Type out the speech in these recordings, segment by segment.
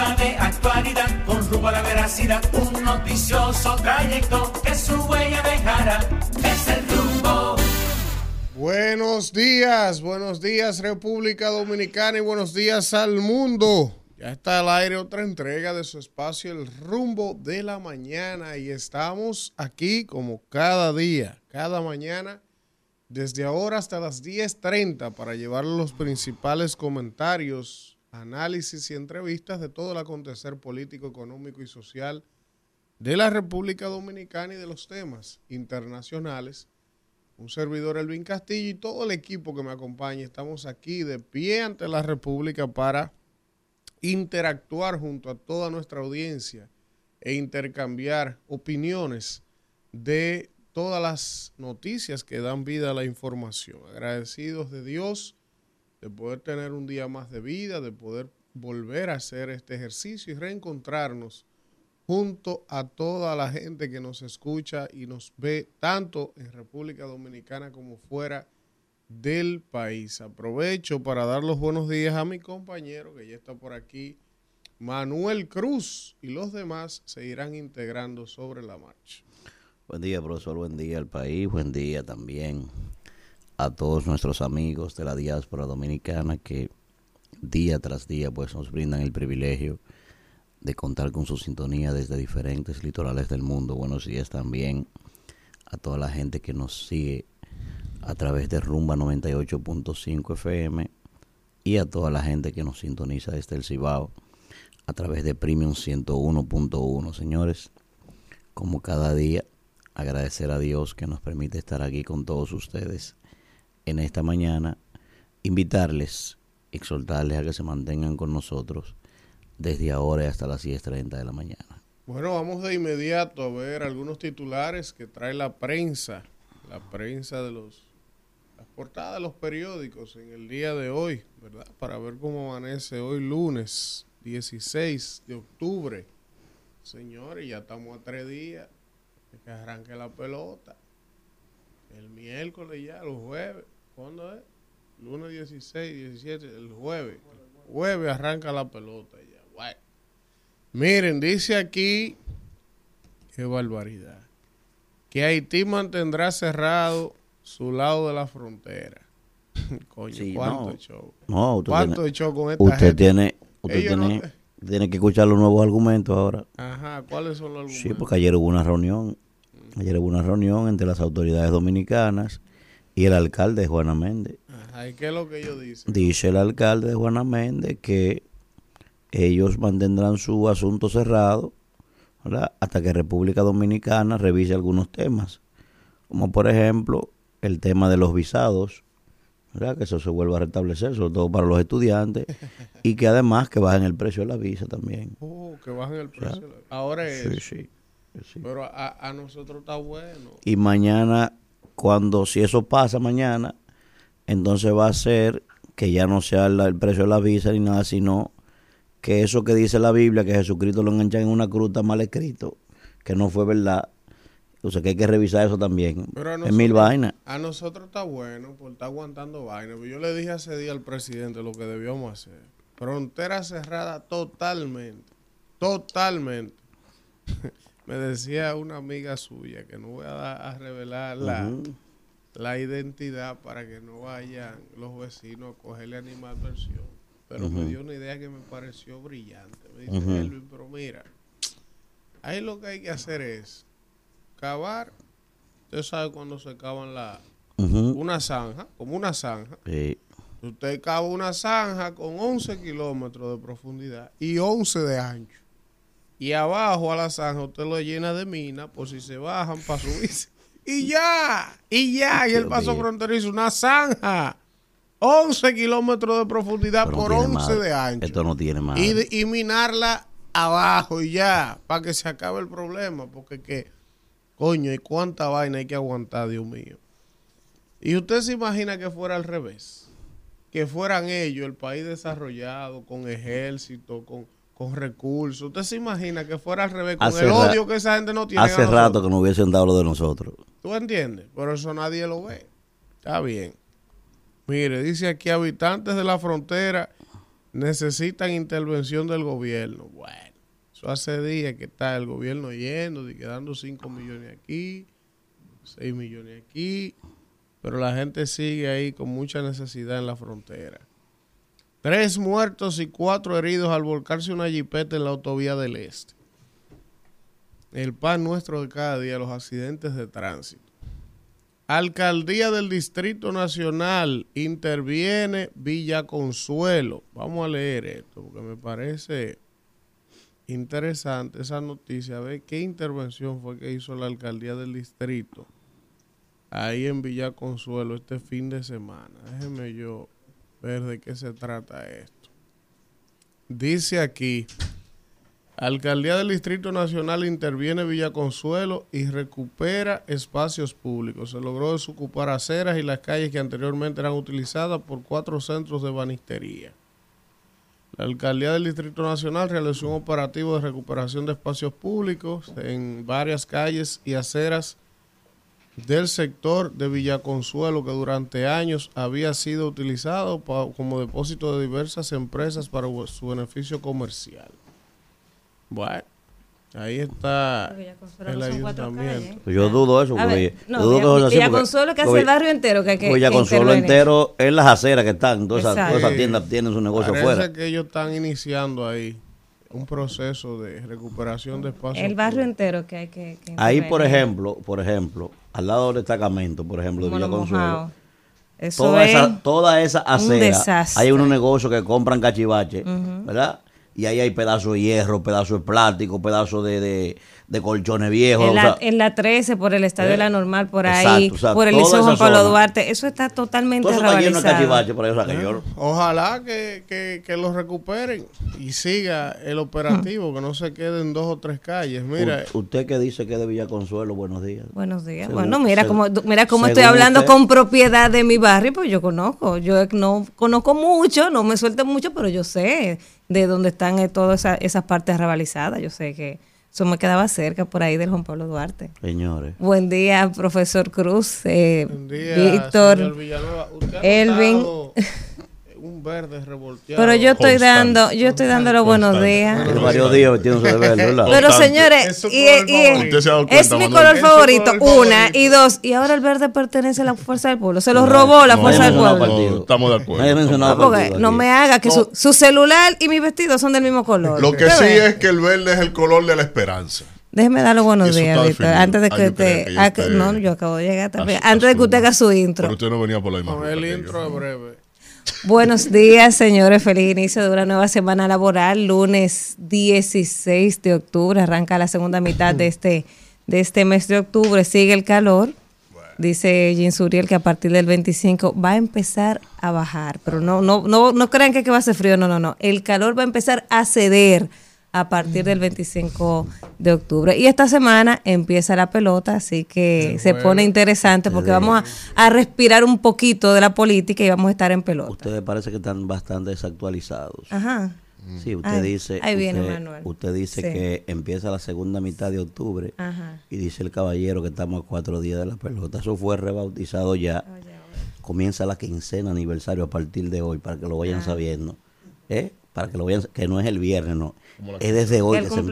actualidad, con rumbo a la veracidad, un noticioso trayecto que su huella dejará. Es el rumbo. Buenos días, buenos días República Dominicana y buenos días al mundo. Ya está al aire otra entrega de su espacio El rumbo de la mañana y estamos aquí como cada día, cada mañana, desde ahora hasta las 10.30 para llevar los principales comentarios, análisis y entrevistas de todo el acontecer político, económico y social de la República Dominicana y de los temas internacionales un servidor Elvin Castillo y todo el equipo que me acompaña. Estamos aquí de pie ante la República para interactuar junto a toda nuestra audiencia e intercambiar opiniones de todas las noticias que dan vida a la información. Agradecidos de Dios de poder tener un día más de vida, de poder volver a hacer este ejercicio y reencontrarnos junto a toda la gente que nos escucha y nos ve tanto en República Dominicana como fuera del país. Aprovecho para dar los buenos días a mi compañero que ya está por aquí, Manuel Cruz, y los demás se irán integrando sobre la marcha. Buen día, profesor, buen día al país, buen día también a todos nuestros amigos de la diáspora dominicana que día tras día pues nos brindan el privilegio de contar con su sintonía desde diferentes litorales del mundo. Buenos días también a toda la gente que nos sigue a través de Rumba 98.5 FM y a toda la gente que nos sintoniza desde el Cibao a través de Premium 101.1. Señores, como cada día, agradecer a Dios que nos permite estar aquí con todos ustedes en esta mañana, invitarles, exhortarles a que se mantengan con nosotros desde ahora hasta las 10.30 de la mañana. Bueno, vamos de inmediato a ver algunos titulares que trae la prensa, la prensa de los, las portadas de los periódicos en el día de hoy, ¿verdad? Para ver cómo amanece hoy lunes 16 de octubre. Señores, ya estamos a tres días que arranque la pelota. El miércoles ya, los jueves. ¿Cuándo es? Lunes 16, 17, el jueves. El jueves arranca la pelota ya. Bueno. Miren, dice aquí, qué barbaridad, que Haití mantendrá cerrado su lado de la frontera. Coño, Sí, ¿cuánto no. show? No, ¿Cuánto tiene- show con esta Usted gente? tiene, usted Ellos no- tiene, tiene que escuchar los nuevos argumentos ahora. Ajá, ¿cuáles son los Sí, argumentos? porque ayer hubo una reunión, ayer hubo una reunión entre las autoridades dominicanas y el alcalde Juana Méndez. Ajá, ¿y qué es lo que ellos dicen? Dice el alcalde de Juana Méndez que ellos mantendrán su asunto cerrado ¿verdad? hasta que República Dominicana revise algunos temas, como por ejemplo el tema de los visados, ¿verdad? que eso se vuelva a restablecer, sobre todo para los estudiantes, y que además que bajen el precio de la visa también. Oh, que bajen el precio. Ahora es. Sí, sí, sí. Pero a, a nosotros está bueno. Y mañana, cuando si eso pasa mañana, entonces va a ser que ya no sea la- el precio de la visa ni nada, sino que eso que dice la Biblia, que Jesucristo lo enganchan en una cruz, está mal escrito, que no fue verdad. O sea que hay que revisar eso también. Pero a Es nosotros, mil vainas. A nosotros está bueno por estar aguantando vaina. Yo le dije hace día al presidente lo que debíamos hacer. Frontera cerrada totalmente. Totalmente. Me decía una amiga suya que no voy a, dar- a revelar la, la identidad para que no vayan los vecinos a cogerle animadversión. Pero me dio una idea que me pareció brillante. Me dice. Elvin, pero mira, ahí lo que hay que hacer es cavar. Usted sabe cuando se cavan la, una zanja, como una zanja. Sí. Usted cava una zanja con 11 kilómetros de profundidad y 11 de ancho. Y abajo a la zanja usted lo llena de mina por si se bajan para subirse. Y ya, y ya, y el paso fronterizo, una zanja. 11 kilómetros de profundidad no por tiene 11 madre. de ancho. Esto no tiene más. y minarla abajo y ya, para que se acabe el problema, porque que, coño, y cuánta vaina hay que aguantar, Dios mío. Y usted se imagina que fuera al revés, que fueran ellos, el país desarrollado, con ejército, con, con recursos. Usted se imagina que fuera al revés, con Hace el odio que esa gente no tiene. Hace rato que no hubiesen dado lo de nosotros. ¿Tú entiendes? Pero eso nadie lo ve. Está bien. Mire, dice aquí habitantes de la frontera necesitan intervención del gobierno. Bueno, eso hace días que está el gobierno yendo, y quedando 5 millones aquí, 6 millones aquí, pero la gente sigue ahí con mucha necesidad en la frontera. Tres muertos y cuatro heridos al volcarse una jipeta en la autovía del Este. El pan nuestro de cada día, los accidentes de tránsito. Alcaldía del Distrito Nacional interviene Villa Consuelo. Vamos a leer esto porque me parece interesante esa noticia. A ver qué intervención fue que hizo la alcaldía del distrito ahí en Villa Consuelo este fin de semana. Déjenme yo ver de qué se trata esto. Dice aquí. Alcaldía del Distrito Nacional interviene Villa Consuelo y recupera espacios públicos. Se logró desocupar aceras y las calles que anteriormente eran utilizadas por cuatro centros de banistería. La Alcaldía del Distrito Nacional realizó un operativo de recuperación de espacios públicos en varias calles y aceras del sector de Villaconsuelo que durante años había sido utilizado como depósito de diversas empresas para su beneficio comercial. Bueno, ahí está el ayuntamiento. Pues yo dudo eso. Ver, no, ya, Consuelo que hace el barrio entero. Que, que, ya Consuelo entero es las aceras que están. Todas esas, tiendas tienen su negocio Parece fuera. que ellos están iniciando ahí un proceso de recuperación de espacio. El barrio entero que hay que... ahí, por ejemplo, por ejemplo, al lado del destacamento, por ejemplo, de Villa Consuelo. toda, esa, toda esa acera, hay unos negocios que compran cachivache, ¿verdad? y ahí hay pedazos de hierro, pedazos de plástico, pedazos de, de, de colchones viejos. En la, en la 13, por el Estadio de la eh, Normal, por ahí, por el Liceo Juan Pablo Duarte, eso está totalmente Todo eso Ojalá que, que, que lo recuperen y siga el operativo, que no se queden dos o tres calles. Mira, usted que dice que es de Villa Consuelo, buenos días. Buenos días. bueno, mira cómo mira cómo estoy hablando con propiedad de mi barrio, pues yo conozco. Yo no conozco mucho, no me suelto mucho, pero yo sé de dónde están eh, todas esas partes revalizadas. Yo sé que eso me quedaba cerca por ahí del Juan Pablo Duarte. Señores. Buen día, profesor Cruz, eh, Víctor, Elvin un verde revolteado. Pero yo estoy dando, yo estoy dando los buenos días. varios días de verde, Pero señores, y, es mi color favorito, una y dos, y ahora el verde pertenece a la fuerza del pueblo. Se lo robó la fuerza del pueblo. Estamos de acuerdo. No, me haga que su, su, celular y mi vestido son del mismo color. Lo que sí es que el verde es el color de la esperanza. Déjeme dar los buenos días, Víctor. Antes de que usted. No, yo acabo de llegar también. Antes de que usted haga su intro. Pero usted no venía por la imagen. el intro es breve. Buenos días, señores. Feliz inicio de una nueva semana laboral. Lunes 16 de octubre. Arranca la segunda mitad de este, de este mes de octubre. Sigue el calor. Dice Jean Suriel que a partir del 25 va a empezar a bajar. Pero no, no, no, no crean que va a ser frío. No, no, no. El calor va a empezar a ceder a partir del 25 de octubre. Y esta semana empieza la pelota, así que se pone interesante porque vamos a, respirar un poquito de la política y vamos a estar en pelota. Ustedes parece que están bastante desactualizados. Ajá. Sí, usted dice, usted, dice que empieza la segunda mitad de octubre y dice el caballero que estamos a cuatro días de la pelota. Eso fue rebautizado ya. Comienza la quincena aniversario a partir de hoy para que lo vayan sabiendo. ¿Eh? Para que lo vayan, que no es el viernes, no es desde hoy que se,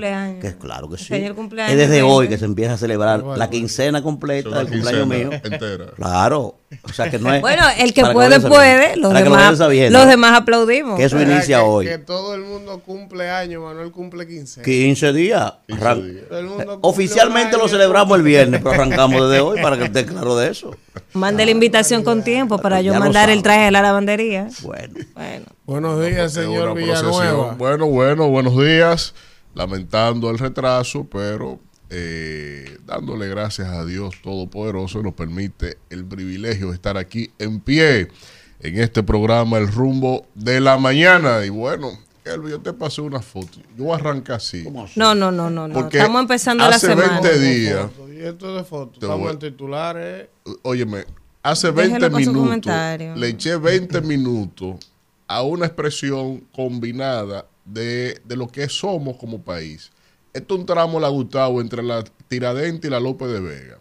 que, claro que sí. es desde hoy que se empieza a celebrar la quincena completa del cumpleaños mío. Entera. Claro. O sea que no es Bueno, el que puede puede, los demás los demás aplaudimos. Que eso inicia hoy. Que todo el mundo cumple años, Manuel cumple 15. 15 días. Oficialmente lo celebramos el viernes, pero arrancamos desde hoy para que esté claro de eso. Mande la invitación con tiempo para yo mandar el traje de la lavandería. Bueno. Bueno. Buenos días, señor Villanueva. Bueno, bueno, buenos días. Lamentando el retraso, pero eh, dándole gracias a Dios Todopoderoso nos permite el privilegio de estar aquí en pie en este programa El Rumbo de la Mañana. Y bueno, Elvio, yo te pasé una foto. Yo arranco así. No, no, no, no. no. Estamos empezando la semana. Hace 20 días. Y esto de fotos. Estamos en titulares. Óyeme, hace 20 minutos. Le eché 20 minutos a una expresión combinada de, lo que somos como país. Esto es un tramo la Gustavo entre la Tiradente y la López de Vega.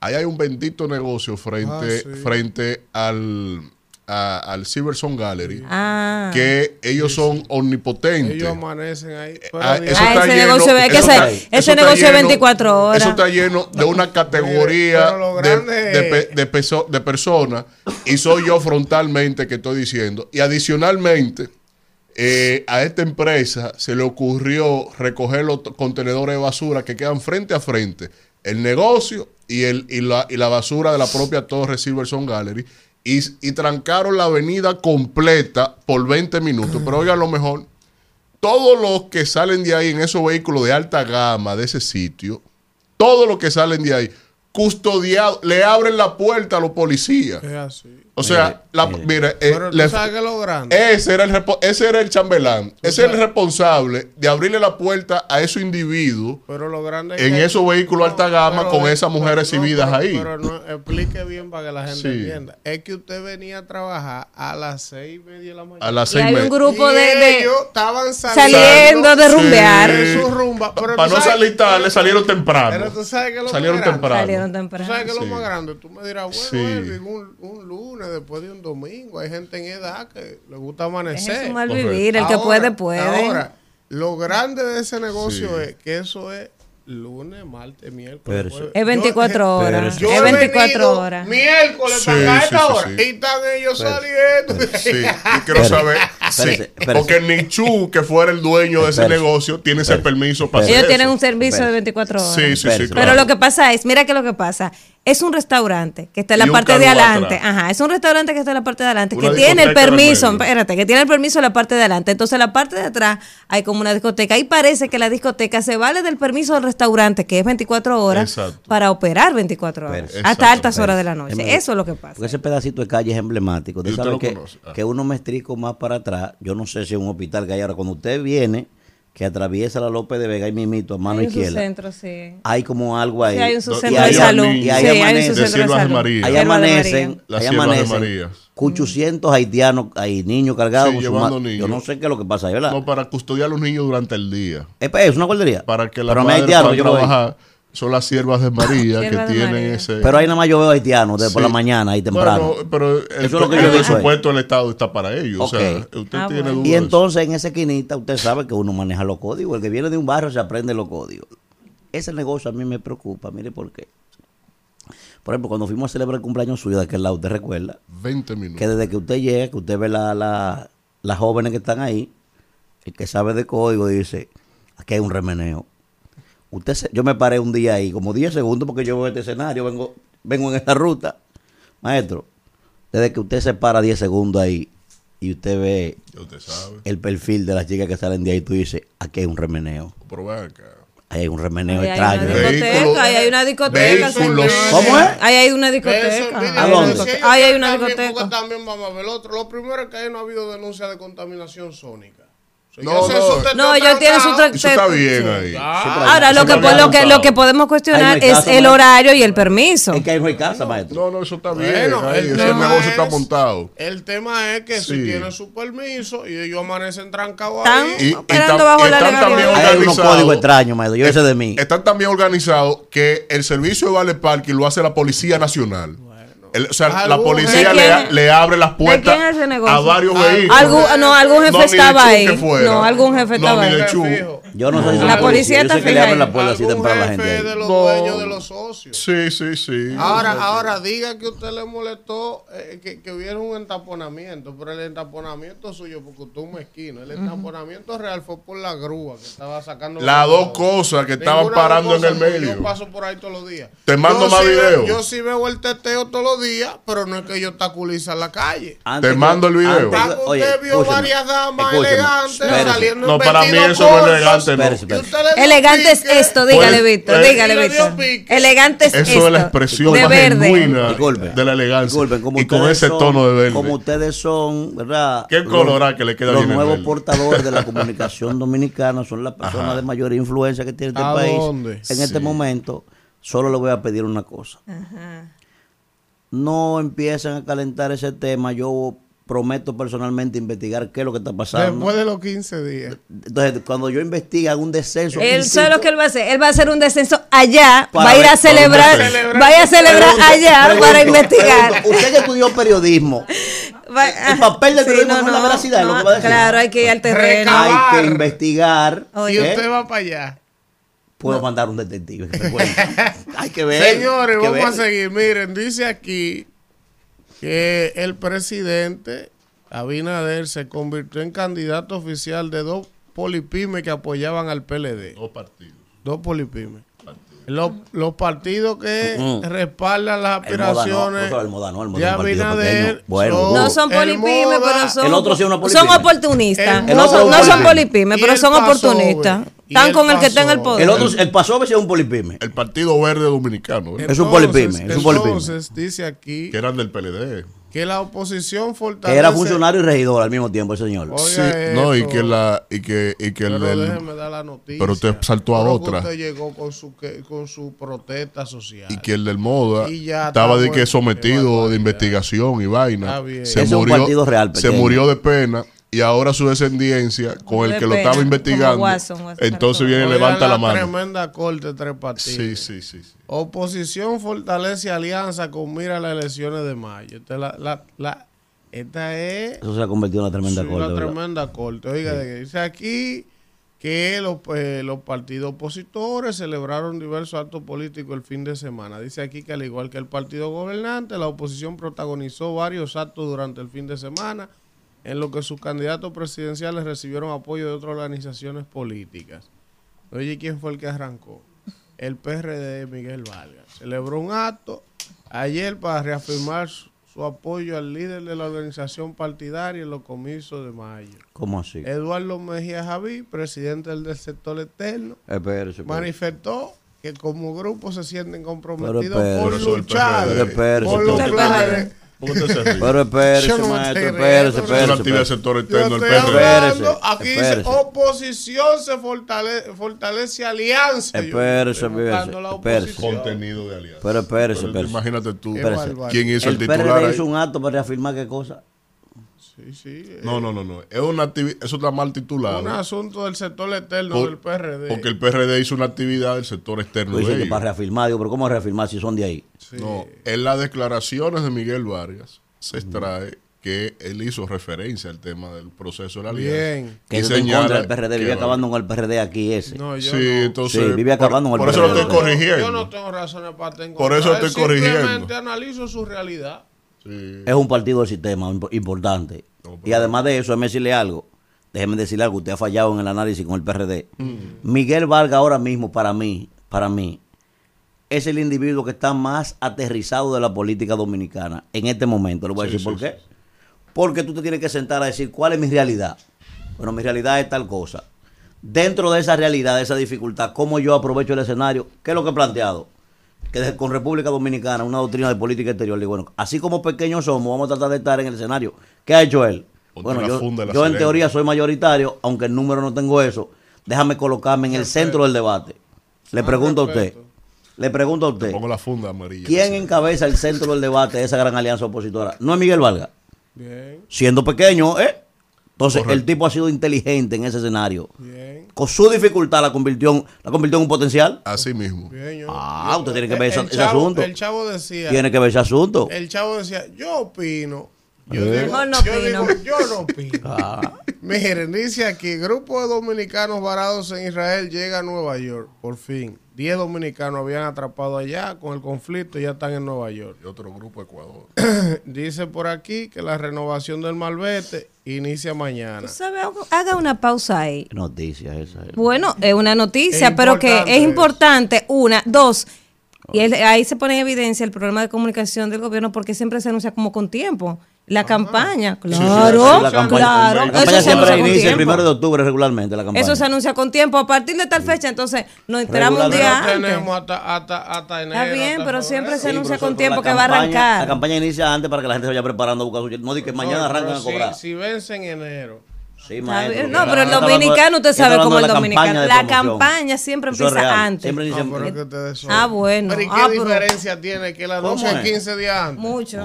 Ahí hay un bendito negocio frente, ah, frente al, a- al Silverson Gallery, Ah. que ellos son omnipotentes. Ellos amanecen ahí. Ah, diga- eso Ah, está ese lleno- negocio, eso ese- está- ese eso está negocio es lleno- 24 horas. Eso está lleno de una categoría de, de peso- de personas y soy yo frontalmente que estoy diciendo. Y adicionalmente, eh, a esta empresa se le ocurrió recoger los contenedores de basura que quedan frente a frente, el negocio y, el, y, la, y la basura de la propia torre Silverson Gallery. Y, y trancaron la avenida completa por 20 minutos. Pero oigan lo mejor, todos los que salen de ahí en esos vehículos de alta gama de ese sitio, todos los que salen de ahí, custodiados, le abren la puerta a los policías. Es así. O sea, la- mire. mira, eh, Pero tú sabes que lo grande. ese era el repo- ese era el chambelán, ese era el responsable de abrirle la puerta a esos individuos Pero lo grande es en que- esos vehículos alta gama pero con es- esas mujeres pero no, exhibidas pero- ahí. Pero no, explique bien para que la gente Sí. entienda. Es que usted venía a trabajar a las seis y media de la mañana. a las Y seis hay un meses. grupo Y de, de- ellos estaban saliendo, saliendo de Sí. rumbear. su rumba. Pero Para tú no salir tarde, salieron Pero temprano. tú sabes que lo Salieron más grande- temprano. Salieron ¿Tú temprano. sabes que es Sí. lo más grande? Tú me dirás, bueno, Sí. Un, un después de un domingo, hay gente en edad que le gusta Es amanecer. mal vivir, el que Ahora- puede, puede. Ahora, lo grande de ese negocio Sí. es que eso es lunes, martes, miércoles. Pero jueves. Es 24 Yo- horas. yo es he 24 venido horas. Miércoles Sí, para sí, esta sí, hora. sí. Y están ellos saliendo. Sí, y quiero Espérese, saber. porque ni Chu, que fuera el dueño de ese negocio, tiene ese permiso para hacer Ellos eso. tienen un servicio de Espérese. 24 horas. Sí, sí, sí. Claro. Pero lo que pasa es, mira que lo que pasa, es un restaurante que está en la parte de adelante. atrás. Ajá, es un restaurante que está en la parte de adelante, Una que tiene el permiso, espérate, que tiene el permiso en la parte de adelante. Entonces, en la parte de atrás hay como una discoteca y parece que la discoteca se vale del permiso del restaurante, que es 24 horas, Exacto. para operar 24 horas, hasta Exacto, altas horas de la noche. Eso es lo que pasa. Porque ese pedacito de calle es emblemático. Usted sabe lo que. Ah. que uno mestrico más para atrás, yo no sé si es un hospital que hay ahora, cuando usted viene, que atraviesa la López de Vega y Mimito a mano Hay un izquierda, centro, sí. hay como algo ahí. Sí, hay un Y subcentro de hay salud. Y ahí Sí, hay un amanece. subcentro De Siervas de salud. María. Ahí amanecen, ahí amanecen María. 800 haitianos, hay niños cargados. Sí, con llevando niños. Yo no sé qué es lo que pasa ahí, ¿verdad? No, para custodiar a los niños durante el día. es, es una guardería. Para que la Pero madre haitianos, pueda trabajar. Son las siervas de María que de tienen María. ese. Pero ahí nada más yo veo haitianos de por la mañana ahí temprano. Bueno, pero el, Eso es lo que yo el digo ahí. presupuesto del Estado está para ellos. O sea, usted Ah, tiene bueno. dudas. Y entonces en esa esquinita usted sabe que uno maneja los códigos. El que viene de un barrio se aprende los códigos. Ese negocio a mí me preocupa. Mire por qué. Por ejemplo, cuando fuimos a celebrar el cumpleaños suyo de aquel lado, usted recuerda 20 minutos. que desde que usted llega, que usted ve la, la- las jóvenes que están ahí, el que sabe de código dice, aquí hay un remeneo. Usted se- yo me paré un día ahí, como 10 segundos, porque yo veo este escenario, vengo, vengo en esta ruta. Maestro, desde que usted se para 10 segundos ahí y usted ve usted sabe. el perfil de las chicas que salen de ahí, tú dices, aquí hay un remeneo. Pero ven acá. Ahí hay un remeneo Ahí hay extraño. una Vehículos- discoteca, ahí hay una discoteca. vehículos-. ¿Cómo es? Ahí hay una discoteca. ¿A dónde? si ellos Ahí hay una también, discoteca. También vamos a ver lo otro. Lo primero es que ahí no ha habido denuncia de contaminación sónica. No, yo sé, no. No, está ellos tienen su tra- Eso está bien Sí. ahí. Ah, Ahora, lo que, está lo, que, lo que podemos cuestionar no es caso, el maestro. horario y el permiso. Es que ahí no hay casa, maestro. No, no, eso está bien. Bueno, ahí, el ese tema negocio está es- montado. El tema es que Sí. si tienen su permiso y ellos amanecen trancados Están ahí. Y- operando tam- bajo y la están también legalidad. Ahí hay unos organizado. códigos extraños, maestro. Yo ese de mí. Están también organizados que el servicio de Vale Parking lo hace la Policía Nacional. El- o sea, la ¿Algún policía le, ¿De a- quién- le abre las puertas quién es ese negocio? a varios vehículos. Algún, no, algún jefe No, estaba ahí. No, algún jefe No, estaba ni de ahí. Yo no sé si La policía Yo está sé que le fija abren la puerta así temprano a la gente. de los No. dueños de los socios. Sí, sí, sí. Ahora, ahora diga que usted le molestó eh, que, que hubiera un entaponamiento, pero el entaponamiento suyo, porque usted es un mezquino, el entaponamiento real fue por la grúa que estaba sacando. Las dos cosas que estaban parando en el medio. Yo paso por ahí todos los días. Te mando Yo más sí videos. veo- Yo sí veo el teteo todos los días, pero no es que yo obstaculiza en la calle. Antes Te que- mando el video. antes oye, usted vio escúcheme, varias damas escúcheme, elegantes espérese. saliendo No, en para mí eso no es cortos. Elegante, no. Usted es esto, dígale, Pues, Víctor, eh, dígale, Víctor. Elegante es Eso esto. es la expresión de más verde. genuina Disculpe. de la elegancia. Disculpen, como y con ustedes ese son- tono de verde. Como ustedes son, ¿verdad? Qué Los- colorá que le queda Los bien el nuevos portadores de la comunicación dominicana son las personas de mayor influencia que tiene este ¿A país. dónde? En Sí. este momento, solo le voy a pedir una cosa. No empiecen a calentar ese tema. Yo prometo personalmente investigar qué es lo que está pasando. Después de los 15 días. Entonces, cuando yo investigue, hago un descenso. Él sabe lo que él va a hacer. Él va a hacer un descenso allá, Para va a ir a celebrar, va a ir a celebrar Pregunto, allá pregunto, para investigar. pregunto, usted que estudió periodismo, el papel del Sí, periodismo no es la veracidad, es lo que va a decir. Claro, hay que ir al terreno. Recabar. hay que investigar. Oye. Y ¿eh? usted va para allá. Puedo mandar un detective. hay que ver. Señores, que vamos a seguir. Miren, dice aquí que el presidente Abinader se convirtió en candidato oficial de dos polipymes que apoyaban al PLD. Dos partidos. Dos polipymes. Los, los partidos que Mm. respaldan las El Moda no, aspiraciones no, el Moda no, el Moda partido Abinader. Bueno, No son Moda, pero son, El otro sí es una son oportunistas. El No, son, no son pero son oportunistas. Están con el que está en el poder. El otro, el pasó es un polipyme. El Partido Verde Dominicano, ¿eh? Es un polipyme, es un polipyme. Entonces, dice aquí que eran del PLD. Que la oposición Que fortalece... era funcionario y regidor al mismo tiempo el señor. Oiga Sí, no, y que la y que y que el Pero déjeme dar la noticia. pero usted saltó a Pero otra. Usted llegó con su, que- con su protesta social. y que el del Moda estaba de que sometido de investigación y Está vaina. bien. Se es un murió, partido real se murió de pena y ahora su descendencia con el que lo estaba investigando. Watson, Watson entonces viene y levanta la mano. Tremenda corte, tres partidos. Sí, sí, sí, sí. Oposición fortalece alianza con mira a las elecciones de mayo. Esta es la, la, la- esta es Eso se ha convertido en una tremenda sí, corte. una ¿verdad? tremenda corte. Oiga, de que dice aquí que los, eh, los partidos opositores celebraron diversos actos políticos el fin de semana. Dice aquí que al igual que el partido gobernante, la oposición protagonizó varios actos durante el fin de semana en lo que sus candidatos presidenciales recibieron apoyo de otras organizaciones políticas. Oye, ¿quién fue el que arrancó? El PRD de Miguel Vargas. Celebró un acto ayer para reafirmar su, su apoyo al líder de la organización partidaria en los comicios de mayo. ¿Cómo así? Eduardo Mejía Javí, presidente del, del sector externo, Espérese, espérese. manifestó que como grupo se sienten comprometidos espérese. por luchar por los planes. ¿Por qué usted se ríe? Pero espérese, no maestro, espérese, riendo. Es una espérese. actividad del espérese. sector externo PRD. aquí dice oposición se fortalece, fortalece alianza. Espérese, espérese. Contenido de alianza. Pero espérese, Pero espérese. Imagínate tú. ¿Quién hizo el, El titular PRD ahí? hizo un acto para reafirmar qué cosa. Sí, sí. eh, No, no, no, no. Es una actividad, eso está mal titulado. Un asunto del sector externo Por- del PRD. Porque el PRD hizo una actividad del sector externo de que ellos. para reafirmar, digo, pero ¿cómo reafirmar si son de ahí? Sí. No, en las declaraciones de Miguel Vargas se extrae que él hizo referencia al tema del proceso de la alianza. Bien. Que eso está en señala contra del PRD, vive acabando con el PRD aquí ese. No, yo Sí, no. entonces. Sí, vive por- acabando con el Por eso lo PRD. estoy corrigiendo. Yo no tengo razones para estar en Por contra eso de estoy corrigiendo. Simplemente analizo su realidad. Sí. Es un partido del sistema imp- importante. No, y además de eso, déjeme decirle algo. Déjeme decirle algo. Usted ha fallado en el análisis con el PRD. Miguel Vargas ahora mismo, para mí, para mí, es el individuo que está más aterrizado de la política dominicana en este momento. Le voy a Sí, decir por sí, qué. Porque tú te tienes que sentar a decir cuál es mi realidad. Bueno, mi realidad es tal cosa. Dentro de esa realidad, de esa dificultad, ¿cómo yo aprovecho el escenario? ¿Qué es lo que he planteado? Que desde- con República Dominicana, una doctrina de política exterior, digo, bueno, así como pequeños somos, vamos a tratar de estar en el escenario. ¿Qué ha hecho él? Ponte bueno, yo, en teoría soy mayoritario, aunque el número no tengo eso. Déjame colocarme en el centro del debate. Le pregunto a usted. Le pregunto a usted, Pongo la funda amarilla. ¿quién encabeza el centro del debate de esa gran alianza opositora? No es Miguel Vargas Bien, siendo pequeño, ¿eh? Entonces, Correcto. el tipo ha sido inteligente en ese escenario. bien, Con su dificultad la convirtió, en- la convirtió en un potencial. Así mismo. bien. yo- Ah, yo- usted tiene que ver ese- el ese chavo- asunto. El chavo decía, Tiene que ver ese asunto. el chavo decía, yo opino. Yo, Eh. digo, no yo, opino. digo, yo no opino. Ah, Miren, dice aquí, grupo de dominicanos varados en Israel llega a Nueva York, por fin. Diez dominicanos habían atrapado allá con el conflicto y ya están en Nueva York. Y otro grupo Ecuador. Dice por aquí que la renovación del malvete inicia mañana. Haga- una pausa ahí. noticia esa. eh. Bueno, es una noticia, Es pero que importante es eso. importante. Una, dos. Y él- ahí se pone en evidencia el problema de comunicación del gobierno porque siempre se anuncia como con tiempo. La campaña, claro, Sí, la campaña, claro. la Eso campaña se siempre inicia el primero de octubre regularmente la campaña. Eso se anuncia con tiempo. A partir de tal fecha, entonces nos enteramos un día antes. tenemos hasta, hasta, hasta enero. Está bien, hasta pero siempre se anuncia con eso- tiempo la que va a campaña- arrancar. La campaña inicia antes para que la gente se vaya preparando a buscar su... No di que mañana No, arrancan a cobrar. Si, si vence en enero, Sí, maestro. No, pero el dominicano, usted sabe cómo el la dominicano. La campaña siempre Eso empieza real. antes. Siempre No, ustedes son- Ah, bueno. Pero ¿y qué Ah, pero- diferencia tiene que la ¿Cómo noche es es? 15 días antes? Mucho.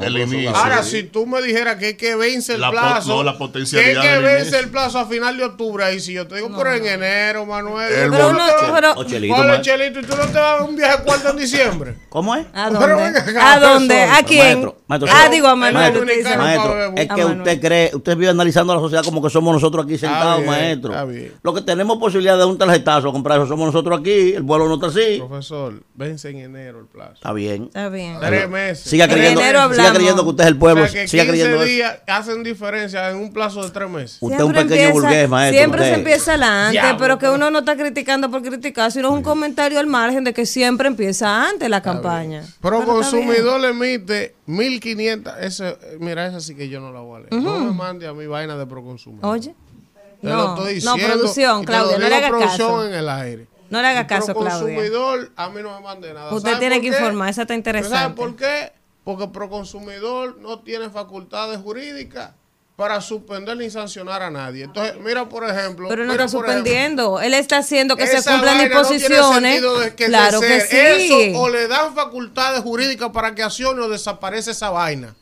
Ahora, si tú me dijeras que es que vence el plazo, no, la que es que vence el plazo a final de octubre, ahí si yo te digo, pero en enero, Manuel. El pero no pero- O Chelito, ¿Cuál es maestro. Chelito? ¿Y tú no te vas a un viaje cuarto en diciembre? ¿Cómo es? ¿A dónde? ¿A dónde? ¿A quién? Ah, digo a Manuel. maestro, es que usted cree, usted vive analizando a la sociedad como que somos nosotros aquí sentados, bien, maestro. está bien. Lo que tenemos posibilidad de un tarjetazo a comprar eso somos nosotros aquí, el vuelo no está así. Profesor, vence en enero el plazo. Está bien. Está bien. Tres meses. Siga En creyendo, siga que usted es el pueblo, o sea, que siga 15 creyendo eso. hacen diferencia en un plazo de tres meses. Usted es un Siempre pequeño empieza- burgués, maestro. Siempre usted. se empieza adelante, pero que pero- uno no está criticando por criticar, sino es un comentario al margen de que siempre empieza antes la campaña. Pero está consumidor le emite 1500. Ese, mira, esa sí que yo no la voy a leer. No me mande a mi vaina de proconsumidor. Oye. Te lo No, producción, Claudia, no le digo haga producción caso. en el aire. No le haga El caso, Claudia. Proconsumidor, a mí no me mande nada. Usted ¿Sabe tiene que qué? informar, esa está ¿Sabe interesante. por qué? Porque el proconsumidor no tiene facultades jurídicas para suspender ni sancionar a nadie. Entonces, mira, por ejemplo. Pero no mira, está ejemplo, suspendiendo. Él está haciendo que se cumplan no disposiciones. que claro que sí. Eso, o le dan facultades jurídicas para que accione o desaparece esa vaina.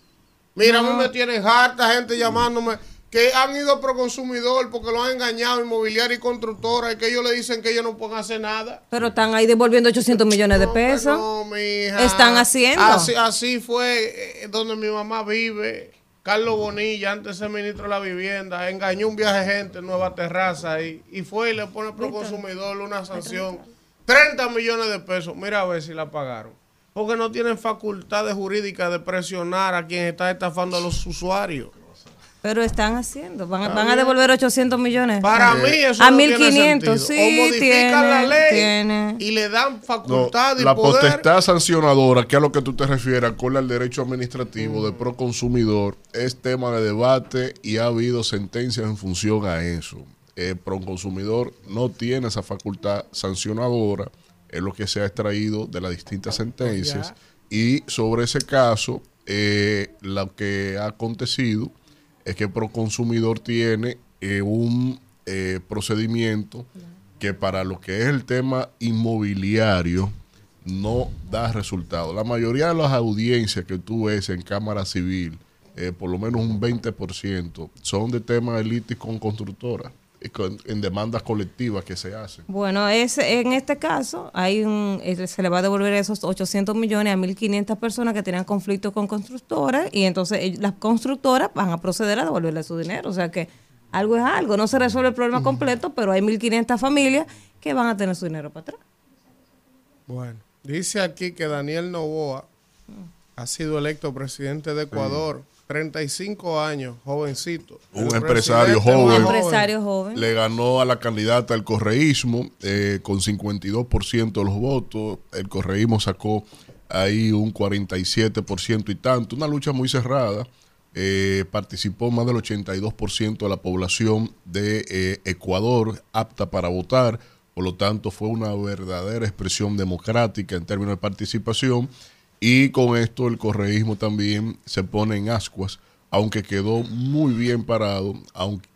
Mira, a mí me tienen harta gente llamándome que han ido a Proconsumidor porque lo han engañado inmobiliaria y constructora y que ellos le dicen que ellos no pueden hacer nada. Pero están ahí devolviendo 800 millones de No, pesos. No, mija. Están haciendo. Así, así fue eh, donde mi mamá vive. Carlos Bonilla, antes de ser ministro de la vivienda, engañó un viaje de gente en Nueva Terraza y, y fue y le pone pro consumidor una sanción. 30 millones de pesos. Mira a ver si la pagaron. Porque no tienen facultades jurídicas de presionar a quien está estafando a los usuarios. Pero están haciendo. Van, a- van a devolver 800 millones. Para mí eso A no 1500, tiene sentido. sí, o modifican la tiene, ley tiene. y le dan No, facultad y la poder. potestad sancionadora, que a lo que tú te refieres, con al derecho administrativo de proconsumidor, es tema de debate y ha habido sentencias en función a eso. El proconsumidor no tiene esa facultad sancionadora, es lo que se ha extraído de las distintas sentencias. Y sobre ese caso, eh, lo que ha acontecido es que Proconsumidor tiene eh, un eh, procedimiento que para lo que es el tema inmobiliario no da resultado. La mayoría de las audiencias que tú ves en Cámara Civil, eh, por lo menos un 20%, son de temas de litis con constructoras, con- en demandas colectivas que se hacen. Bueno, es, en este caso hay un, eh, se le va a devolver esos 800 millones a 1.500 personas que tenían conflictos con constructoras y entonces las constructoras van a proceder a devolverle su dinero. O sea que algo es algo. No se resuelve el problema completo, pero hay 1.500 familias que van a tener su dinero para atrás. Bueno, dice aquí que Daniel Novoa ha sido electo presidente de Ecuador, 35 años, jovencito. Un El empresario joven. más Empresario joven. Le ganó a la candidata del correísmo eh, con 52% de los votos. El correísmo sacó ahí un 47% y tanto. Una lucha muy cerrada. Eh, participó más del 82% de la población de eh, Ecuador apta para votar. Por lo tanto, fue una verdadera expresión democrática en términos de participación. Y con esto el correísmo también se pone en ascuas, aunque quedó muy bien parado,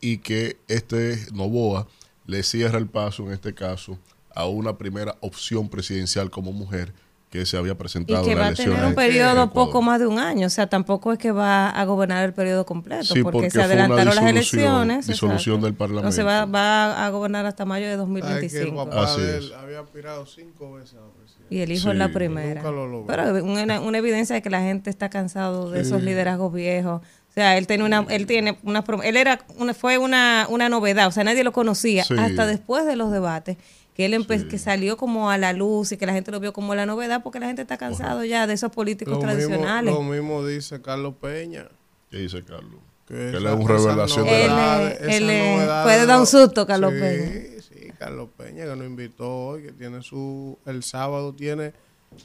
y que este Novoa le cierra el paso, en este caso, a una primera opción presidencial como mujer que se había Y presentado que en va la a tener un periodo poco más de un año. O sea, tampoco es que va a gobernar el periodo completo, Sí, porque, porque se adelantaron las elecciones. disolución exacto. del Parlamento. Entonces va, va a gobernar hasta mayo de ¿Sabe que el 2025. papá Así de es. él había aspirado cinco veces a la? Y el hijo Sí, es la y primera. nunca lo logró. Pero una, una evidencia de que la gente está cansado de esos liderazgos viejos. O sea, él tiene una, él tiene una, prom- él era, una, fue una, una novedad. O sea, nadie lo conocía Sí. hasta después de los debates que él empe- que salió como a la luz y que la gente lo vio como la novedad porque la gente está cansado ya de esos políticos Lo mismo, tradicionales. lo mismo dice Carlos Peña. ¿Qué dice Carlos? Que Que él es un revelación de la... él puede de dar un susto, Carlos sí, Peña. Sí, Carlos Peña, que nos invitó hoy, que tiene su, el sábado tiene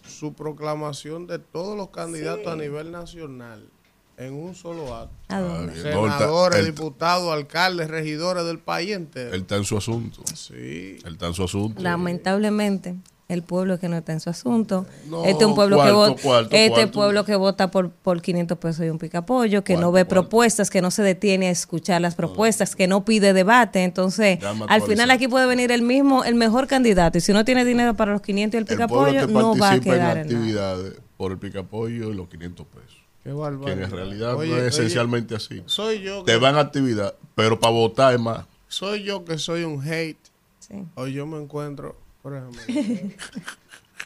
su proclamación de todos los candidatos a nivel nacional en un solo acto. ¿A dónde? bien. No, él está- Senadores, diputados, alcaldes, regidores del país entero. Él está en su asunto. sí. Él está en su asunto. Lamentablemente. El pueblo que no está en su asunto. No, este es un pueblo que cuarto, vota. cuarto, este cuarto. pueblo que vota por, por 500 pesos y un picapollo, que no ve cuarto. propuestas, que no se detiene a escuchar las propuestas, que no pide debate. Entonces, al final aquí puede venir el mismo, el mejor candidato. Y si no tiene dinero para los 500 y el El picapollo, que no va a en quedar en nada. actividades por el picapollo y los 500 pesos. Qué Que en realidad Oye, no es oye, esencialmente así. Soy yo, Te van a actividad, pero para votar es más. soy yo que soy un hate. Sí. Hoy yo me encuentro, por ejemplo,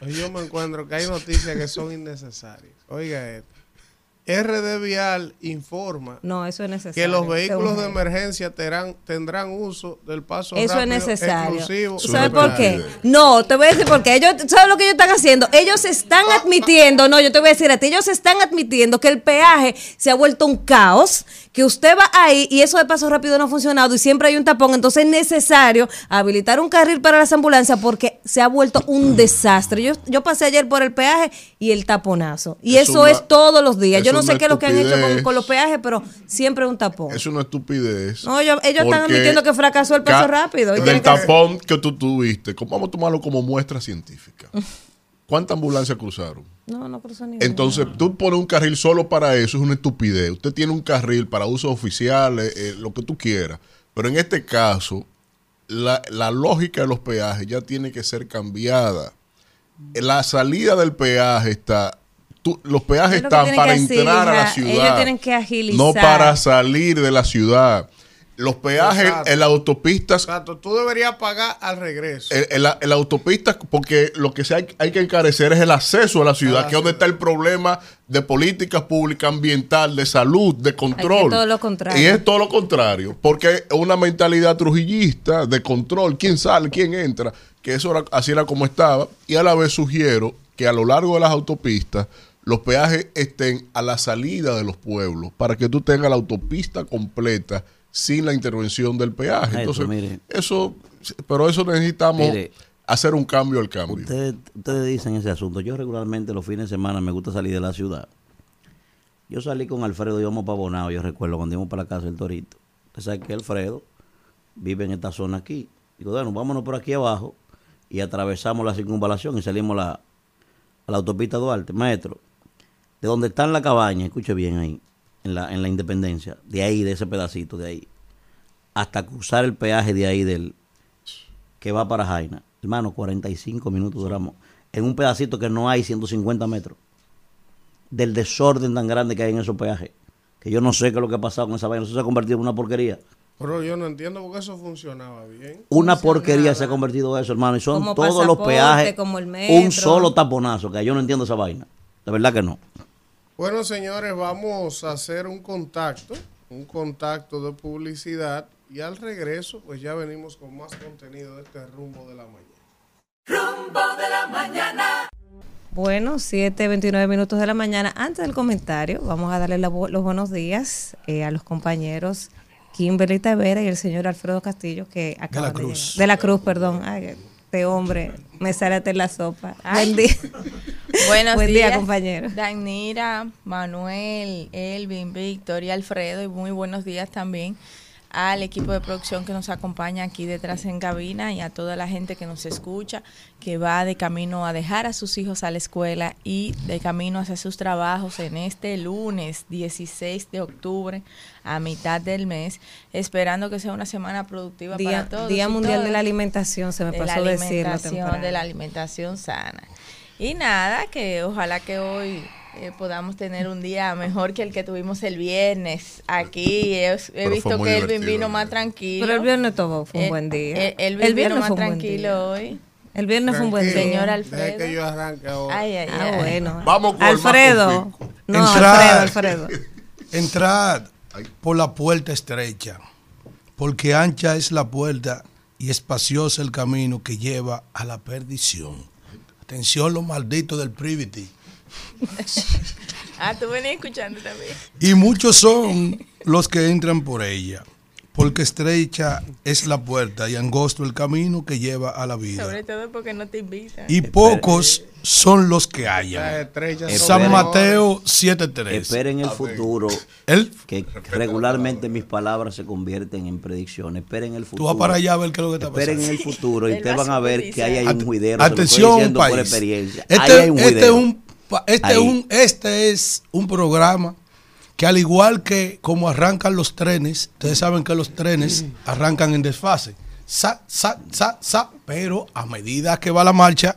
hoy yo me encuentro que hay noticias que son innecesarias. Oiga esto. RD Vial informa No, eso es necesario. que los es vehículos de emergencia terán- tendrán uso del paso Eso es rápido necesario. exclusivo. ¿Sabes es por qué? No, te voy a decir por qué. Ellos, ¿sabes lo que ellos están haciendo? Ellos están admitiendo, no, yo te voy a decir a ti, ellos están admitiendo que el peaje se ha vuelto un caos, que usted va ahí y eso de paso rápido no ha funcionado y siempre hay un tapón, entonces es necesario habilitar un carril para las ambulancias porque se ha vuelto un desastre. Yo, yo pasé ayer por el peaje y el taponazo. Y Es eso una- es todos los días. Yo no sé qué es lo que han hecho con, los peajes, pero siempre un tapón. Es una estupidez. No, ellos- ellos están admitiendo que fracasó el paso rápido y Del que- tapón que tú tuviste, vamos a tomarlo como muestra científica. ¿Cuántas ambulancias cruzaron? No, no cruzó ni una. Entonces, tú pones un carril solo para eso, es una estupidez. Usted tiene un carril para usos oficiales, eh, lo que tú quieras. Pero en este caso, la, la lógica de los peajes ya tiene que ser cambiada. La salida del peaje está... tú- los peajes Es lo que están para entrar a la ciudad. Ellos tienen que agilizar. No para salir de la ciudad. Los peajes Exacto. en las autopistas Exacto, tú deberías pagar al regreso. en, en la, en la autopista, porque lo que se hay, hay que encarecer es el acceso a la ciudad, la que es donde está el problema de políticas públicas, ambiental, de salud, de control. Es todo lo contrario. Y es todo lo contrario, porque es una mentalidad trujillista de control, quién sale, quién entra, que eso era, así era como estaba. Y a la vez sugiero que a lo largo de las autopistas los peajes estén a la salida de los pueblos, para que tú tengas la autopista completa sin la intervención del peaje. Entonces, eso, pero eso necesitamos Mire. hacer un cambio al cambio. Ustedes, ustedes dicen ese asunto. Yo regularmente los fines de semana me gusta salir de la ciudad. Yo salí con Alfredo, íbamos para Bonao, yo recuerdo cuando íbamos para la casa del Torito. Usted sabe que Alfredo vive en esta zona aquí. Digo, bueno, vámonos por aquí abajo y atravesamos la circunvalación y salimos a la, a la autopista Duarte, maestro. De donde está la cabaña, escuche bien ahí, en la, en la Independencia, de ahí, de ese pedacito de ahí, hasta cruzar el peaje de ahí del, que va para Jaina. Hermano, 45 minutos duramos. En un pedacito que no hay 150 metros. Del desorden tan grande que hay en esos peajes. Que yo no sé qué es lo que ha pasado con esa vaina. Eso se ha convertido en una porquería. Pero yo no entiendo por qué eso funcionaba bien. Una porquería se ha convertido eso, hermano. Y son Como todos los peajes. como el un solo taponazo. Que yo no entiendo esa vaina. De verdad que no. Bueno, señores, vamos a hacer un contacto, un contacto de publicidad y al regreso, pues ya venimos con más contenido de este rumbo de la mañana. Rumbo de la mañana. Bueno, 7.29 minutos de la mañana. Antes del comentario, vamos a darle la los buenos días eh, a los compañeros Kimberly Tavera y el señor Alfredo Castillo, que acaban de, Cruz. llegar. De la Cruz, perdón. Ay, este hombre me en la sopa. Buen día. Buenos Buen días, día, compañero. Danira, Manuel, Elvin, Víctor y Alfredo. Y muy buenos días también al equipo de producción que nos acompaña aquí detrás en cabina y a toda la gente que nos escucha, que va de camino a dejar a sus hijos a la escuela y de camino hacia sus trabajos en este lunes 16 de octubre a mitad del mes, esperando que sea una semana productiva Día, para todos. Día Mundial de la Alimentación, se me de pasó la decirlo de la alimentación sana. Y nada, que ojalá que hoy eh, podamos tener un día mejor que el que tuvimos el viernes aquí. He, he visto que Elvin vino el más viernes. tranquilo. Pero el viernes todo fue un Eh, buen día. eh, Elvin vino más fue un buen tranquilo día. hoy. El viernes fue un buen día. Señor deje Alfredo. que yo arranque ahora. Ay, ay, Ah, ay. bueno. Vamos con el más Alfredo. No, Entrar. Alfredo, Alfredo. Entrad por la puerta estrecha, porque ancha es la puerta y espacioso el camino que lleva a la perdición. Atención los malditos del privity. Ah, tú venías escuchando también. Y muchos son los que entran por ella. Porque estrecha es la puerta y angosto el camino que lleva a la vida. Sobre todo porque no te invitan. Y pocos son los que hallan. Esperen. San. Mateo 7.3. Esperen el futuro, Él, que regularmente mis palabras se convierten en predicciones. Esperen el tú futuro. vas para allá a ver qué es lo que está Esperen pasando. en el futuro y ustedes van a ver que ahí hay un juidero. Atención, país. Este, hay un este es un, este, Ahí. es un, este es un programa que al igual que como arrancan los trenes, ustedes saben que los trenes arrancan en desfase. Sa, sa, sa, sa, pero a medida que va la marcha,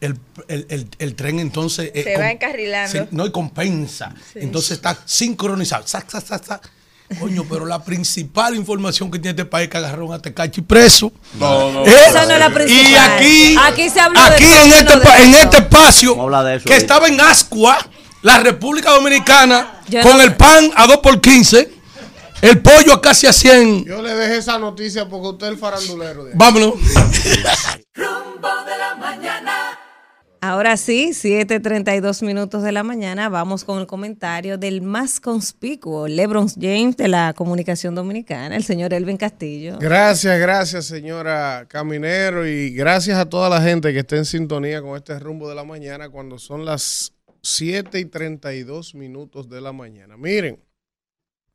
el, el- el- el tren entonces... eh, Se va encarrilando. se- no, y compensa. Entonces está sincronizado. Sa, sa, sa, sa. Coño, pero la principal información que tiene este país es que agarraron a Tecachi preso. No, no. Eh, Esa no es la principal. Y aquí, Aquí se habló aquí en, este, de en este espacio de eso que estaba en Ascua, la República Dominicana, Yo con no- el pan a 2 por 15, el pollo a casi a 100. Yo le dejé esa noticia porque usted es el farandulero. de ahí. Vámonos. Rumbo de la mañana. Ahora sí, 7:32 minutos de la mañana, vamos con el comentario del más conspicuo, LeBron James de la comunicación dominicana, el señor Elvin Castillo. Gracias, gracias, señora Caminero, y gracias a toda la gente que está en sintonía con este rumbo de la mañana cuando son las 7 y 32 minutos de la mañana. Miren,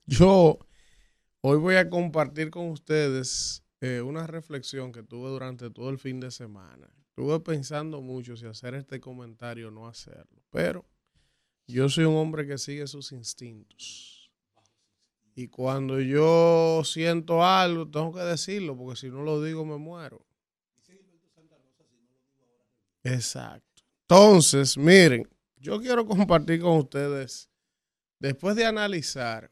yo hoy voy a compartir con ustedes eh, una reflexión que tuve durante todo el fin de semana. Estuve pensando mucho si hacer este comentario o no hacerlo, pero yo soy un hombre que sigue sus instintos. Y cuando yo siento algo, tengo que decirlo, porque si no lo digo me muero. Exacto. Entonces, miren, yo quiero compartir con ustedes, después de analizar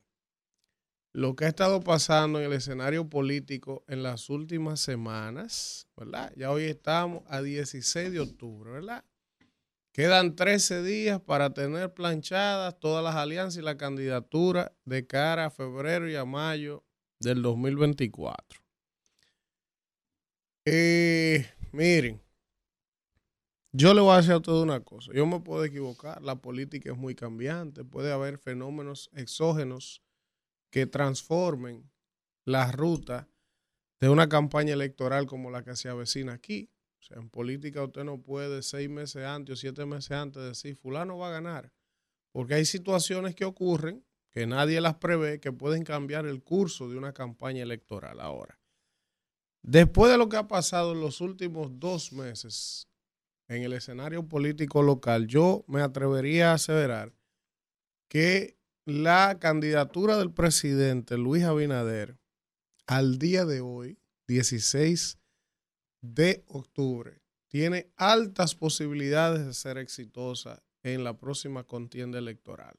lo que ha estado pasando en el escenario político en las últimas semanas, ¿verdad? Ya hoy estamos a 16 de octubre, ¿verdad? Quedan 13 días para tener planchadas todas las alianzas y la candidatura de cara a febrero y a mayo del 2024. Eh, miren, yo le voy a decir a ustedes una cosa. Yo me puedo equivocar. La política es muy cambiante. Puede haber fenómenos exógenos que transformen la ruta de una campaña electoral como la que se avecina aquí. O sea, en política usted no puede seis meses antes o siete meses antes decir, fulano va a ganar. Porque hay situaciones que ocurren que nadie las prevé que pueden cambiar el curso de una campaña electoral ahora. Después de lo que ha pasado en los últimos dos meses en el escenario político local, yo me atrevería a aseverar que la candidatura del presidente Luis Abinader al día de hoy, 16 de octubre, tiene altas posibilidades de ser exitosa en la próxima contienda electoral.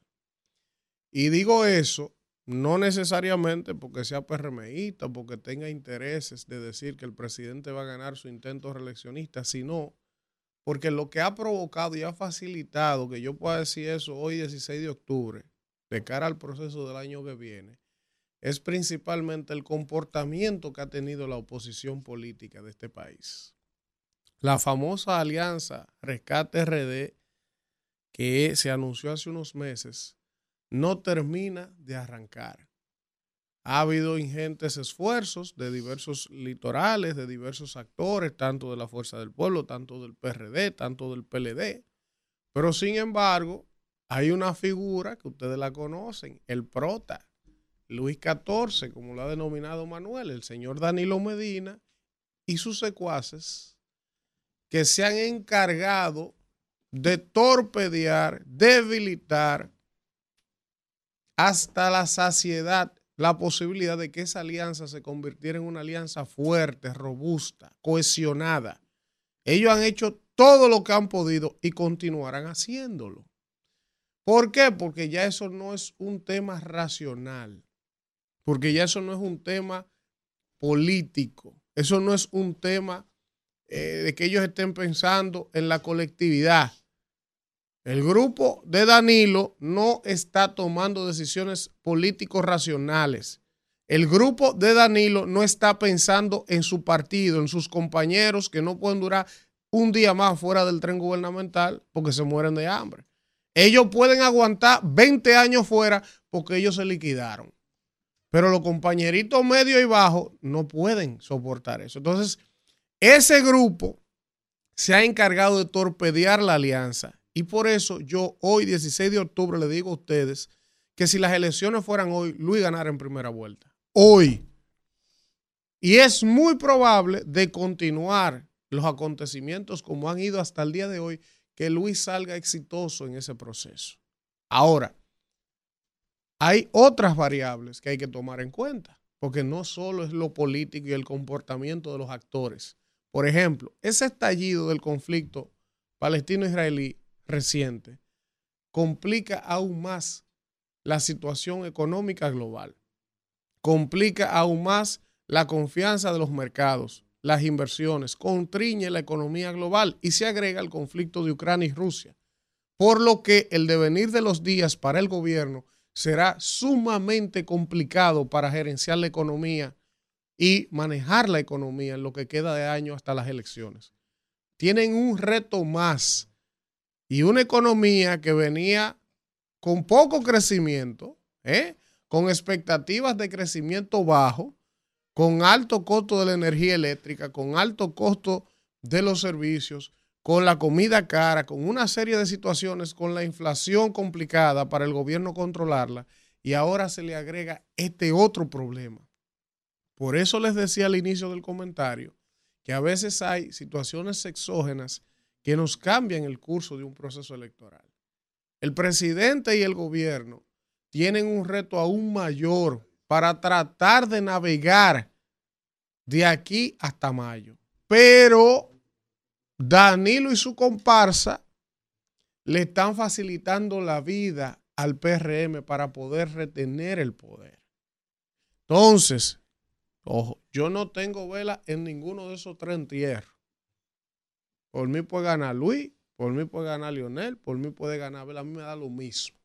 Y digo eso no necesariamente porque sea PRMista, porque tenga intereses de decir que el presidente va a ganar su intento reeleccionista, sino porque lo que ha provocado y ha facilitado que yo pueda decir eso hoy 16 de octubre, de cara al proceso del año que viene, es principalmente el comportamiento que ha tenido la oposición política de este país. La famosa alianza Rescate RD, que se anunció hace unos meses, no termina de arrancar. Ha habido ingentes esfuerzos de diversos litorales, de diversos actores, tanto de la Fuerza del Pueblo, tanto del PRD, tanto del PLD. Pero sin embargo, hay una figura que ustedes la conocen, el prota, Luis XIV, como lo ha denominado Manuel, el señor Danilo Medina y sus secuaces, que se han encargado de torpedear, debilitar hasta la saciedad la posibilidad de que esa alianza se convirtiera en una alianza fuerte, robusta, cohesionada. Ellos han hecho todo lo que han podido y continuarán haciéndolo. ¿Por qué? Porque ya eso no es un tema racional, porque ya eso no es un tema político, eso no es un tema eh, de que ellos estén pensando en la colectividad. El grupo de Danilo no está tomando decisiones políticos racionales. El grupo de Danilo no está pensando en su partido, en sus compañeros que no pueden durar un día más fuera del tren gubernamental porque se mueren de hambre. Ellos pueden aguantar 20 años fuera porque ellos se liquidaron. Pero los compañeritos medio y bajo no pueden soportar eso. Entonces, ese grupo se ha encargado de torpedear la alianza. Y por eso yo hoy, 16 de octubre, le digo a ustedes que si las elecciones fueran hoy, Luis ganara en primera vuelta. Hoy. Y es muy probable de continuar los acontecimientos como han ido hasta el día de hoy, que Luis salga exitoso en ese proceso. Ahora, hay otras variables que hay que tomar en cuenta, porque no solo es lo político y el comportamiento de los actores. Por ejemplo, ese estallido del conflicto palestino-israelí reciente complica aún más la situación económica global, complica aún más la confianza de los mercados, las inversiones, contriñe la economía global y se agrega el conflicto de Ucrania y Rusia. Por lo que el devenir de los días para el gobierno será sumamente complicado para gerenciar la economía y manejar la economía en lo que queda de año hasta las elecciones. Tienen un reto más y una economía que venía con poco crecimiento, ¿eh? con expectativas de crecimiento bajo, con alto costo de la energía eléctrica, con alto costo de los servicios, con la comida cara, con una serie de situaciones, con la inflación complicada para el gobierno controlarla, y ahora se le agrega este otro problema. Por eso les decía al inicio del comentario que a veces hay situaciones exógenas que nos cambian el curso de un proceso electoral. El presidente y el gobierno tienen un reto aún mayor para tratar de navegar de aquí hasta mayo. Pero Danilo y su comparsa le están facilitando la vida al PRM para poder retener el poder. Entonces, ojo, yo no tengo vela en ninguno de esos tres entierros. Por mí puede ganar Luis, por mí puede ganar Lionel, por mí puede ganar Vela, a mí me da lo mismo.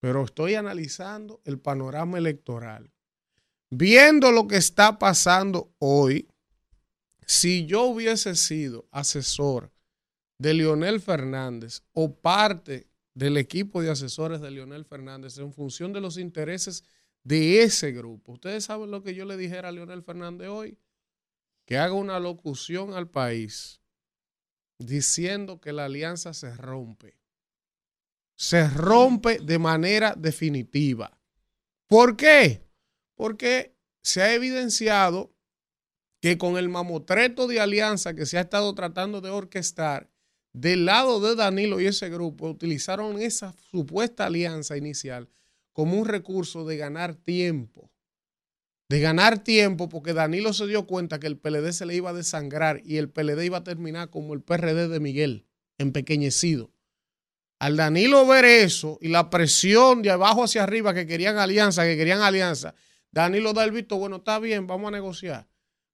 Pero estoy analizando el panorama electoral. Viendo lo que está pasando hoy, si yo hubiese sido asesor de Leonel Fernández o parte del equipo de asesores de Leonel Fernández en función de los intereses de ese grupo. Ustedes saben lo que yo le dijera a Leonel Fernández hoy, que haga una locución al país diciendo que la alianza se rompe. Se rompe de manera definitiva. ¿Por qué? Porque se ha evidenciado que con el mamotreto de alianza que se ha estado tratando de orquestar, del lado de Danilo y ese grupo utilizaron esa supuesta alianza inicial como un recurso de ganar tiempo. De ganar tiempo porque Danilo se dio cuenta que el PLD se le iba a desangrar y el PLD iba a terminar como el PRD de Miguel, empequeñecido. Al Danilo ver eso y la presión de abajo hacia arriba que querían alianza, que querían alianza, Danilo da el visto, bueno, está bien, vamos a negociar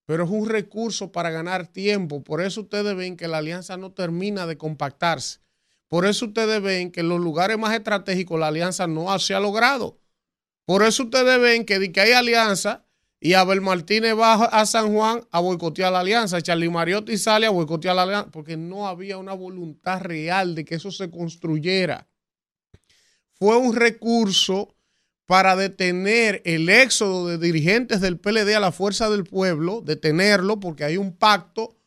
pero es un recurso para ganar tiempo. Por eso ustedes ven que la alianza no termina de compactarse. Por eso ustedes ven que en los lugares más estratégicos la alianza no se ha logrado. Por eso ustedes ven que, que hay alianza y Abel Martínez va a San Juan a boicotear la alianza, Charlie Mariotti sale a boicotear la alianza, porque no había una voluntad real de que eso se construyera. Fue un recurso para detener el éxodo de dirigentes del PLD a la fuerza del pueblo, detenerlo porque hay un pacto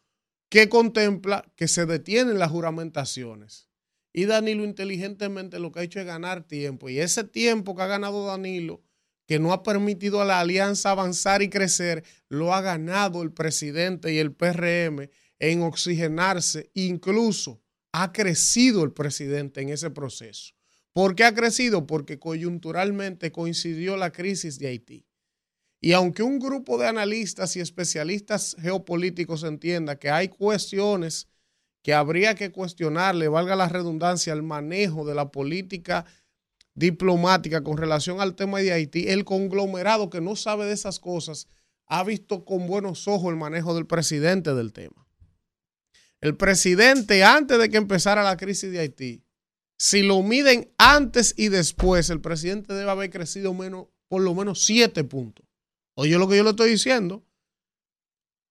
que contempla que se detienen las juramentaciones. Y Danilo inteligentemente lo que ha hecho es ganar tiempo. Y ese tiempo que ha ganado Danilo, que no ha permitido a la alianza avanzar y crecer, lo ha ganado el presidente y el PRM en oxigenarse. Incluso ha crecido el presidente en ese proceso. ¿Por qué ha crecido? Porque coyunturalmente coincidió la crisis de Haití. Y aunque un grupo de analistas y especialistas geopolíticos entienda que hay cuestiones que habría que cuestionarle, valga la redundancia, el manejo de la política diplomática con relación al tema de Haití, el conglomerado que no sabe de esas cosas ha visto con buenos ojos el manejo del presidente del tema. El presidente, antes de que empezara la crisis de Haití, si lo miden antes y después, el presidente debe haber crecido menos, por lo menos siete puntos. Oye lo que yo le estoy diciendo.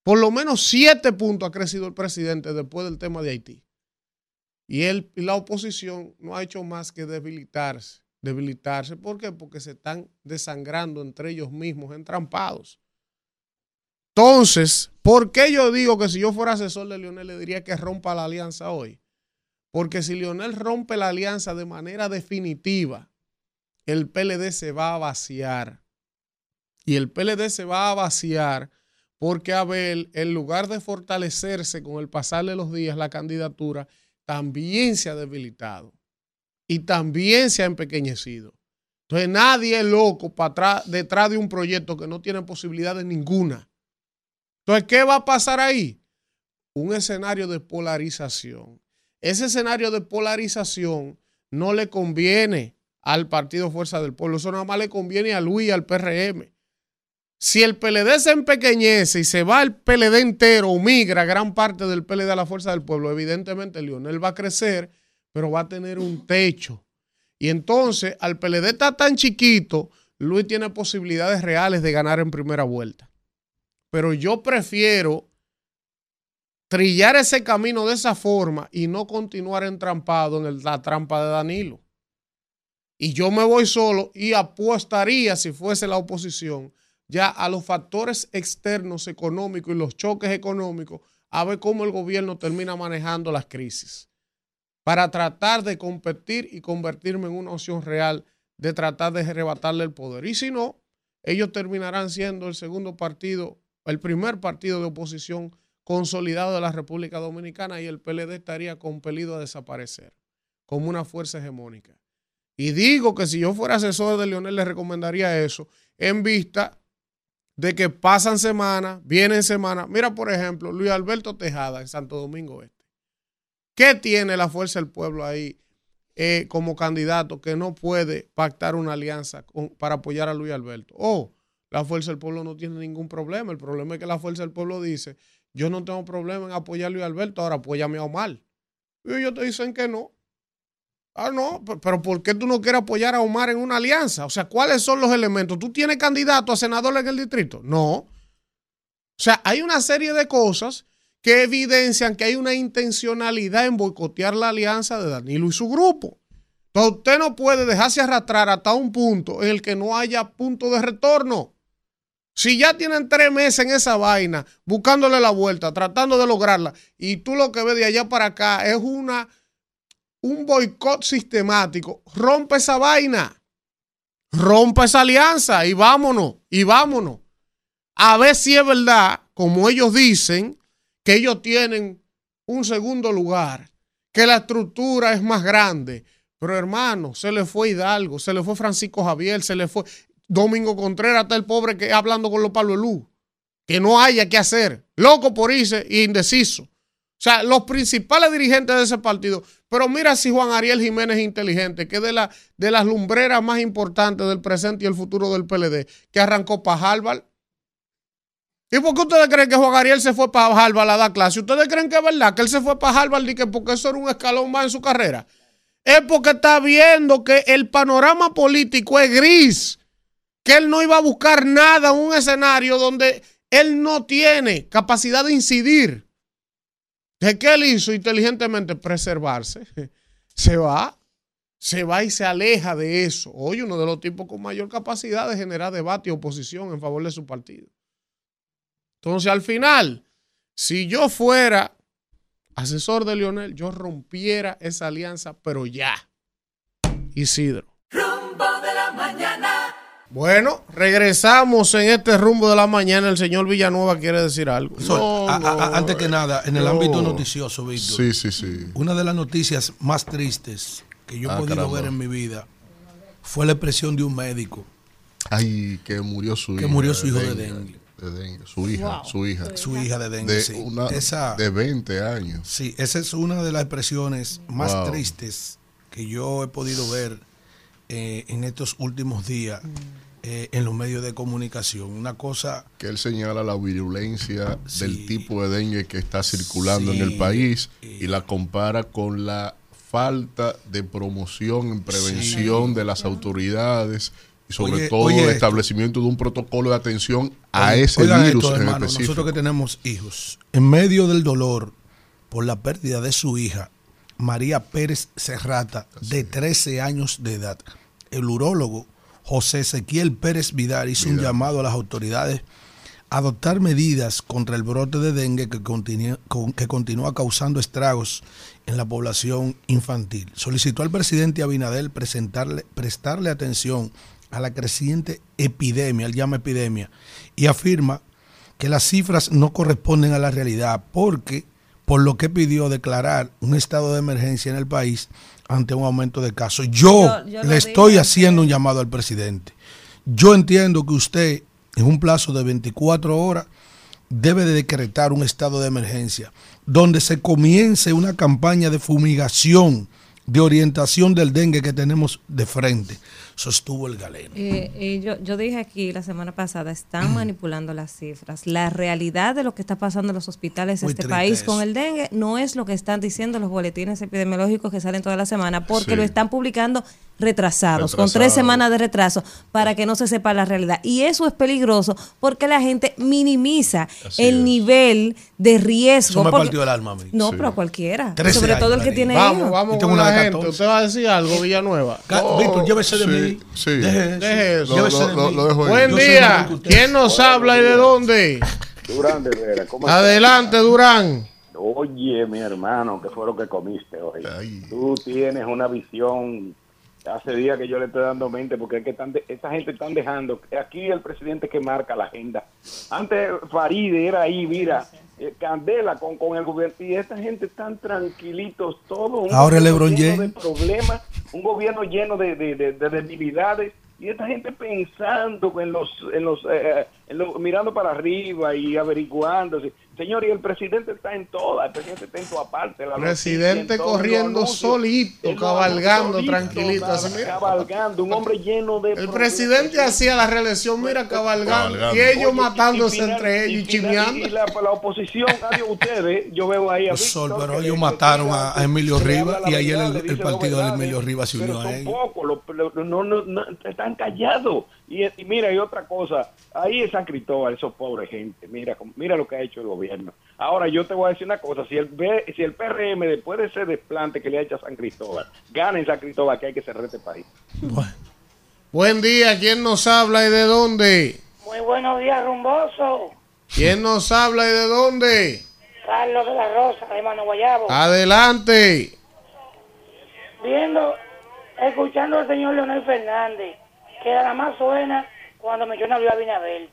Por lo menos siete puntos ha crecido el presidente después del tema de Haití. Y él y la oposición no ha hecho más que debilitarse, debilitarse. ¿Por qué? Porque se están desangrando entre ellos mismos, entrampados. Entonces, ¿por qué yo digo que si yo fuera asesor de Lionel le diría que rompa la alianza hoy? Porque si Lionel rompe la alianza de manera definitiva, el PLD se va a vaciar. Y el PLD se va a vaciar porque Abel, en lugar de fortalecerse con el pasar de los días la candidatura, también se ha debilitado y también se ha empequeñecido. Entonces nadie es loco para detrás de un proyecto que no tiene posibilidades ninguna. Entonces, ¿qué va a pasar ahí? Un escenario de polarización. Ese escenario de polarización no le conviene al Partido Fuerza del Pueblo, eso nada más le conviene a Luis y al PRM. Si el PLD se empequeñece y se va el PLD entero o migra gran parte del PLD a la fuerza del pueblo, evidentemente Lionel va a crecer, pero va a tener un techo. Y entonces, al PLD está tan chiquito, Luis tiene posibilidades reales de ganar en primera vuelta. Pero yo prefiero trillar ese camino de esa forma y no continuar entrampado en la trampa de Danilo. Y yo me voy solo y apostaría, si fuese la oposición, ya a los factores externos económicos y los choques económicos, a ver cómo el gobierno termina manejando las crisis, para tratar de competir y convertirme en una opción real de tratar de arrebatarle el poder. Y si no, ellos terminarán siendo el segundo partido, el primer partido de oposición consolidado de la República Dominicana y el PLD estaría compelido a desaparecer como una fuerza hegemónica. Y digo que si yo fuera asesor de Leonel le recomendaría eso en vista de que pasan semanas, vienen semanas. Mira, por ejemplo, Luis Alberto Tejada en Santo Domingo Este. ¿Qué tiene la fuerza del pueblo ahí eh, como candidato que no puede pactar una alianza para apoyar a Luis Alberto? Oh, la fuerza del pueblo no tiene ningún problema. El problema es que la fuerza del pueblo dice, yo no tengo problema en apoyar a Luis Alberto, ahora apóyame a Omar. Y ellos te dicen que no. Ah, no, pero ¿por qué tú no quieres apoyar a Omar en una alianza? O sea, ¿cuáles son los elementos? ¿Tú tienes candidato a senador en el distrito? No. O sea, hay una serie de cosas que evidencian que hay una intencionalidad en boicotear la alianza de Danilo y su grupo. Entonces usted no puede dejarse arrastrar hasta un punto en el que no haya punto de retorno. Si ya tienen tres meses en esa vaina, buscándole la vuelta, tratando de lograrla, y tú lo que ves de allá para acá es una un boicot sistemático, rompe esa vaina, rompe esa alianza y vámonos, y vámonos. A ver si es verdad, como ellos dicen, que ellos tienen un segundo lugar, que la estructura es más grande. Pero hermano, se le fue Hidalgo, se le fue Francisco Javier, se le fue Domingo Contreras, hasta el pobre que hablando con los palos luz, que no haya que hacer, loco por irse e indeciso. O sea, los principales dirigentes de ese partido pero mira si Juan Ariel Jiménez es inteligente, que es de, la, de las lumbreras más importantes del presente y el futuro del PLD, que arrancó para. ¿Y por qué ustedes creen que Juan Ariel se fue para Harvard a dar clase? ¿Ustedes creen que es verdad que él se fue para Harvard y que porque eso era un escalón más en su carrera? Es porque está viendo que el panorama político es gris, que él no iba a buscar nada en un escenario donde él no tiene capacidad de incidir. ¿Qué él hizo inteligentemente? Preservarse. Se va, se va y se aleja de eso. Hoy uno de los tipos con mayor capacidad de generar debate y oposición en favor de su partido. Entonces, al final, si yo fuera asesor de Lionel, yo rompiera esa alianza, pero ya. Isidro. Rumbo de la mañana. Bueno, regresamos en este rumbo de la mañana. El señor Villanueva quiere decir algo. antes que nada, en el ámbito noticioso, Víctor. Sí, sí, sí. Una de las noticias más tristes que yo he ah, podido ver en mi vida fue la expresión de un médico. Ay, que murió su hijo. Que murió su hijo de dengue. De dengue. Su hija, su hija. Su hija de dengue, sí. de 20 años. Sí, esa es una de las expresiones más tristes que yo he podido ver eh, en estos últimos días eh, en los medios de comunicación. Una cosa... Que él señala la virulencia del tipo de dengue que está circulando en el país y la compara con la falta de promoción en prevención de las autoridades y sobre todo el establecimiento de un protocolo de atención a ese virus en Nosotros que tenemos hijos, en medio del dolor por la pérdida de su hija, María Pérez Serrata, de 13 años de edad, el urólogo José Ezequiel Pérez Vidal hizo un llamado a las autoridades a adoptar medidas contra el brote de dengue que continúa, con- que continúa causando estragos en la población infantil. Solicitó al presidente presentarle, prestarle atención a la creciente epidemia, él llama epidemia, y afirma que las cifras no corresponden a la realidad porque por lo que pidió declarar un estado de emergencia en el país ante un aumento de casos. Yo, Yo- yo lo le estoy haciendo un llamado al presidente. Yo entiendo que usted en un plazo de 24 horas debe de decretar un estado de emergencia donde se comience una campaña de fumigación, de orientación del dengue que tenemos de frente, sostuvo el galeno. Eh, eh, yo, yo dije aquí la semana pasada, están manipulando las cifras. La realidad de lo que está pasando en los hospitales de este país eso. con el dengue no es lo que están diciendo los boletines epidemiológicos que salen toda la semana, porque Sí. lo están publicando retrasados, con tres semanas de retraso, para que no se sepa la realidad. Y eso es peligroso porque la gente minimiza Así el es. nivel de riesgo. Eso me porque- partió el alma. No, Sí. pero a cualquiera. 13 Sobre todo el que tiene Vamos, hijos. vamos con la gente. 14. Usted va a decir algo, Villanueva. Ca- Oh, Víctor, llévese de sí, mí. Sí. Deje eso. Deje eso. Llévese Lo- de lo- mí. lo dejo ahí. Buen día. ¿Quién nos habla y de dónde? Durán de Vera, ¿cómo estás? Adelante, Durán. Oye, mi hermano, ¿qué fue lo que comiste hoy? Ay. Tú tienes una visión. Hace días que yo le estoy dando mente porque es que están de- esta gente están dejando. Aquí el presidente que marca la agenda. Antes Faride era ahí, mira, eh, Candela con, con el gobierno. Y esta gente están tranquilitos todos. un Ahora LeBron lleno James. de problemas, un gobierno lleno de, de, de- de debilidades. Y esta gente pensando en los, en los, eh, en los- mirando para arriba y averiguando. Señor, y el presidente está en todas, el presidente está en toda parte. la Presidente noticia, corriendo anuncios, solito, cabalgando, tranquilito, así, mira. Cabalgando, un hombre lleno de... El presidente hacía la reelección, mira, cabalgando. Cabalgando. Y ellos Oye, matándose y final- entre ellos y chimeando. Y la, la oposición, adiós ustedes, yo veo ahí a Los Víctor, Sol, pero ellos mataron a- Emilio Rivas y ayer el- partido de Emilio Rivas se pero unió a son ellos. pocos, lo- lo- no, no, no, están callados. Y, y mira, y otra cosa, ahí en San Cristóbal, esos pobres gente, mira, mira lo que ha hecho el gobierno. Ahora yo te voy a decir una cosa, si el, si el PRM después de ese desplante que le ha hecho a San Cristóbal, gana en San Cristóbal, que hay que cerrar este país. Bueno, Buen día, ¿quién nos habla y de dónde? Muy buenos días, rumboso. ¿Quién nos habla y de dónde? Carlos de la Rosa, hermano Guayabo. Adelante. Viendo, escuchando al señor Leonel Fernández, que nada más suena cuando menciona a Luis Abinader.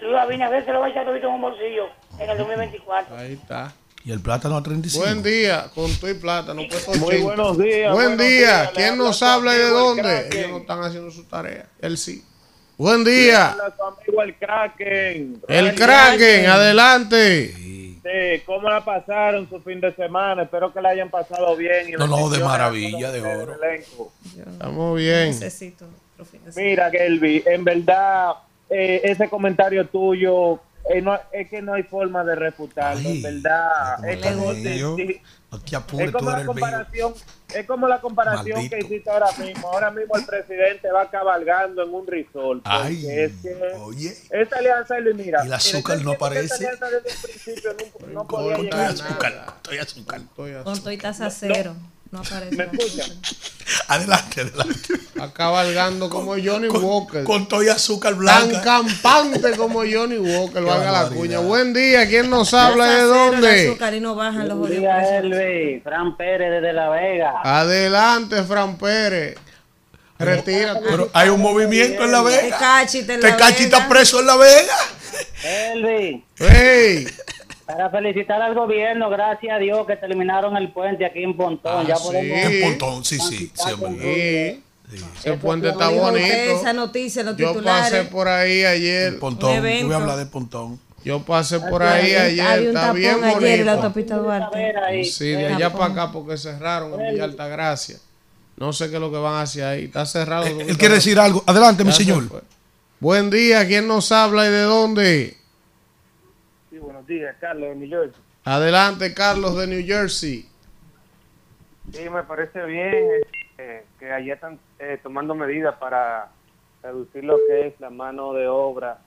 Luis Abinader se lo va a echar todito en un bolsillo en el 2024. Ahí está. y el plátano a 35. Buen día, con tu y plata, no puesto Muy 80. buenos días, Buen buenos día, días, ¿quién nos habla y de dónde? Kraken. Ellos no están haciendo su tarea, él sí. Buen día, amigo el Kraken. el Kraken, adelante. Sí, ¿cómo la pasaron su fin de semana? Espero que la hayan pasado bien. y No, no, de maravilla, de oro. Estamos bien. Necesito otro fin de semana. Mira, Gelby, en verdad, eh, ese comentario tuyo, eh, no- es que no hay forma de refutarlo, Ay, en verdad. ¿cómo Es como, es la comparación, es como la comparación Maldito. que hiciste ahora mismo. Ahora mismo el presidente va cabalgando en un Ay, es que oye. esta alianza, Luis, mira, Y el azúcar no aparece. esta alianza desde el principio no, no podía importa llegar a Estoy nada. azúcar, estoy azúcar. Estoy. Con todo y taza cero. No aparece. ¿Me la escuchan? Adelante, adelante. Está cabalgando como Johnny Walker. Con todo y azúcar Tan blanca. campante como Johnny Walker, valga la cuña. Buen día, ¿quién nos habla de dónde? azúcar y no bajan los Buen día, precios. Elvi. Fran Pérez desde La Vega. Adelante, Fran Pérez. Retírate. Pero hay un movimiento en La Te Vega. cachita en la Te cachita preso en La Vega. Elvi, Hey, para felicitar al gobierno, gracias a Dios que terminaron el puente aquí en Pontón. Ah, ya sí. podemos En Pontón, sí, sí. sí, hombre. sí. Ese puente está bonito. Esa noticia los Yo titulares. pasé por ahí ayer. En Pontón. Yo voy a hablar de Pontón. Yo pasé por ahí Había ayer. un Está tapón bien ayer en la bonito. autopista Duarte. Sí, de allá para acá porque cerraron en Villa Altagracia. No sé qué es lo que van hacia ahí. Está cerrado. Él, él quiere decir algo. Adelante, mi señor. Buen día, ¿quién nos habla y de dónde? Días, Carlos de New York. Adelante, Carlos de New Jersey. Sí, me parece bien eh, que allá están eh, tomando medidas para reducir lo que es la mano de obra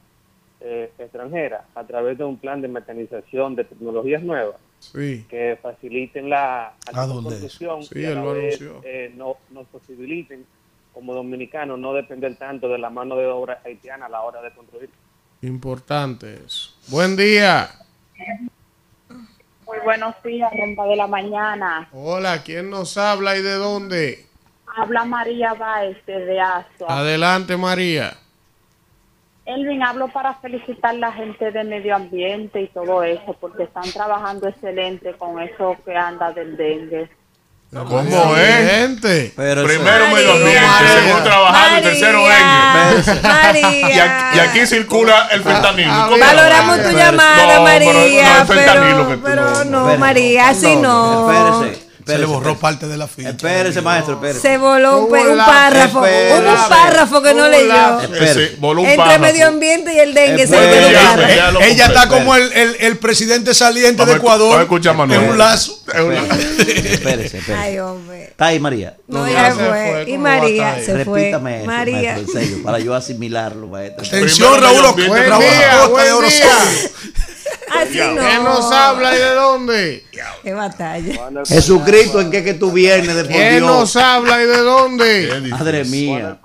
eh, extranjera a través de un plan de mecanización de tecnologías nuevas Sí. que faciliten la ¿A dónde construcción Sí, y a la vez, eh, no, nos posibiliten como dominicanos, no depender tanto de la mano de obra haitiana a la hora de construir. Importante eso. Buen día. Muy buenos días, Ronda de la Mañana. Hola, ¿quién nos habla y de dónde? Habla María Baez desde Asua. Adelante, María. Elvin, hablo para felicitar a la gente de medio ambiente y todo eso, porque están trabajando excelente con eso que anda del dengue. ¿Cómo es? Gente. Pero Primero medio ambiente, María. segundo trabajando, y tercero dengue. María. Y aquí, y aquí circula el fentanilo. Ah, ¿Cómo Valoramos no? tu llamada, No, María, pero no es fentanilo que pero, tú pero no- no, Espérese. María, así no. Espérese. Se le espérese, borró espérese. parte de la ficha. Espérese, maestro, espérese. Se voló un, un párrafo, espérese. hubo un párrafo que no leyó. la- Ese, voló un Entre medio ambiente y el dengue se Espérese. ya lo Ella está como el, el, el presidente saliente Vamos de a Ecuador. escuchar Manuel. En un lazo. Es Espérese, espérese. Ay, hombre. Está ahí, María. No, ya ya se fue. Y ¿cómo va a María se fue. Repítame eso, María. maestro, en serio, para yo asimilarlo, maestro. Atención, Raúl Raúl buen de Oro día. Solo. Así no. ¿Quién nos habla y de dónde? Qué batalla. Jesucristo, ¿en qué que tú vienes de por ¿Quién Dios? nos habla y de dónde? Madre mía.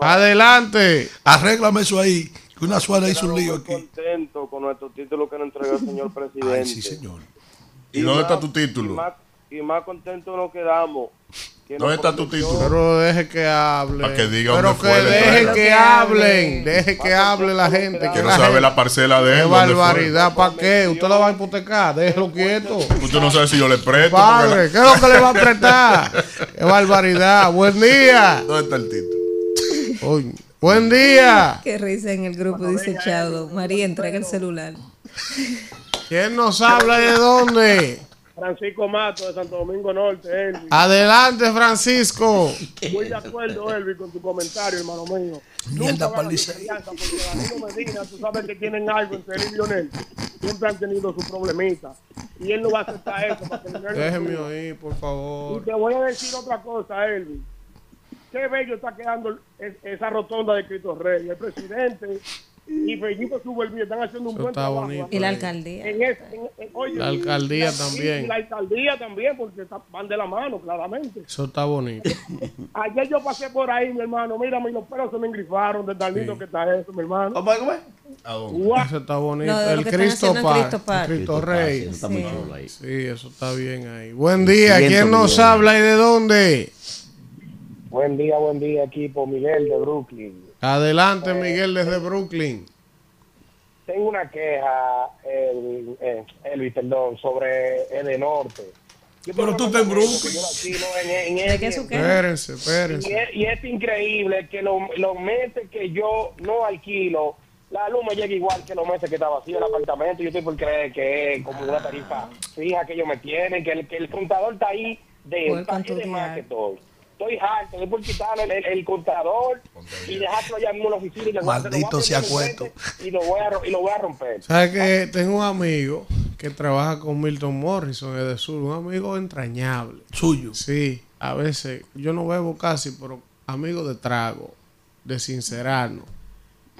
Adelante. Arréglame eso ahí. Que una suara hizo un lío aquí. muy contentos con nuestro título que nos entregó el señor presidente. Ay, sí, señor. ¿Y dónde está tu Y título? más, y más contentos nos quedamos. que ¿Dónde está tu título? Pero deje que hablen. Para que diga Pero dónde que deje que Que hablen. Deje que hable la gente. Que no la sabe la parcela de Qué él. ¿dónde fue? barbaridad. ¿Para qué? ¿Usted la va a hipotecar? Déjelo quieto. Usted no sabe si yo le presto. Padre, ¿qué es lo que le va a prestar? Qué barbaridad. Buen día. ¿Dónde está el título? Oye, Buen día. Qué risa en el grupo, dice Chaudo. María, entrega el celular. ¿Quién nos habla y de dónde? Francisco Mato de Santo Domingo Norte, Elvi. Adelante, Francisco. Muy de acuerdo, Elvi, con tu comentario, hermano mío. Mierda Nunca va a pa'l haber Licey. confianza, porque Danilo Medina, tú sabes que tienen algo entre él y Lionel. Siempre han tenido su problemita. Y él no va a aceptar eso. Para que Lionel no Déjeme oír, por Y favor. te voy a decir otra cosa, Elvi. Qué bello está quedando es- esa rotonda de Cristo Rey. El presidente y Fellito Subervía están haciendo un Eso buen trabajo. bonito. Y la alcaldía. En es- en- en- oye, La alcaldía y también. Y la alcaldía también, porque está- van de la mano, claramente. Eso está bonito. Ayer yo pasé por ahí, mi hermano. Mírame, y los pelos se me engrifaron de tan lindo que está eso, mi hermano. ¿Cómo es. Eso está bonito. No, el Cristo haciendo en Par. Cristo Par. el Cristo Rey. Paz, Está muy Sí. chulo ahí. Sí, eso está bien ahí. Buen día. ¿Quién nos millones. habla y de dónde? Buen día, buen día, equipo. Miguel de Brooklyn. Adelante, Miguel, desde Brooklyn. Tengo una queja, el, eh, Elvis, perdón, sobre el norte. Yo Pero tú estás en Brooklyn. en- ¿De? Espérense, Y espérense. es, y es increíble que lo- los meses que yo no alquilo, la luz me llega igual que los meses que está vacío el apartamento. Yo estoy por creer que es como una tarifa fija que ellos me tienen, que el, que el contador está ahí de, está de más que todo. Estoy harto, estoy por quitarle el, el, el contador y dejarlo allá en la oficina. Y le voy a Maldito sea frente Y lo voy a, y lo voy a romper. ¿Sabes que Tengo un amigo que trabaja con Milton Morrison de Sur, un amigo entrañable. Suyo. Sí, a veces yo no bebo casi, pero amigo de trago, de sincerarnos.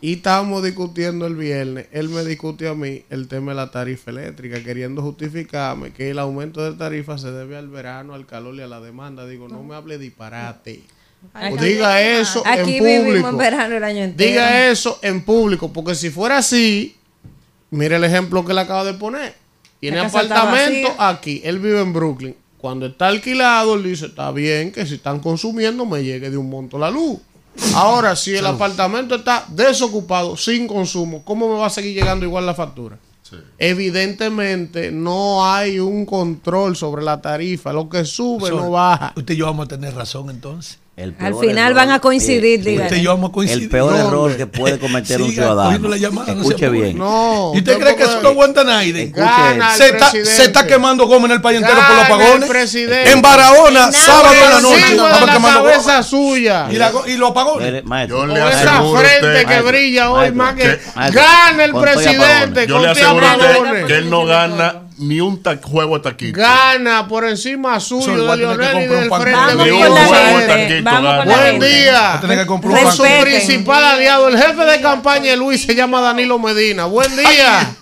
Y estábamos discutiendo el viernes, él me discute a mí el tema de la tarifa eléctrica, queriendo justificarme que el aumento de tarifa se debe al verano, al calor y a la demanda. Digo, no me hable disparate. O diga eso Aquí en vivimos público. en verano el año entero. Diga eso en público, porque si fuera así, mire el ejemplo que le acabo de poner. Tiene apartamento aquí, él vive en Brooklyn. Cuando está alquilado, él dice, está bien que si están consumiendo me llegue de un monto la luz. Ahora, si el apartamento está desocupado, sin consumo, ¿cómo me va a seguir llegando igual la factura? Sí. Evidentemente no hay un control sobre la tarifa. Lo que sube Eso- no baja. Usted y yo vamos a tener razón entonces. El Al peor final error- van a coincidir, eh. Usted y yo vamos a coincidir. El peor ¿Dónde? error que puede cometer un Siga ciudadano. cogiendo la llamada, no Escuche apure. bien. No. ¿Y usted cree que eso no aguanta nadie? Se está, se está quemando goma en el país entero por los apagones. presidente. En Barahona, Nada sábado en la noche, la cabeza goma. suya. Y, la y los apagones. Yo le esa frente usted- que Maestro, brilla hoy maestro, más que maestro, gana el presidente. Yo le con aseguro a usted que él no gana ni un ta- juego de taquito. Gana por encima suyo de Lionel y del frente. Ni un juego de taquito gana. Buen día. Con su principal aliado, el jefe de campaña de Luis se llama Danilo Medina. Buen día.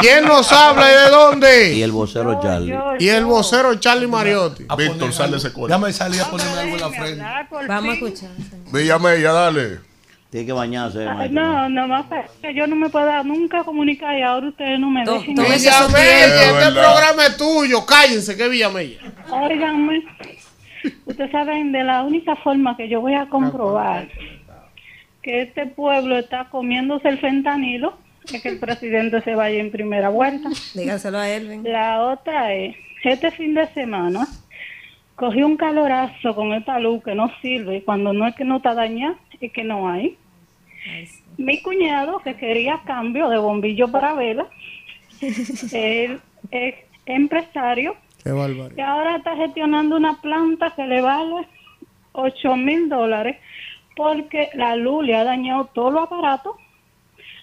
¿Quién nos habla y de dónde? Y el vocero Charlie. Y el vocero Charlie Mariotti. Víctor, sal de ese cuerpo. Déjame salir a ponerme algo en la frente. Vamos a escuchar. Villamella, dale. Tiene que bañarse. Ay. No, no más que yo no me pueda nunca comunicar y ahora ustedes no me dejen. Villamella, Es este verdad. programa es tuyo. Cállense, que Villamella. Óiganme, ustedes saben de la única forma que yo voy a comprobar que este pueblo está comiéndose el fentanilo es que el presidente se vaya en primera vuelta. Dígaselo a Elvin. La otra es, este fin de semana cogí un calorazo con esta luz que no sirve cuando no es que no está dañada y que no hay. Mi cuñado que quería cambio de bombillo para vela, él es empresario Qué y ahora está gestionando una planta que le vale 8 mil dólares porque la luz le ha dañado todos los aparatos.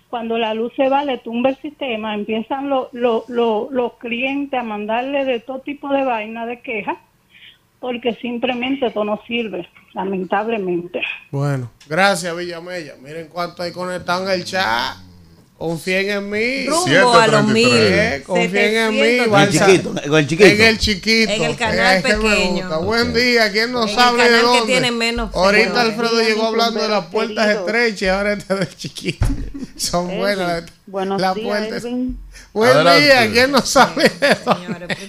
Cuando la luz se va, le tumba el sistema, empiezan los los- los- los clientes a mandarle de todo tipo de vaina, de quejas, porque simplemente esto no sirve, lamentablemente. Bueno, gracias Villamella. Miren cuánto hay conectado en el chat. Confíen en mí. Rumbo a los mil. Eh, confíen en mí. 700. Con el Balsa- chiquito, con el chiquito. En el chiquito. En el canal Es que me pequeño. Buen día. ¿Quién nos En el y de canal que dónde? tiene menos Ahorita. Alfredo llegó hablando de las puertas estrechas y ahora está del chiquito. Son buenas. Buenos las días. Buen Adelante. día. ¿Quién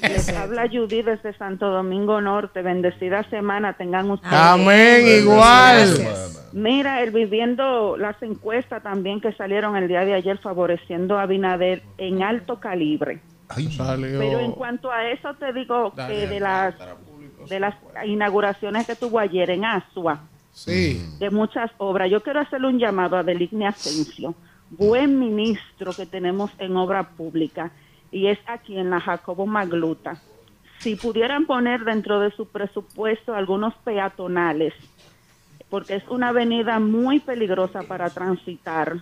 Les se- habla Judy desde Santo Domingo Norte. Bendecida semana tengan ustedes. Amén. Igual. Gracias. Mira, el viviendo las encuestas también que salieron el día de ayer favoreciendo a Abinader en alto calibre. Salió. Pero en cuanto a eso te digo Dale, que de las de las inauguraciones que tuvo ayer en Asua, Sí. de muchas obras, yo quiero hacerle un llamado a Deligne Asensio, buen ministro que tenemos en obra pública, y es aquí en la Jacobo Magluta. Si pudieran poner dentro de su presupuesto algunos peatonales, porque es una avenida muy peligrosa para transitar.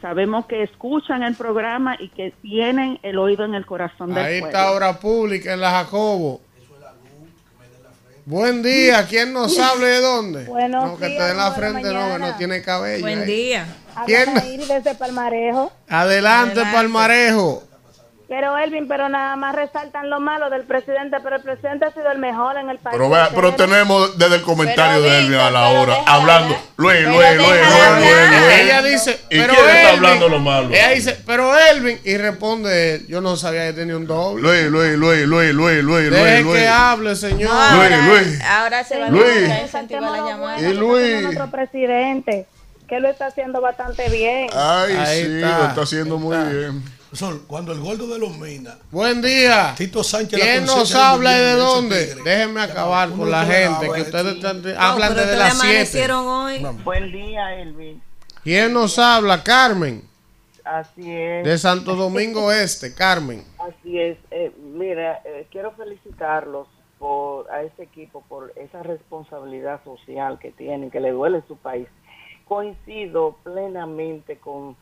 Sabemos que escuchan el programa y que tienen el oído en el corazón del Ahí pueblo. está obra pública en la Jacobo. Buen día, ¿quién nos habla de dónde? Buenos no, que días, te den la frente, no, que no tiene cabello. Buen ahí. día. ¿Quién? Desde Palmarejo. Adelante, Adelante. Palmarejo. Pero Elvin, pero nada más resaltan lo malo del presidente, pero el presidente ha sido el mejor en el país. Pero, vea, pero tenemos desde el comentario Pero, de Elvin a la hora, hablando. Luis, Luis, Luis, Luis, Luis. Luis. Ella dice, ¿Y pero quién está hablando lo malo? Ella dice, pero Elvin, y responde yo no sabía que tenía un doble. Luis, Luis, Luis, Luis, Luis, Luis, Deje Luis, Luis. que hable, señor. Luis, Ahora, Luis. ahora se va a Luis. necesitar incentivar la llamada. Y Luis. nuestro presidente, que lo está haciendo bastante bien. Ay, Ahí sí, está. lo está haciendo muy bien. Sol, cuando el gordo de los Minas, Buen día. Tito Sánchez la ¿Quién nos habla y de dónde? tigre. Déjenme acabar con la gente, que ustedes están- No, hablan desde ustedes las 7. amanecieron hoy. Buen día, Elvin. ¿Quién nos habla? Carmen, Así es. de Santo Domingo Este. Carmen. Así es. Eh, mira, eh, quiero felicitarlos por a este equipo por esa responsabilidad social que tienen, que le duele su país. Coincido plenamente con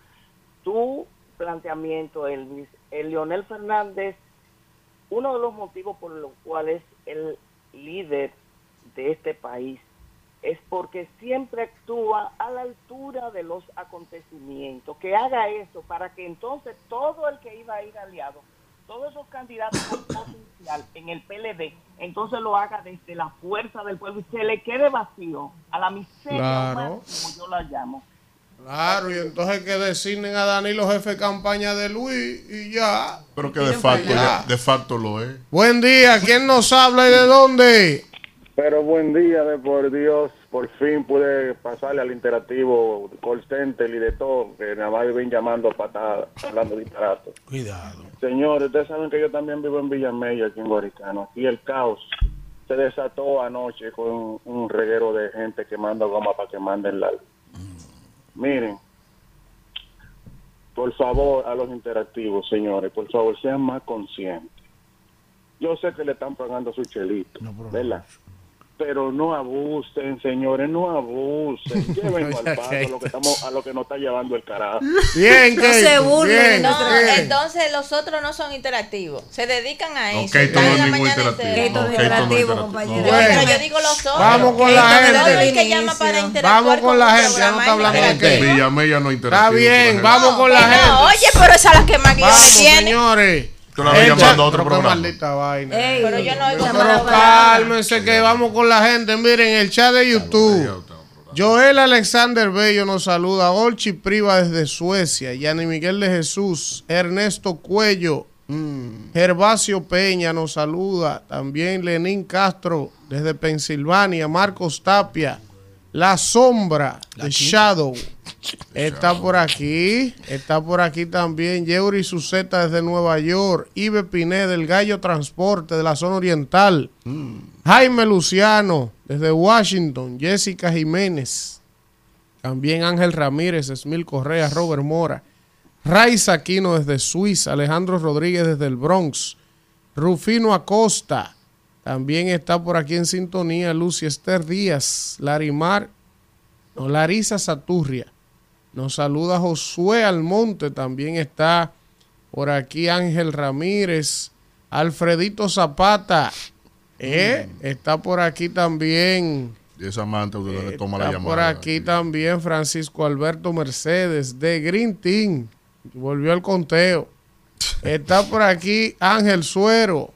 tu planteamiento, Elvis. El Leonel Fernández, uno de los motivos por los cuales el líder de este país es porque siempre actúa a la altura de los acontecimientos. Que haga eso para que entonces todo el que iba a ir aliado, todos esos candidatos potencial en el PLD, entonces lo haga desde la fuerza del pueblo y se le quede vacío a la miseria Claro. humana, como yo la llamo. Claro, y entonces que designen a Danilo jefe de campaña de Luis y ya. Pero que de facto, ya- de facto lo es. Buen día, ¿quién nos habla y de dónde? Pero buen día, de por Dios, por fin pude pasarle al interactivo call center y de todo, que nada más ven llamando a patadas, hablando de disparato. Cuidado. Señores, ustedes saben que yo también vivo en Villamella, aquí en Guaricano. Aquí el caos se desató anoche con un, reguero de gente quemando goma para que manden la luz. Miren, por favor, a los interactivos, señores, por favor, sean más conscientes. Yo sé que le están pagando su chelito, ¿verdad? Pero no abusen, señores, no abusen. Llévenlo al paso a lo que, estamos, a lo que nos está llevando el carajo. Bien, No se burlen. bien, No, bien. entonces los otros no son interactivos. Se dedican a eso. No en es la ningún mañana interactivo. No, interactivo. compañero. Bueno. yo digo los otros. Vamos con la gente. todo el que llama para interactuar Vamos con la gente, ya no está hablando de. Villamella no Está interactivo. bien, vamos con la No, gente. oye, pero esa es la que más tiene. señores. Tú la ves llamando a otro programa. maldita vaina. Pero yo no oigo Pero nada. cálmense que vamos con la gente. Miren, el chat de YouTube. Joel Alexander Bello nos saluda. Olchi Priva desde Suecia. Yani Miguel de Jesús. Ernesto Cuello. Gervasio Peña nos saluda. También Lenín Castro desde Pensilvania. Marcos Tapia. La Sombra de Shadow. Está por aquí. Está por aquí también Yeuri Suceta desde Nueva York. Ibe Piné del Gallo Transporte de la zona oriental. Jaime Luciano desde Washington. Jessica Jiménez. También Ángel Ramírez, Esmil Correa, Robert Mora. Raiza Aquino desde Suiza. Alejandro Rodríguez desde el Bronx. Rufino Acosta. También está por aquí en sintonía Lucy Esther Díaz. Larimar. No, Larisa Saturria. Nos saluda Josué Almonte. También está por aquí Ángel Ramírez. Alfredito Zapata. Eh, Está por aquí también. Y esa amante usted le toma la Está llamada. por aquí también Francisco Alberto Mercedes de Green Team. Volvió el conteo. Está por aquí Ángel Suero,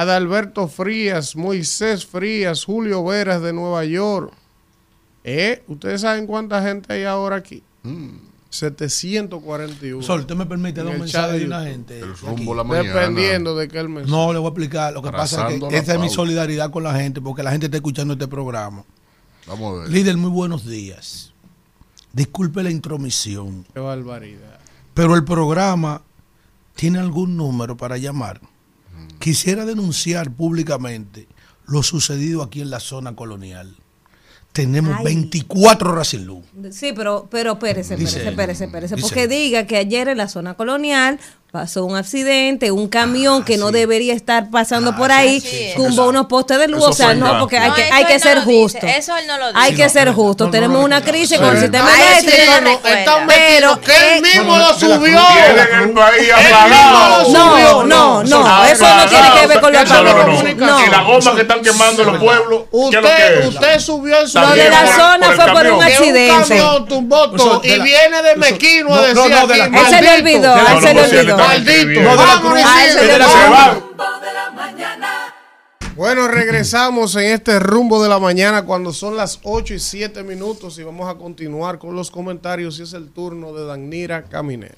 Adalberto Frías, Moisés Frías, Julio Veras de Nueva York. ¿Eh? ¿Ustedes saben cuánta gente hay ahora aquí? 741. Sol, ¿usted me permite dar un mensaje de de una gente? El aquí? rumbo la mañana. Dependiendo de qué el mensaje. No, le voy a explicar. Lo que pasa es que la esta es mi solidaridad con la gente, porque la gente está escuchando este programa. Vamos a ver. Líder, muy buenos días. Disculpe la intromisión, Qué barbaridad. pero el programa tiene algún número para llamar. Quisiera denunciar públicamente lo sucedido aquí en la zona colonial. Tenemos Ay. 24 horas sin luz. Sí, pero, pero espérese, espérese, espérese, espérese. Porque diga que ayer en la zona colonial pasó un accidente, un camión que no debería estar pasando por ahí, tumbó unos postes de luz. O sea, no, porque hay No, que, hay que no ser dice, justo. Eso él no lo dice. Hay que ser justo. Tenemos una crisis con el sistema eléctrico. Pero metidos, que él mismo No, lo subió. No, no, no, Ah, eso no tiene que ver con los Eso no. Y la goma que están quemando en los pueblos. ¿qué es lo que Usted, usted subió en su Lo de la zona fue por un que un accidente. camión tumbó y viene de Mequino no, a no, decir Él se le olvidó, él se le olvidó. Maldito. No, de la cruz. Bueno, regresamos en este rumbo de la mañana cuando son las 8 y 7 minutos y vamos a continuar con los comentarios y es el turno de Danira Caminero.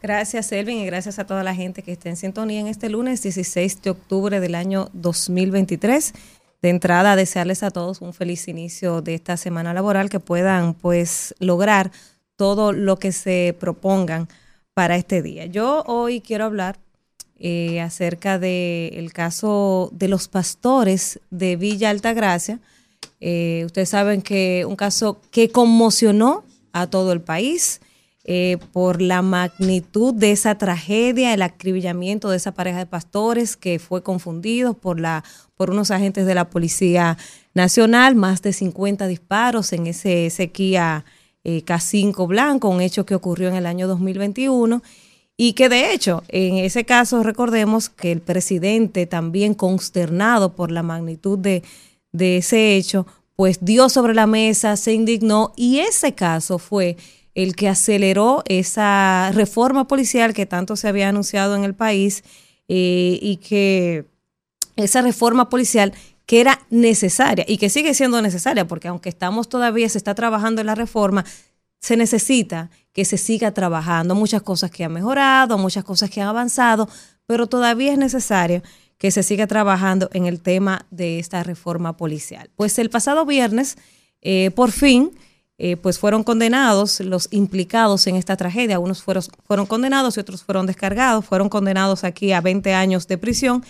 Gracias, Elvin, y gracias a toda la gente que está en sintonía en este lunes 16 de octubre del año 2023. De entrada, desearles a todos un feliz inicio de esta semana laboral, que puedan pues lograr todo lo que se propongan para este día. Yo hoy quiero hablar eh, acerca del caso de los pastores de Villa Altagracia. Eh, ustedes saben que un caso que conmocionó a todo el país eh, por la magnitud de esa tragedia, el acribillamiento de esa pareja de pastores que fue confundido por, la, por unos agentes de la Policía Nacional, más de 50 disparos en ese, Kia eh, K5 blanco, un hecho que ocurrió en el año 2021 y que de hecho, en ese caso, recordemos que el presidente, también consternado por la magnitud de, de ese hecho, pues dio sobre la mesa, se indignó y ese caso fue el que aceleró esa reforma policial que tanto se había anunciado en el país eh, y que esa reforma policial que era necesaria y que sigue siendo necesaria, porque aunque estamos todavía, se está trabajando en la reforma, se necesita que se siga trabajando. Muchas cosas que han mejorado, muchas cosas que han avanzado, pero todavía es necesario que se siga trabajando en el tema de esta reforma policial. Pues el pasado viernes, eh, por fin, eh, pues fueron condenados los implicados en esta tragedia. Unos fueron, fueron condenados y otros fueron descargados. Fueron condenados aquí a 20 años de prisión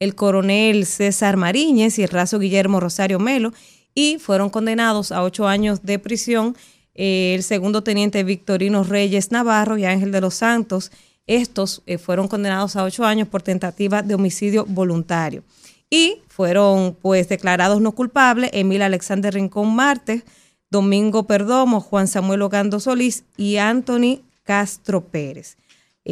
el coronel César Mariñez y el raso Guillermo Rosario Melo y fueron condenados a ocho años de prisión eh, el segundo teniente Victorino Reyes Navarro y Ángel de los Santos. Estos eh, fueron condenados a ocho años por tentativa de homicidio voluntario. y fueron pues declarados no culpables Emil Alexander Rincón Martes, Domingo Perdomo, Juan Samuel Ogando Solís y Anthony Castro Pérez.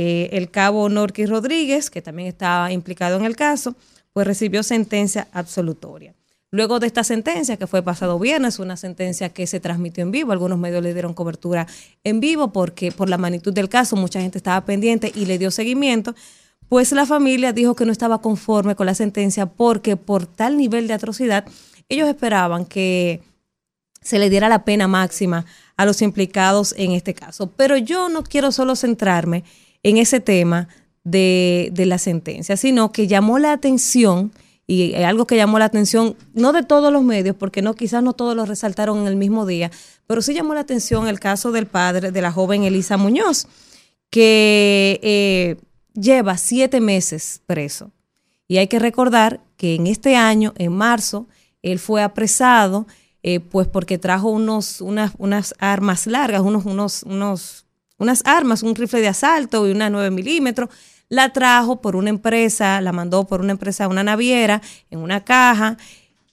Eh, el cabo Norqui Rodríguez, que también estaba implicado en el caso, pues recibió sentencia absolutoria. Luego de esta sentencia, que fue pasado viernes, una sentencia que se transmitió en vivo, algunos medios le dieron cobertura en vivo porque por la magnitud del caso mucha gente estaba pendiente y le dio seguimiento, pues la familia dijo que no estaba conforme con la sentencia porque por tal nivel de atrocidad ellos esperaban que se le diera la pena máxima a los implicados en este caso. Pero yo no quiero solo centrarme en ese tema de, de la sentencia, sino que llamó la atención y algo que llamó la atención, no de todos los medios, porque no, quizás no todos lo resaltaron en el mismo día, pero sí llamó la atención el caso del padre de la joven Elisa Muñoz, que eh, lleva siete meses preso. Y hay que recordar que en este año, en marzo, él fue apresado, eh, pues porque trajo unos, unas, unas armas largas, unos, unos, unos, unas armas, un rifle de asalto y una 9 milímetros. La trajo por una empresa, la mandó por una empresa una naviera, en una caja,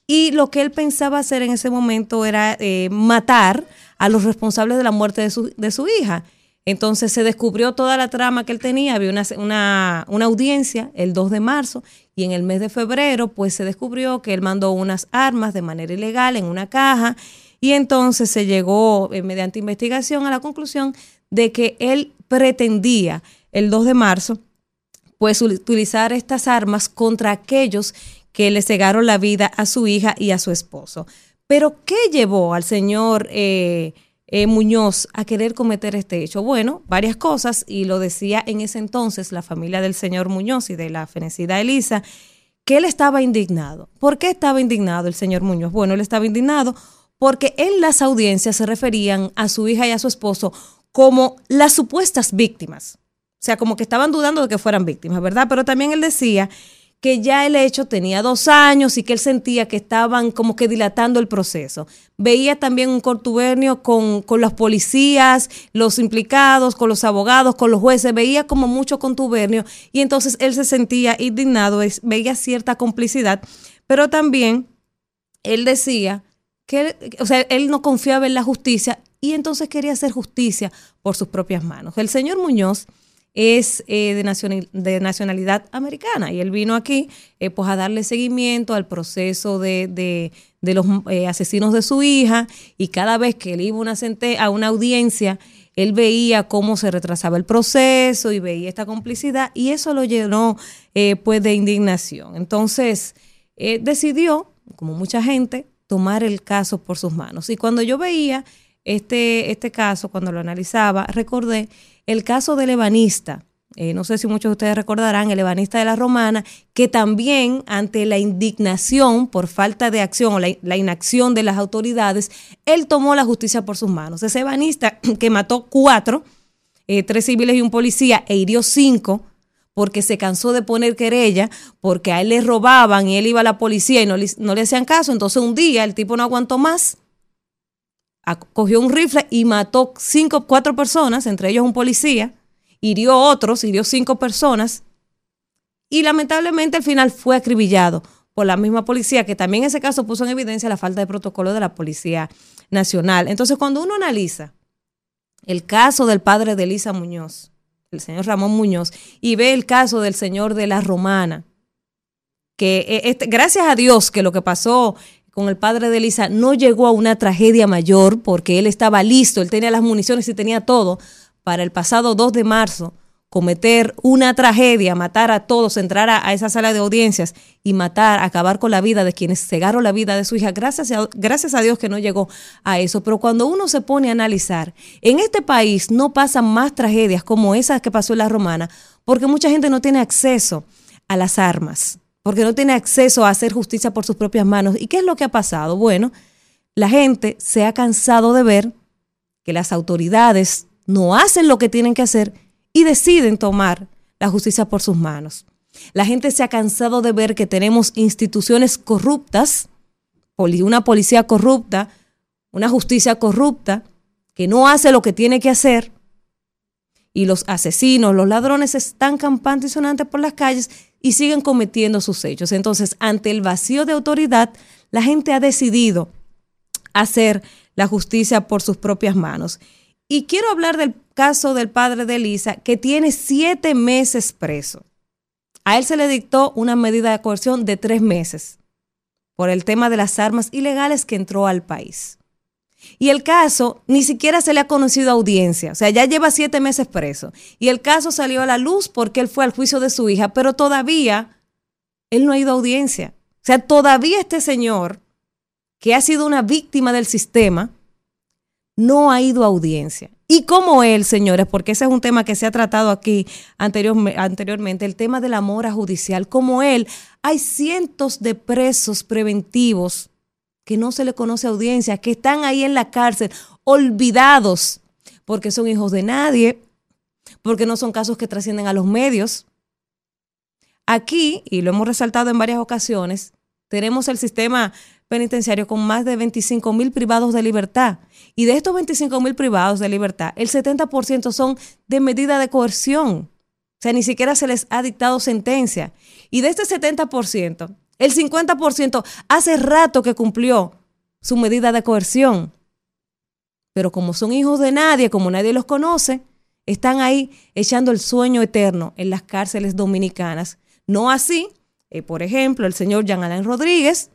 y lo que él pensaba hacer en ese momento era eh, matar a los responsables de la muerte de su, de su, hija. Entonces se descubrió toda la trama que él tenía, había una, una, una, audiencia el 2 de marzo y en el mes de febrero pues se descubrió que él mandó unas armas de manera ilegal en una caja. Y entonces se llegó eh, mediante investigación a la conclusión de que él pretendía el 2 de marzo pues utilizar estas armas contra aquellos que le cegaron la vida a su hija y a su esposo. Pero, ¿qué llevó al señor eh, eh, Muñoz a querer cometer este hecho? Bueno, varias cosas, y lo decía en ese entonces la familia del señor Muñoz y de la fenecida Elisa, que él estaba indignado. ¿Por qué estaba indignado el señor Muñoz? Bueno, él estaba indignado porque en las audiencias se referían a su hija y a su esposo como las supuestas víctimas. O sea, como que estaban dudando de que fueran víctimas, ¿verdad? Pero también él decía que ya el hecho tenía dos años y que él sentía que estaban como que dilatando el proceso. Veía también un contubernio con, con los policías, los implicados, con los abogados, con los jueces, veía como mucho contubernio y entonces él se sentía indignado, veía cierta complicidad, pero también él decía que, o sea, él no confiaba en la justicia y entonces quería hacer justicia por sus propias manos. El señor Muñoz es eh, de, nacionalidad americana y él vino aquí eh, pues a darle seguimiento al proceso de, de, los eh, asesinos de su hija y cada vez que él iba una a una audiencia, él veía cómo se retrasaba el proceso y veía esta complicidad y eso lo llenó pues de indignación. Entonces decidió, como mucha gente, tomar el caso por sus manos. Y cuando yo veía este, este caso, cuando lo analizaba, recordé el caso del ebanista, eh, no sé si muchos de ustedes recordarán, el ebanista de la Romana, que también ante la indignación por falta de acción o la, inacción de las autoridades, él tomó la justicia por sus manos. Ese ebanista que mató cuatro, eh, tres civiles y un policía, e hirió cinco, porque se cansó de poner querella, porque a él le robaban y él iba a la policía y no le, no le hacían caso. Entonces un día el tipo no aguantó más cogió un rifle y mató cinco, cuatro personas, entre ellos un policía, hirió otros, hirió cinco personas y lamentablemente al final fue acribillado por la misma policía, que también en ese caso puso en evidencia la falta de protocolo de la Policía Nacional. Entonces, cuando uno analiza el caso del padre de Elisa Muñoz, el señor Ramón Muñoz, y ve el caso del señor de la Romana, que eh, este, gracias a Dios que lo que pasó con el padre de Elisa no llegó a una tragedia mayor porque él estaba listo, él tenía las municiones y tenía todo para el pasado 2 de marzo cometer una tragedia, matar a todos, entrar a, esa sala de audiencias y matar, acabar con la vida de quienes cegaron la vida de su hija. Gracias a, gracias a Dios que no llegó a eso. Pero cuando uno se pone a analizar, en este país no pasan más tragedias como esas que pasó en la romana, porque mucha gente no tiene acceso a las armas porque no tiene acceso a hacer justicia por sus propias manos. ¿Y qué es lo que ha pasado? Bueno, la gente se ha cansado de ver que las autoridades no hacen lo que tienen que hacer y deciden tomar la justicia por sus manos. La gente se ha cansado de ver que tenemos instituciones corruptas, una policía corrupta, una justicia corrupta, que no hace lo que tiene que hacer, y los asesinos, los ladrones están campantes y sonantes por las calles y siguen cometiendo sus hechos. Entonces, ante el vacío de autoridad, la gente ha decidido hacer la justicia por sus propias manos. Y quiero hablar del caso del padre de Elisa, que tiene siete meses preso. A él se le dictó una medida de coerción de tres meses por el tema de las armas ilegales que entró al país. Y el caso ni siquiera se le ha conocido audiencia, o sea, ya lleva siete meses preso. Y el caso salió a la luz porque él fue al juicio de su hija, pero todavía él no ha ido a audiencia. O sea, todavía este señor, que ha sido una víctima del sistema, no ha ido a audiencia. Y como él, señores, porque ese es un tema que se ha tratado aquí anteriormente, el tema de la mora judicial, como él, hay cientos de presos preventivos que no se le conoce audiencia, que están ahí en la cárcel, olvidados, porque son hijos de nadie, porque no son casos que trascienden a los medios. Aquí, y lo hemos resaltado en varias ocasiones, tenemos el sistema penitenciario con más de 25 mil privados de libertad. Y de estos 25 mil privados de libertad, el 70% son de medida de coerción. O sea, ni siquiera se les ha dictado sentencia. Y de este 70%, el 50% hace rato que cumplió su medida de coerción. Pero como son hijos de nadie, como nadie los conoce, están ahí echando el sueño eterno en las cárceles dominicanas. No así, eh, por ejemplo, el señor Jean Alain Rodríguez,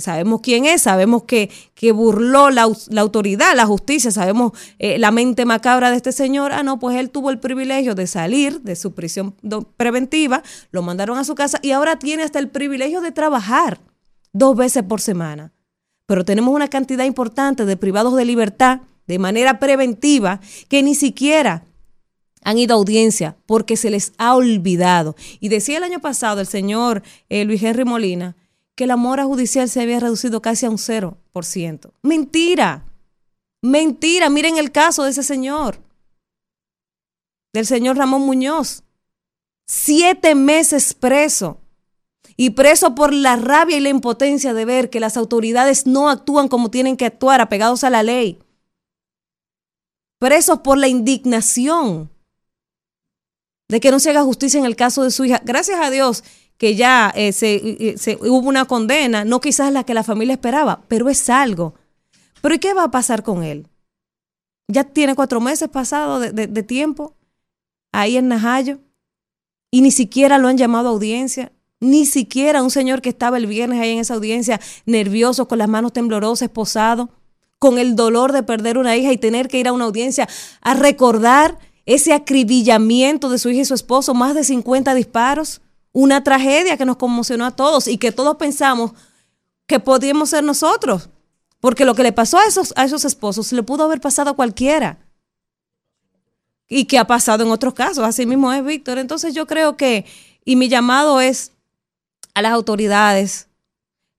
sabemos quién es, sabemos que, que burló la, autoridad, la justicia, sabemos eh, la mente macabra de este señor. Ah, no, pues él tuvo el privilegio de salir de su prisión preventiva, lo mandaron a su casa y ahora tiene hasta el privilegio de trabajar dos veces por semana. Pero tenemos una cantidad importante de privados de libertad de manera preventiva que ni siquiera han ido a audiencia porque se les ha olvidado. Y decía el año pasado el señor eh, Luis Henry Molina, que la mora judicial se había reducido casi a un 0%. Mentira. Mentira. Miren el caso de ese señor, del señor Ramón Muñoz. Siete meses preso. Y preso por la rabia y la impotencia de ver que las autoridades no actúan como tienen que actuar, apegados a la ley. Presos por la indignación de que no se haga justicia en el caso de su hija. Gracias a Dios que ya eh, se, se, hubo una condena, no quizás la que la familia esperaba, pero es algo. Pero ¿y qué va a pasar con él? Ya tiene cuatro meses pasado de, de, tiempo ahí en Najayo y ni siquiera lo han llamado a audiencia, ni siquiera un señor que estaba el viernes ahí en esa audiencia, nervioso, con las manos temblorosas, esposado, con el dolor de perder una hija y tener que ir a una audiencia a recordar ese acribillamiento de su hija y su esposo, más de 50 disparos una tragedia que nos conmocionó a todos y que todos pensamos que podíamos ser nosotros. Porque lo que le pasó a esos, a esos esposos le pudo haber pasado a cualquiera. Y que ha pasado en otros casos. Así mismo es, Víctor. Entonces yo creo que, y mi llamado es a las autoridades,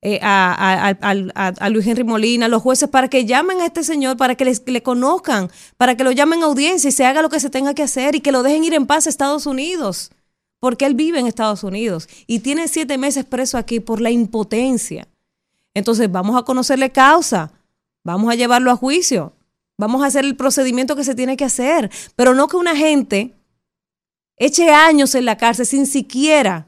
eh, a, a, Luis Henry Molina, a los jueces, para que llamen a este señor, para que les, le conozcan, para que lo llamen a audiencia y se haga lo que se tenga que hacer y que lo dejen ir en paz a Estados Unidos porque él vive en Estados Unidos y tiene siete meses preso aquí por la impotencia. Entonces vamos a conocerle causa, vamos a llevarlo a juicio, vamos a hacer el procedimiento que se tiene que hacer, pero no que una gente eche años en la cárcel sin siquiera,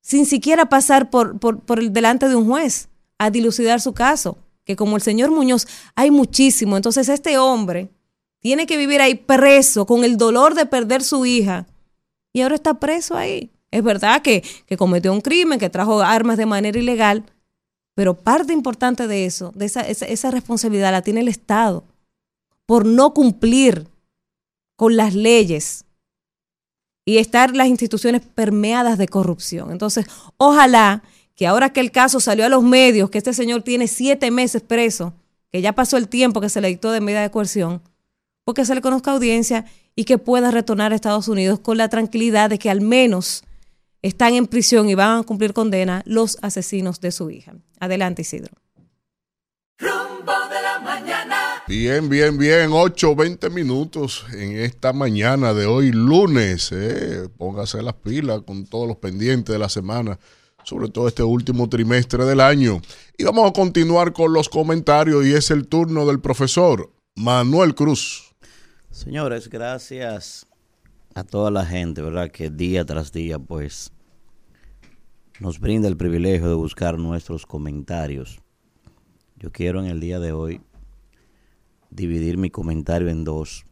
sin siquiera pasar por, por, por el delante de un juez a dilucidar su caso, que como el señor Muñoz hay muchísimo, entonces este hombre tiene que vivir ahí preso con el dolor de perder su hija y ahora está preso ahí. Es verdad que, cometió un crimen, que trajo armas de manera ilegal, pero parte importante de eso, de esa, esa, responsabilidad la tiene el Estado por no cumplir con las leyes y estar las instituciones permeadas de corrupción. Entonces, ojalá que ahora que el caso salió a los medios, que este señor tiene siete meses preso, que ya pasó el tiempo que se le dictó de medida de coerción, porque se le conozca audiencia y que pueda retornar a Estados Unidos con la tranquilidad de que al menos están en prisión y van a cumplir condena los asesinos de su hija. Adelante, Isidro. Rumbo de la mañana. Bien, bien, bien. 8, 20 minutos en esta mañana de hoy, lunes. Eh. Póngase las pilas con todos los pendientes de la semana, sobre todo este último trimestre del año. Y vamos a continuar con los comentarios y es el turno del profesor Manuel Cruz. Señores, gracias a toda la gente, ¿verdad? Que día tras día, pues, nos brinda el privilegio de buscar nuestros comentarios. Yo quiero en el día de hoy dividir mi comentario en dos.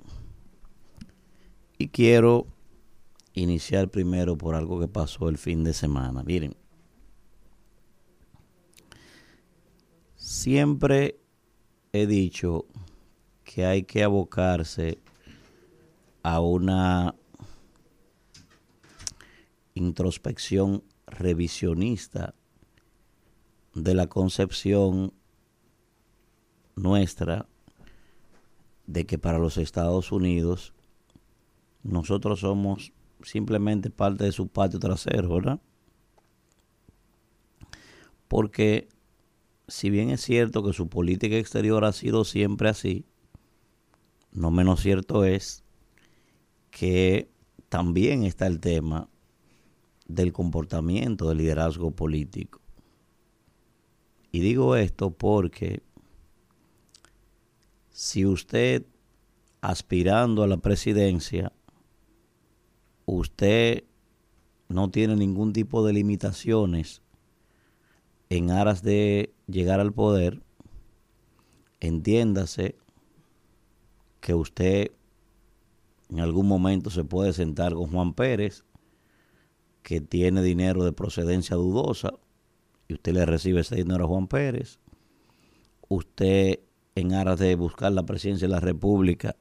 Y quiero iniciar primero por algo que pasó el fin de semana. Miren, siempre he dicho que hay que abocarse a una introspección revisionista de la concepción nuestra de que para los Estados Unidos nosotros somos simplemente parte de su patio trasero, ¿verdad? Porque si bien es cierto que su política exterior ha sido siempre así, no menos cierto es que también está el tema del comportamiento del liderazgo político. Y digo esto porque si usted aspirando a la presidencia, usted no tiene ningún tipo de limitaciones en aras de llegar al poder, entiéndase que usted en algún momento se puede sentar con Juan Pérez, que tiene dinero de procedencia dudosa, y usted le recibe ese dinero a Juan Pérez. Usted, en aras de buscar la presidencia de la República,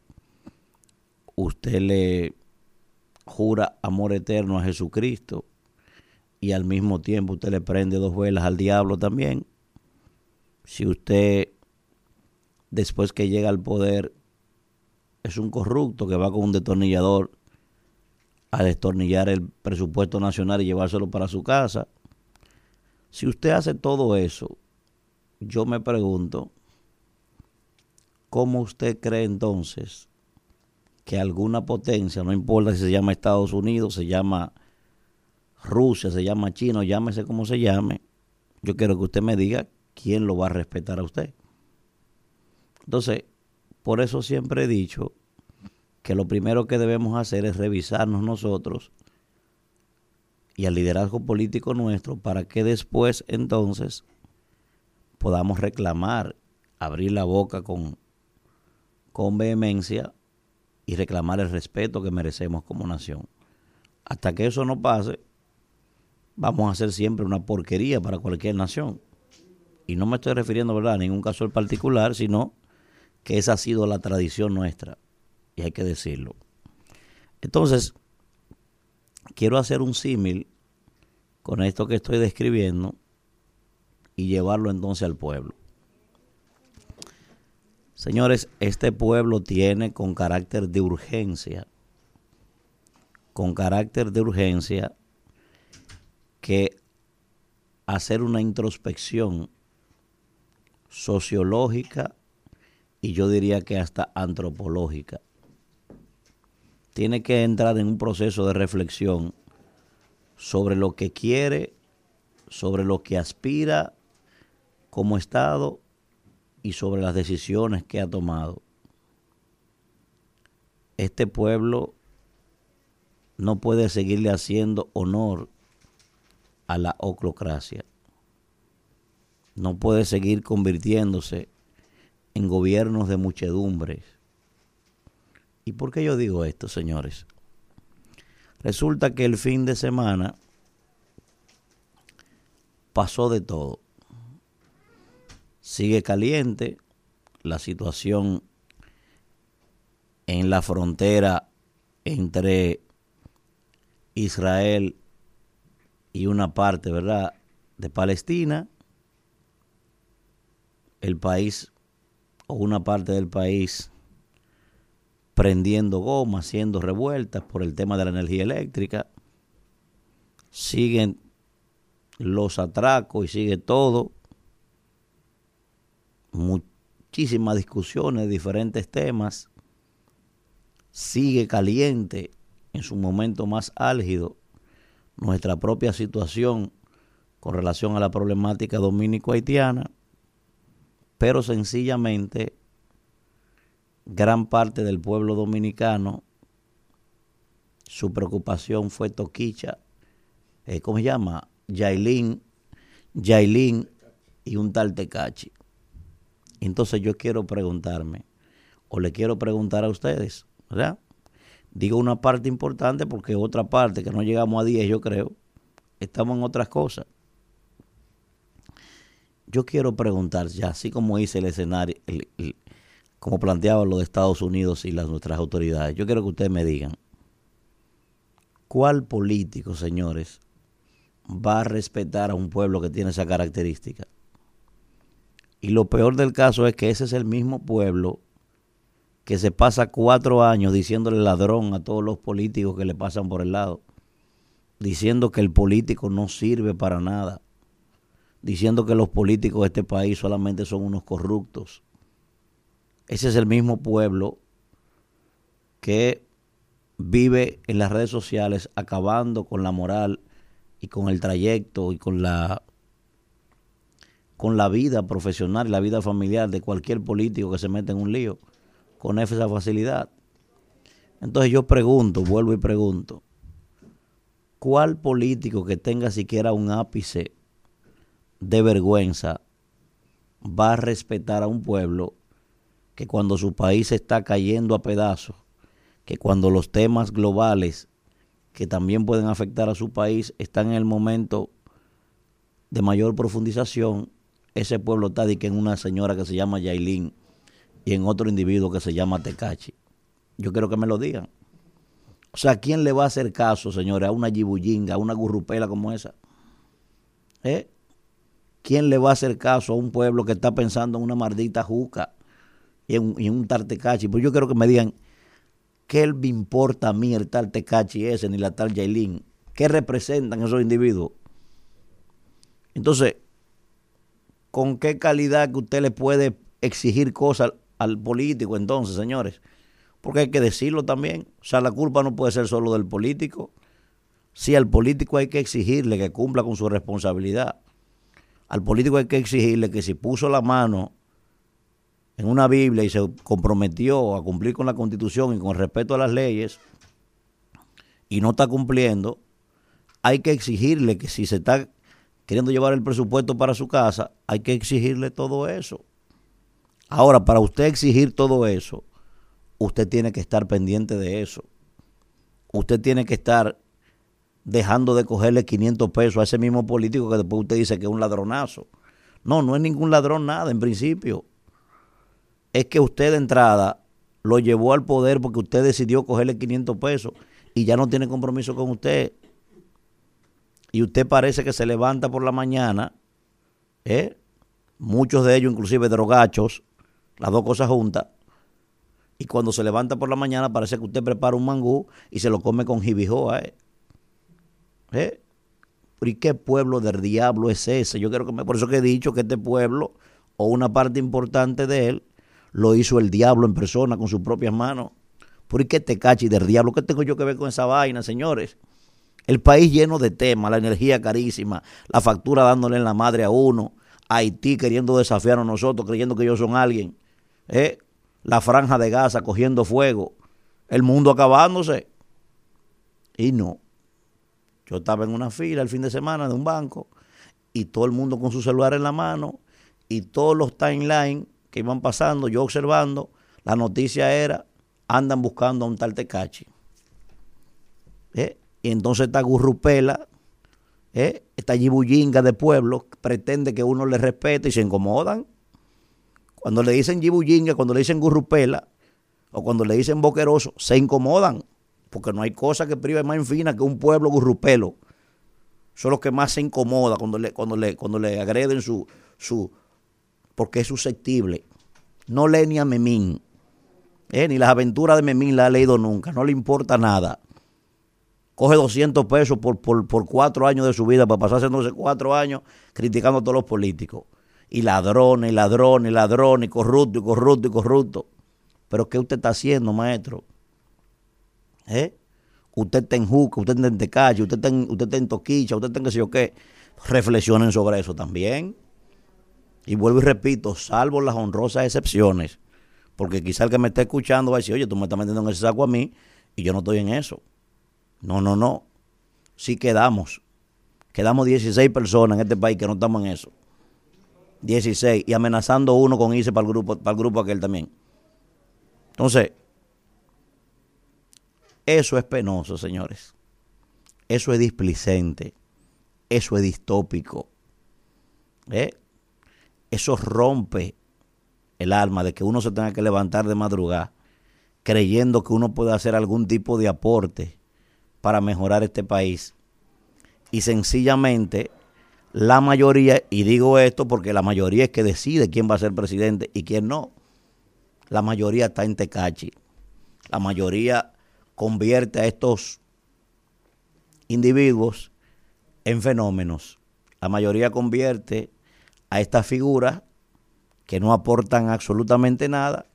usted le jura amor eterno a Jesucristo y al mismo tiempo usted le prende dos velas al diablo también. Si usted, después que llega al poder, es un corrupto que va con un destornillador a destornillar el presupuesto nacional y llevárselo para su casa. Si usted hace todo eso, yo me pregunto, ¿cómo usted cree entonces que alguna potencia, no importa si se llama Estados Unidos, se llama Rusia, se llama China, llámese como se llame, yo quiero que usted me diga quién lo va a respetar a usted? Entonces, por eso siempre he dicho que lo primero que debemos hacer es revisarnos nosotros y al liderazgo político nuestro para que después entonces podamos reclamar, abrir la boca con, con vehemencia y reclamar el respeto que merecemos como nación. Hasta que eso no pase, vamos a hacer siempre una porquería para cualquier nación. Y no me estoy refiriendo ¿verdad? a ningún caso en particular, sino que esa ha sido la tradición nuestra y hay que decirlo. Entonces, quiero hacer un símil con esto que estoy describiendo y llevarlo entonces al pueblo. Señores, este pueblo tiene con carácter de urgencia, con carácter de urgencia, que hacer una introspección sociológica y yo diría que hasta antropológica tiene que entrar en un proceso de reflexión sobre lo que quiere, sobre lo que aspira como Estado y sobre las decisiones que ha tomado. Este pueblo no puede seguirle haciendo honor a la oclocracia. No puede seguir convirtiéndose en gobiernos de muchedumbres ¿Y por qué yo digo esto, señores? Resulta que el fin de semana pasó de todo. Sigue caliente la situación en la frontera entre Israel y una parte, ¿verdad?, de Palestina. El país una parte del país prendiendo goma, haciendo revueltas por el tema de la energía eléctrica. Siguen los atracos y sigue todo. Muchísimas discusiones diferentes temas. Sigue caliente en su momento más álgido nuestra propia situación con relación a la problemática dominico-haitiana, pero sencillamente gran parte del pueblo dominicano su preocupación fue Toquicha, eh, ¿cómo se llama? Yailin, Yailin y un tal Tecachi. Entonces yo quiero preguntarme, o le quiero preguntar a ustedes, ¿verdad? Digo una parte importante porque otra parte, que no llegamos a 10 yo creo, estamos en otras cosas. Yo quiero preguntar, ya así como hice el escenario, como planteaba lo de Estados Unidos y las nuestras autoridades, yo quiero que ustedes me digan, ¿cuál político, señores, va a respetar a un pueblo que tiene esa característica? Y lo peor del caso es que ese es el mismo pueblo que se pasa cuatro años diciéndole ladrón a todos los políticos que le pasan por el lado, diciendo que el político no sirve para nada, diciendo que los políticos de este país solamente son unos corruptos. Ese es el mismo pueblo que vive en las redes sociales acabando con la moral y con el trayecto y con la con la vida profesional y la vida familiar de cualquier político que se mete en un lío con esa facilidad. Entonces yo pregunto, vuelvo y pregunto, ¿cuál político que tenga siquiera un ápice de vergüenza va a respetar a un pueblo que cuando su país está cayendo a pedazos, que cuando los temas globales que también pueden afectar a su país están en el momento de mayor profundización, ese pueblo está de que en una señora que se llama Yailin y en otro individuo que se llama Tecachi. Yo quiero que me lo digan. O sea, ¿quién le va a hacer caso, señores, a una yibullinga, a una gurrupela como esa? ¿Eh? ¿Quién le va a hacer caso a un pueblo que está pensando en una maldita juca y en, un tartecachi? Pues yo quiero que me digan, ¿qué me importa a mí el tartecachi ese ni la tal Yailin? ¿Qué representan esos individuos? Entonces, ¿con qué calidad que usted le puede exigir cosas al político entonces, señores? Porque hay que decirlo también. O sea, la culpa no puede ser solo del político. Sí, al político hay que exigirle que cumpla con su responsabilidad. Al político hay que exigirle que si puso la mano en una Biblia y se comprometió a cumplir con la constitución y con respeto a las leyes y no está cumpliendo, hay que exigirle que si se está queriendo llevar el presupuesto para su casa, hay que exigirle todo eso. Ahora, para usted exigir todo eso, usted tiene que estar pendiente de eso. Usted tiene que estar dejando de cogerle 500 pesos a ese mismo político que después usted dice que es un ladronazo. No, no es ningún ladrón nada en principio. Es que usted de entrada lo llevó al poder porque usted decidió cogerle 500 pesos y ya no tiene compromiso con usted. Y usted parece que se levanta por la mañana, ¿eh? muchos de ellos inclusive drogachos, las dos cosas juntas, y cuando se levanta por la mañana parece que usted prepara un mangú y se lo come con jibijoa. ¿eh? ¿Eh? ¿Y qué pueblo del diablo es ese? Yo creo que por eso que he dicho que este pueblo, o una parte importante de él, lo hizo el diablo en persona con sus propias manos. ¿Por qué te cachi del diablo? ¿Qué tengo yo que ver con esa vaina, señores? El país lleno de temas, la energía carísima, la factura dándole en la madre a uno, Haití queriendo desafiar a nosotros, creyendo que ellos son alguien, ¿eh? la franja de Gaza cogiendo fuego, el mundo acabándose. Y no. Yo estaba en una fila el fin de semana de un banco y todo el mundo con su celular en la mano y todos los timelines que iban pasando, yo observando, la noticia era, andan buscando a un tal Tecachi. ¿Eh? Y entonces esta gurrupela, ¿eh? esta yibullinga de pueblo, pretende que uno le respete y se incomodan. Cuando le dicen yibullinga, cuando le dicen gurrupela, o cuando le dicen boqueroso, se incomodan. Porque no hay cosa que prive más en fina que un pueblo gurrupelo. Son los que más se incomoda cuando le, cuando le, cuando le agreden su, su, porque es susceptible. No lee ni a Memín. ¿eh? Ni las aventuras de Memín la ha leído nunca. No le importa nada coge 200 pesos por, por, por, cuatro años de su vida para pasarse entonces cuatro años criticando a todos los políticos. Y ladrones, y ladrones, y ladrones, y corrupto, y corrupto, y corrupto. Pero ¿qué usted está haciendo, maestro? ¿Eh? Usted está en Juca, usted está en Tecache, usted está en, usted está en Toquicha, usted está en qué sé yo qué. Reflexionen sobre eso también. Y vuelvo y repito, salvo las honrosas excepciones. Porque quizá el que me esté escuchando va a decir, oye, tú me estás metiendo en ese saco a mí y yo no estoy en eso. No, no, no. Sí quedamos. Quedamos 16 personas en este país que no estamos en eso. 16. Y amenazando uno con irse para el grupo, para el grupo aquel también. Entonces, eso es penoso, señores. Eso es displicente. Eso es distópico. ¿Eh? Eso rompe el alma de que uno se tenga que levantar de madrugada creyendo que uno puede hacer algún tipo de aporte para mejorar este país. Y sencillamente la mayoría, y digo esto porque la mayoría es que decide quién va a ser presidente y quién no, la mayoría está en Tecachi. La mayoría convierte a estos individuos en fenómenos. La mayoría convierte a estas figuras que no aportan absolutamente nada,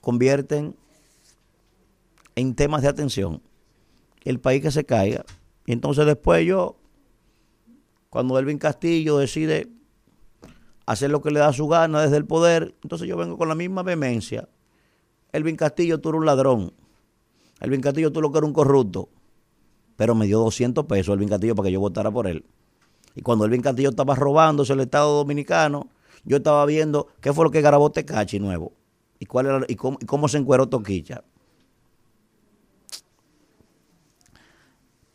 convierten en temas de atención. El país que se caiga. Y entonces después yo, cuando Elvin Castillo decide hacer lo que le da su gana desde el poder, entonces yo vengo con la misma vehemencia. Elvin Castillo, tú eres un ladrón. Elvin Castillo, tú lo que eres un corrupto. Pero me dio 200 pesos Elvin Castillo para que yo votara por él. Y cuando Elvin Castillo estaba robándose el Estado Dominicano, yo estaba viendo qué fue lo que grabó Tecachi nuevo. Y, cuál era, y, cómo, y cómo se encueró Toquicha.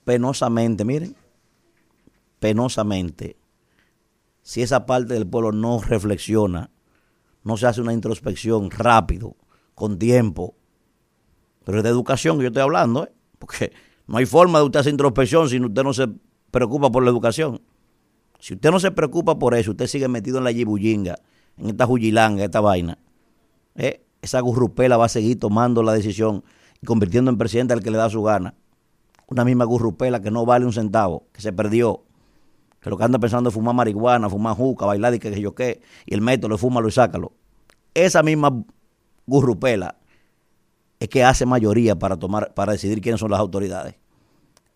Penosamente, miren, penosamente, si esa parte del pueblo no reflexiona, no se hace una introspección rápido, con tiempo, pero es de educación que yo estoy hablando, ¿eh? porque no hay forma de usted hacer introspección si usted no se preocupa por la educación. Si usted no se preocupa por eso, usted sigue metido en la yibullinga, en esta juyilanga, esta vaina. ¿eh? Esa gurrupela va a seguir tomando la decisión y convirtiendo en presidente al que le da su gana. Una misma gurrupela que no vale un centavo, que se perdió, que lo que anda pensando es fumar marihuana, fumar juca, bailar y que, que yo qué, y el método, fúmalo y sácalo. Esa misma gurrupela es que hace mayoría para tomar, para decidir quiénes son las autoridades.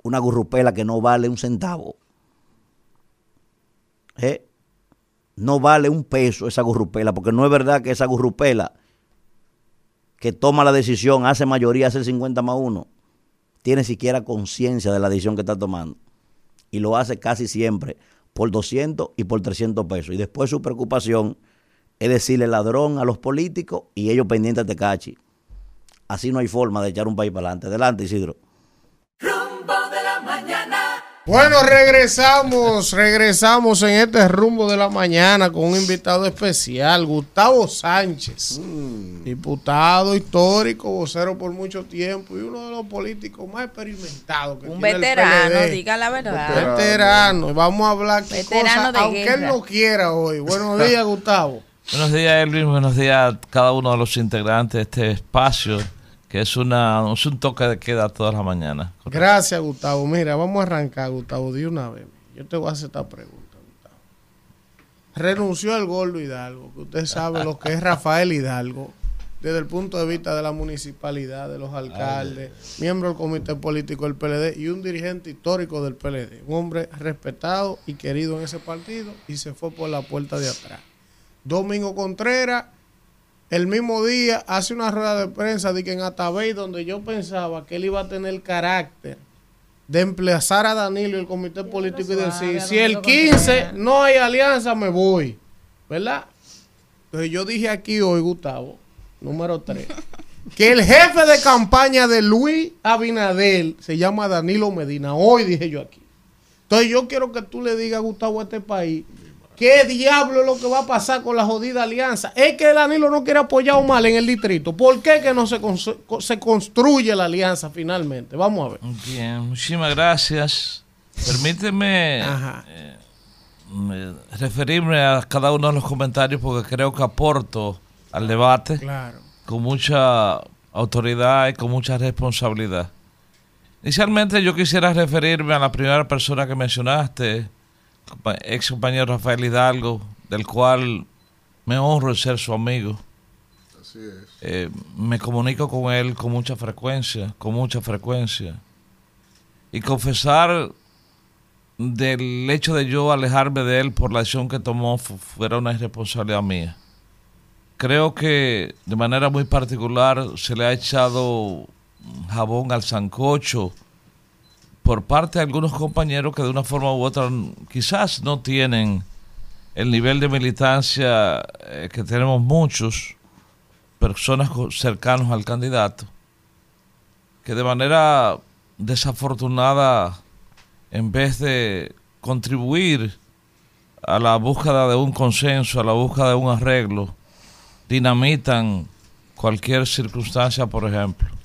Una gurrupela que no vale un centavo. ¿Eh? No vale un peso esa gurrupela, porque no es verdad que esa gurrupela que toma la decisión, hace mayoría, hace el 50 más 1, tiene siquiera conciencia de la decisión que está tomando. Y lo hace casi siempre por 200 y por 300 pesos. Y después su preocupación es decirle ladrón a los políticos y ellos pendientes de cachi. Así no hay forma de echar un país para adelante. Adelante, Isidro. Rumbo de la mañana. Bueno, regresamos, regresamos en este rumbo de la mañana con un invitado especial, Gustavo Sánchez, diputado histórico, vocero por mucho tiempo y uno de los políticos más experimentados. Que Un tiene el veterano, PLD. diga la verdad. Veterano, vamos a hablar qué Veterano cosa, de aunque él no quiera hoy. Buenos días, Gustavo. Buenos días, Elvin. Buenos días a cada uno de los integrantes de este espacio, que es, una, es un toque de queda todas las mañanas. Gracias, Gustavo. Mira, vamos a arrancar, Gustavo, de una vez. Yo te voy a hacer esta pregunta, Gustavo. Renunció el gordo Hidalgo, que usted sabe lo que es Rafael Hidalgo, desde el punto de vista de la municipalidad, de los alcaldes, miembro del comité político del PLD y un dirigente histórico del PLD. Un hombre respetado y querido en ese partido y se fue por la puerta de atrás. Domingo Contreras, el mismo día, hace una rueda de prensa de que en Atabey, donde yo pensaba que él iba a tener carácter de emplazar a Danilo y el comité político y decir, si el 15 no hay alianza, me voy. ¿Verdad? Entonces yo dije aquí hoy, Gustavo, número 3, que el jefe de campaña de Luis Abinadel se llama Danilo Medina. Hoy dije yo aquí. Entonces yo quiero que tú le digas, Gustavo, a este país, ¿qué diablo es lo que va a pasar con la jodida alianza? Es que Danilo no quiere apoyar a Omar en el distrito. ¿Por qué que no se, se construye la alianza finalmente? Vamos a ver. Bien, muchísimas gracias. Permíteme eh, me- referirme a cada uno de los comentarios porque creo que aporto al debate Claro. con mucha autoridad y con mucha responsabilidad. Inicialmente yo quisiera referirme a la primera persona que mencionaste, ex compañero Rafael Hidalgo, del cual me honro en ser su amigo. Así es. Eh, me comunico con él con mucha frecuencia, con mucha frecuencia. Y confesar del hecho de yo alejarme de él por la acción que tomó fu- fuera una irresponsabilidad mía. Creo que de manera muy particular se le ha echado jabón al sancocho por parte de algunos compañeros que de una forma u otra quizás no tienen el nivel de militancia eh, que tenemos muchos, personas cercanos al candidato, que de manera desafortunada, en vez de contribuir a la búsqueda de un consenso, a la búsqueda de un arreglo, dinamitan cualquier circunstancia, por ejemplo.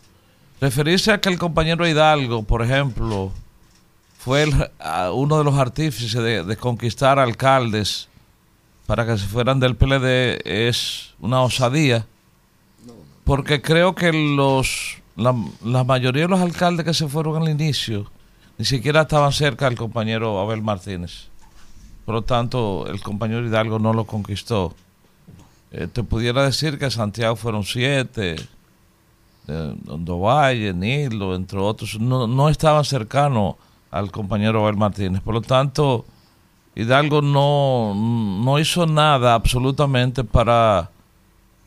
Referirse a que el compañero Hidalgo, por ejemplo, fue uno de los artífices de, conquistar alcaldes para que se fueran del PLD es una osadía, porque creo que los la, la mayoría de los alcaldes que se fueron al inicio ni siquiera estaban cerca del compañero Abel Martínez. Por lo tanto, el compañero Hidalgo no lo conquistó. Eh, te pudiera decir que Santiago fueron siete, eh, Hondo Valle, Nilo, entre otros, no, no estaban cercanos al compañero Abel Martínez. Por lo tanto, Hidalgo no, no hizo nada absolutamente para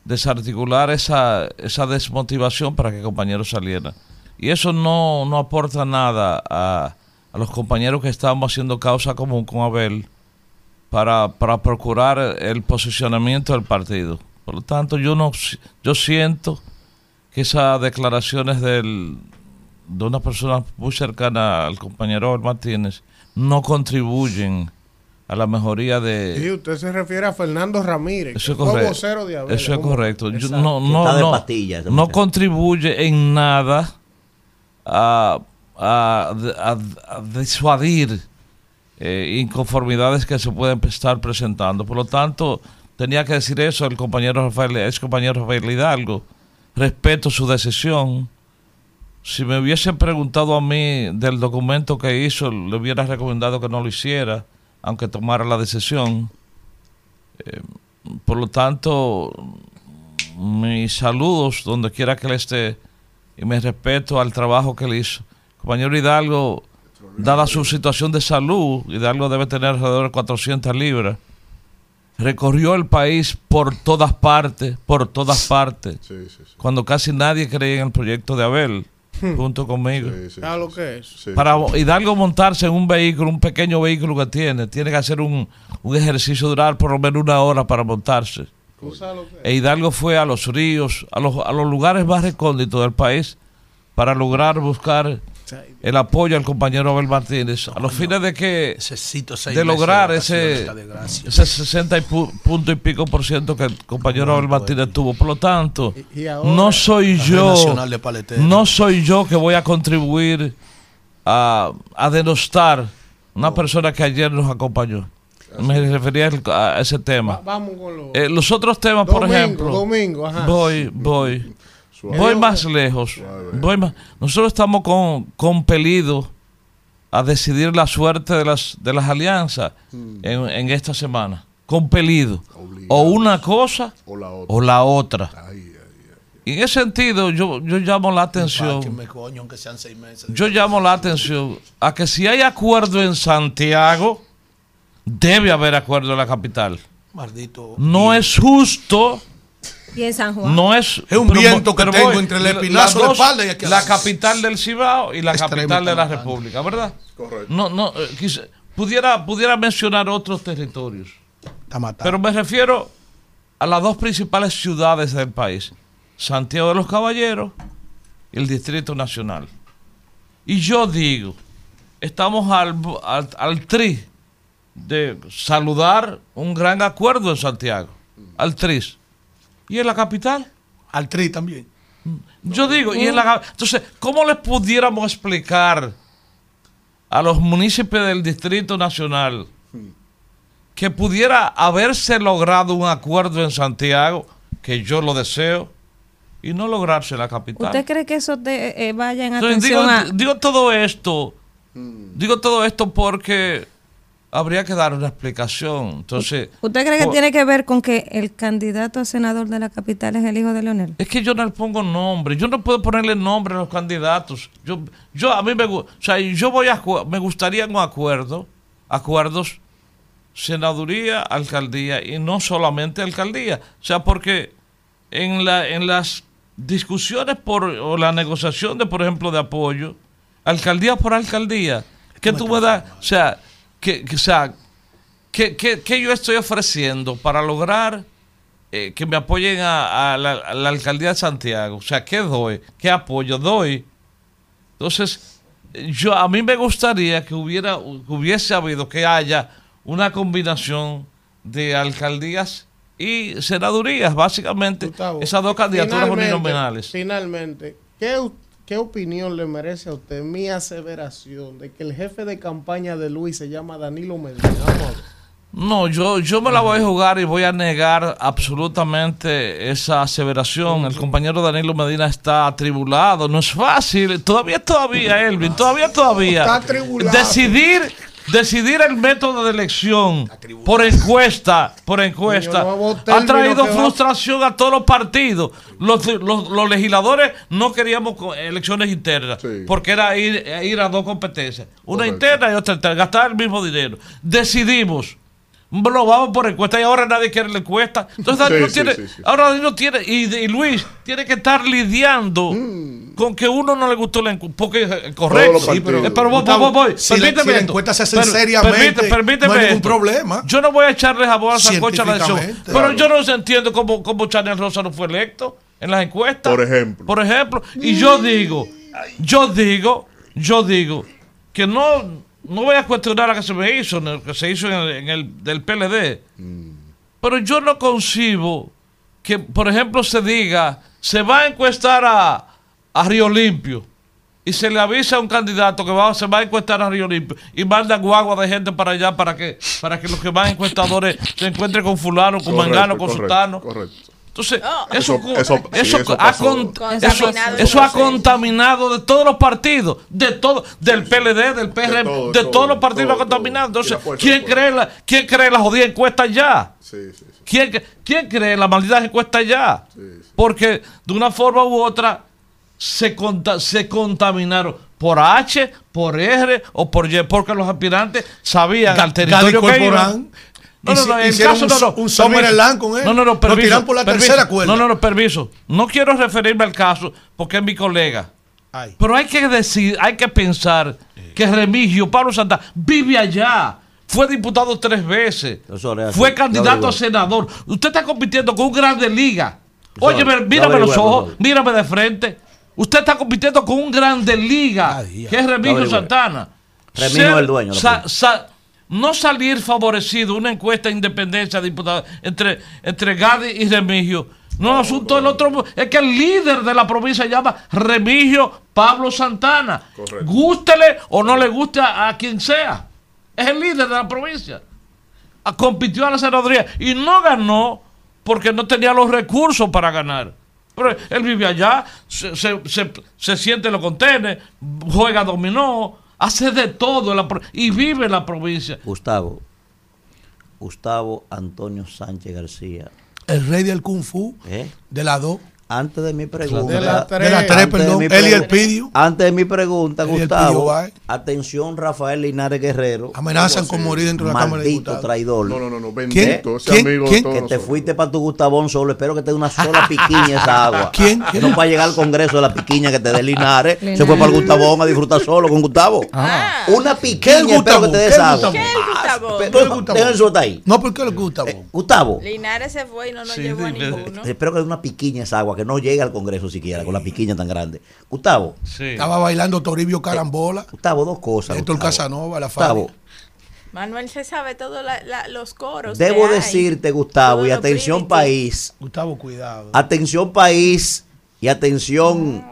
desarticular esa, esa desmotivación para que el compañero saliera. Y eso no, no aporta nada a, a los compañeros que estamos haciendo causa común con Abel para, para procurar el posicionamiento del partido. Por lo tanto, yo no yo siento que esas declaraciones del, de una persona muy cercana al compañero Martínez no contribuyen a la mejoría de, Y usted se refiere a Fernando Ramírez, eso es correcto. vocero de Abel. Eso es ¿Cómo? correcto. Yo no, no, no, no contribuye en nada a, a- a- a disuadir eh, inconformidades que se pueden estar presentando. Por lo tanto, tenía que decir eso el compañero Rafael, ex compañero Rafael Hidalgo. Respeto su decisión. Si me hubiesen preguntado a mí del documento que hizo, le hubiera recomendado que no lo hiciera, aunque tomara la decisión. Eh, por lo tanto, mis saludos donde quiera que él esté y me respeto al trabajo que él hizo. Compañero Hidalgo, dada su situación de salud, Hidalgo debe tener alrededor de 400 libras. Recorrió el país por todas partes, por todas partes, cuando casi nadie creía en el proyecto de Abel, junto conmigo. ¿Sabes lo que es? Para Hidalgo montarse en un vehículo, un pequeño vehículo que tiene, tiene que hacer un, un ejercicio durar por lo menos una hora para montarse. ¿Tú sabes lo que es? E Hidalgo fue a los ríos, a los, a los lugares más recónditos del país para lograr buscar el apoyo al compañero Abel Martínez, a los fines de que de lograr ese, ese 60 y pu- punto y pico por ciento que el compañero Abel Martínez tuvo. Por lo tanto, no soy yo, no soy yo que voy a contribuir a, a denostar una persona que ayer nos acompañó. Me refería a ese tema. Va- vamos con los... Eh, los otros temas, por ejemplo. domingo, ajá. Voy, voy. Suave. Voy más lejos. Voy más. Nosotros estamos con, compelidos a decidir la suerte de las, de las alianzas en, en esta semana. Compelidos. O una cosa o la otra. Y en ese sentido, yo, yo llamo la atención. Empáquenme, coño, aunque sean seis meses. Yo llamo la atención a que si hay acuerdo en Santiago, debe haber acuerdo en la capital. Maldito. No es justo. Y en San Juan. No es. Es un pero- viento que tengo voy, entre el la- espinazo las de espalda y aquí La capital del Cibao y la capital de la República, ¿verdad? Correcto. No, no, eh, quise- pudiera, pudiera mencionar otros territorios. Pero me refiero a las dos principales ciudades del país: Santiago de los Caballeros y el Distrito Nacional. Y yo digo, estamos al, al, al tri de saludar un gran acuerdo en Santiago, al TRIS. ¿Y en la capital? Al TRI también. Yo digo, y en la entonces, ¿cómo les pudiéramos explicar a los municipios del Distrito Nacional que pudiera haberse logrado un acuerdo en Santiago, que yo lo deseo, y no lograrse en la capital? ¿Usted cree que eso te, eh, vaya en Entonces, digo, atención a... digo todo esto, digo todo esto porque habría que dar una explicación. Entonces, ¿Usted cree que por- tiene que ver con que el candidato a senador de la capital es el hijo de Leonel? Es que yo no le pongo nombre, yo no puedo ponerle nombre a los candidatos. Yo, yo a mí me, o sea, yo voy a, me gustaría un acuerdo, acuerdos, senaduría, alcaldía y no solamente alcaldía, o sea, porque en la, en las discusiones por o la negociación de, por ejemplo, de apoyo, alcaldía por alcaldía, ¿qué tú me das? O sea, que, que- o sea, ¿qué, qué- qué yo estoy ofreciendo para lograr eh, que me apoyen a, a la, a la alcaldía de Santiago? O sea, ¿qué doy? ¿Qué apoyo doy? Entonces, yo a mí me gustaría que hubiera que hubiese habido que haya una combinación de alcaldías y senadurías, básicamente Gustavo, esas dos candidaturas uninominales. Finalmente, ¿qué, u- ¿qué opinión le merece a usted mi aseveración de que el jefe de campaña de Luis se llama Danilo Medina? No, yo, yo me la voy a jugar y voy a negar absolutamente esa aseveración. El compañero Danilo Medina está atribulado. No es fácil. Todavía, todavía, Elvin. Todavía, todavía. Está atribulado. Decidir, decidir el método de elección por encuesta, por encuesta, ha traído frustración a todos los partidos. Los, los- los legisladores no queríamos elecciones internas porque era ir, ir a dos competencias, una interna y otra interna, gastar el mismo dinero. Decidimos. Lo vamos por encuesta y ahora nadie quiere la encuesta. Entonces Sí, Danilo sí, tiene, sí, sí. ahora Danilo tiene, y, y Luis tiene que estar lidiando Mm. con que uno no le gustó la encuesta. Porque es correcto. Eh, pero voy, voy, Gustavo, voy, voy. si la- Permíteme si la encuesta se hace Per- seriamente, permíteme no hay ningún esto. problema. Yo no voy a echarle jabón a Sancocho a la. Científicamente. Pero Claro. yo no entiendo cómo, cómo Chanel Rosa no fue electo en las encuestas. Por ejemplo. Por ejemplo. Y yo digo, yo digo, yo digo que no, no voy a cuestionar la que se me hizo, lo que se hizo en el, en el del PLD. Pero yo no concibo que, por ejemplo, se diga, se va a encuestar a, a Río Limpio y se le avisa a un candidato que va, se va a encuestar a Río Limpio y manda guagua de gente para allá para que, para que los que van encuestadores se encuentren con fulano, con Correcto, mangano, con correcto, sultano. Correcto. Entonces, Eso- eso, eso- eso, sí, eso ha con- eso, ha contaminado de todos los partidos, de todo, del PLD, del PRM, de, todo, todo, todos los partidos todo, ha contaminado. Entonces, fuerza ¿quién cree la, quién cree la jodida encuesta ya? Sí, sí, sí. ¿Quién, quién cree la maldita encuesta ya? Porque de una forma u otra se, conta- se contaminaron por H, por R o por Y, porque los aspirantes sabían al territorio Gadi que iban. No, no, no, en hicieron caso, un no, no. un permiso. Con él. No, no, no, Lo permiso. tiran por la permiso. tercera cuerda. No, no, no, permiso. No quiero referirme al caso porque es mi colega. Ay. Pero hay que decir, hay que pensar que Remigio Pablo Santana vive allá. Fue diputado tres veces. Eso es así. Fue candidato a senador. Usted está compitiendo con un grande liga. Eso- Oye, mírame los ojos, mírame de frente. Usted está compitiendo con un grande liga, que es Remigio. Santana. Remigio es el dueño, sa- no salir favorecido una encuesta de independencia entre, entre Gadi y Remigio. No, asunto del otro. Es que el líder de la provincia se llama Remigio Pablo Santana. Correcto. Gústele o no le guste a, a quien sea. Es el líder de la provincia. Ah, Compitió a la senaduría y no ganó porque no tenía los recursos para ganar. Pero él vive allá, se, se, se- se siente en los contenes, juega dominó, hace de todo la y vive en la provincia. Gustavo. Gustavo Antonio Sánchez García. El rey del Kung Fu, ¿eh? de la 2. Antes de mi pregunta. De la tres. De la tres, antes perdón. Él y el Pidio. Antes de mi pregunta, el Gustavo. Atención, Rafael Linares Guerrero. Amenazan con morir dentro de la Cámara de Maldito Diputados. traidor. No, no, no, no, ¿Eh? bendito, ese ¿Quién? amigo ¿Quién? todos Que te nosotros. fuiste para tu Gustavón solo. Espero que te dé una sola piquiña esa agua. ¿Quién? No para llegar al Congreso de la piquiña que te dé Linares. Se fue para el Gustavón a disfrutar solo con Gustavo. Ah. Una ¿Qué es piquiña, espero Gustavo? que te dé ¿Qué es esa agua. Gustavo? ¿Qué es el Gustavo? Deja eso ahí. No, ¿por qué le gusta? Gustavo. Linares se fue y no nos llevó a ninguno. Espero que dé una piquiña esa agua, que no llegue al Congreso siquiera, con la piquiña tan grande. Gustavo. Estaba bailando Toribio Carambola. Gustavo, dos cosas. Héctor. Casanova, la Gustavo. Manuel se sabe todos los coros. debo que hay. decirte, Gustavo, y Todo atención país, Gustavo, cuidado. atención país, y atención,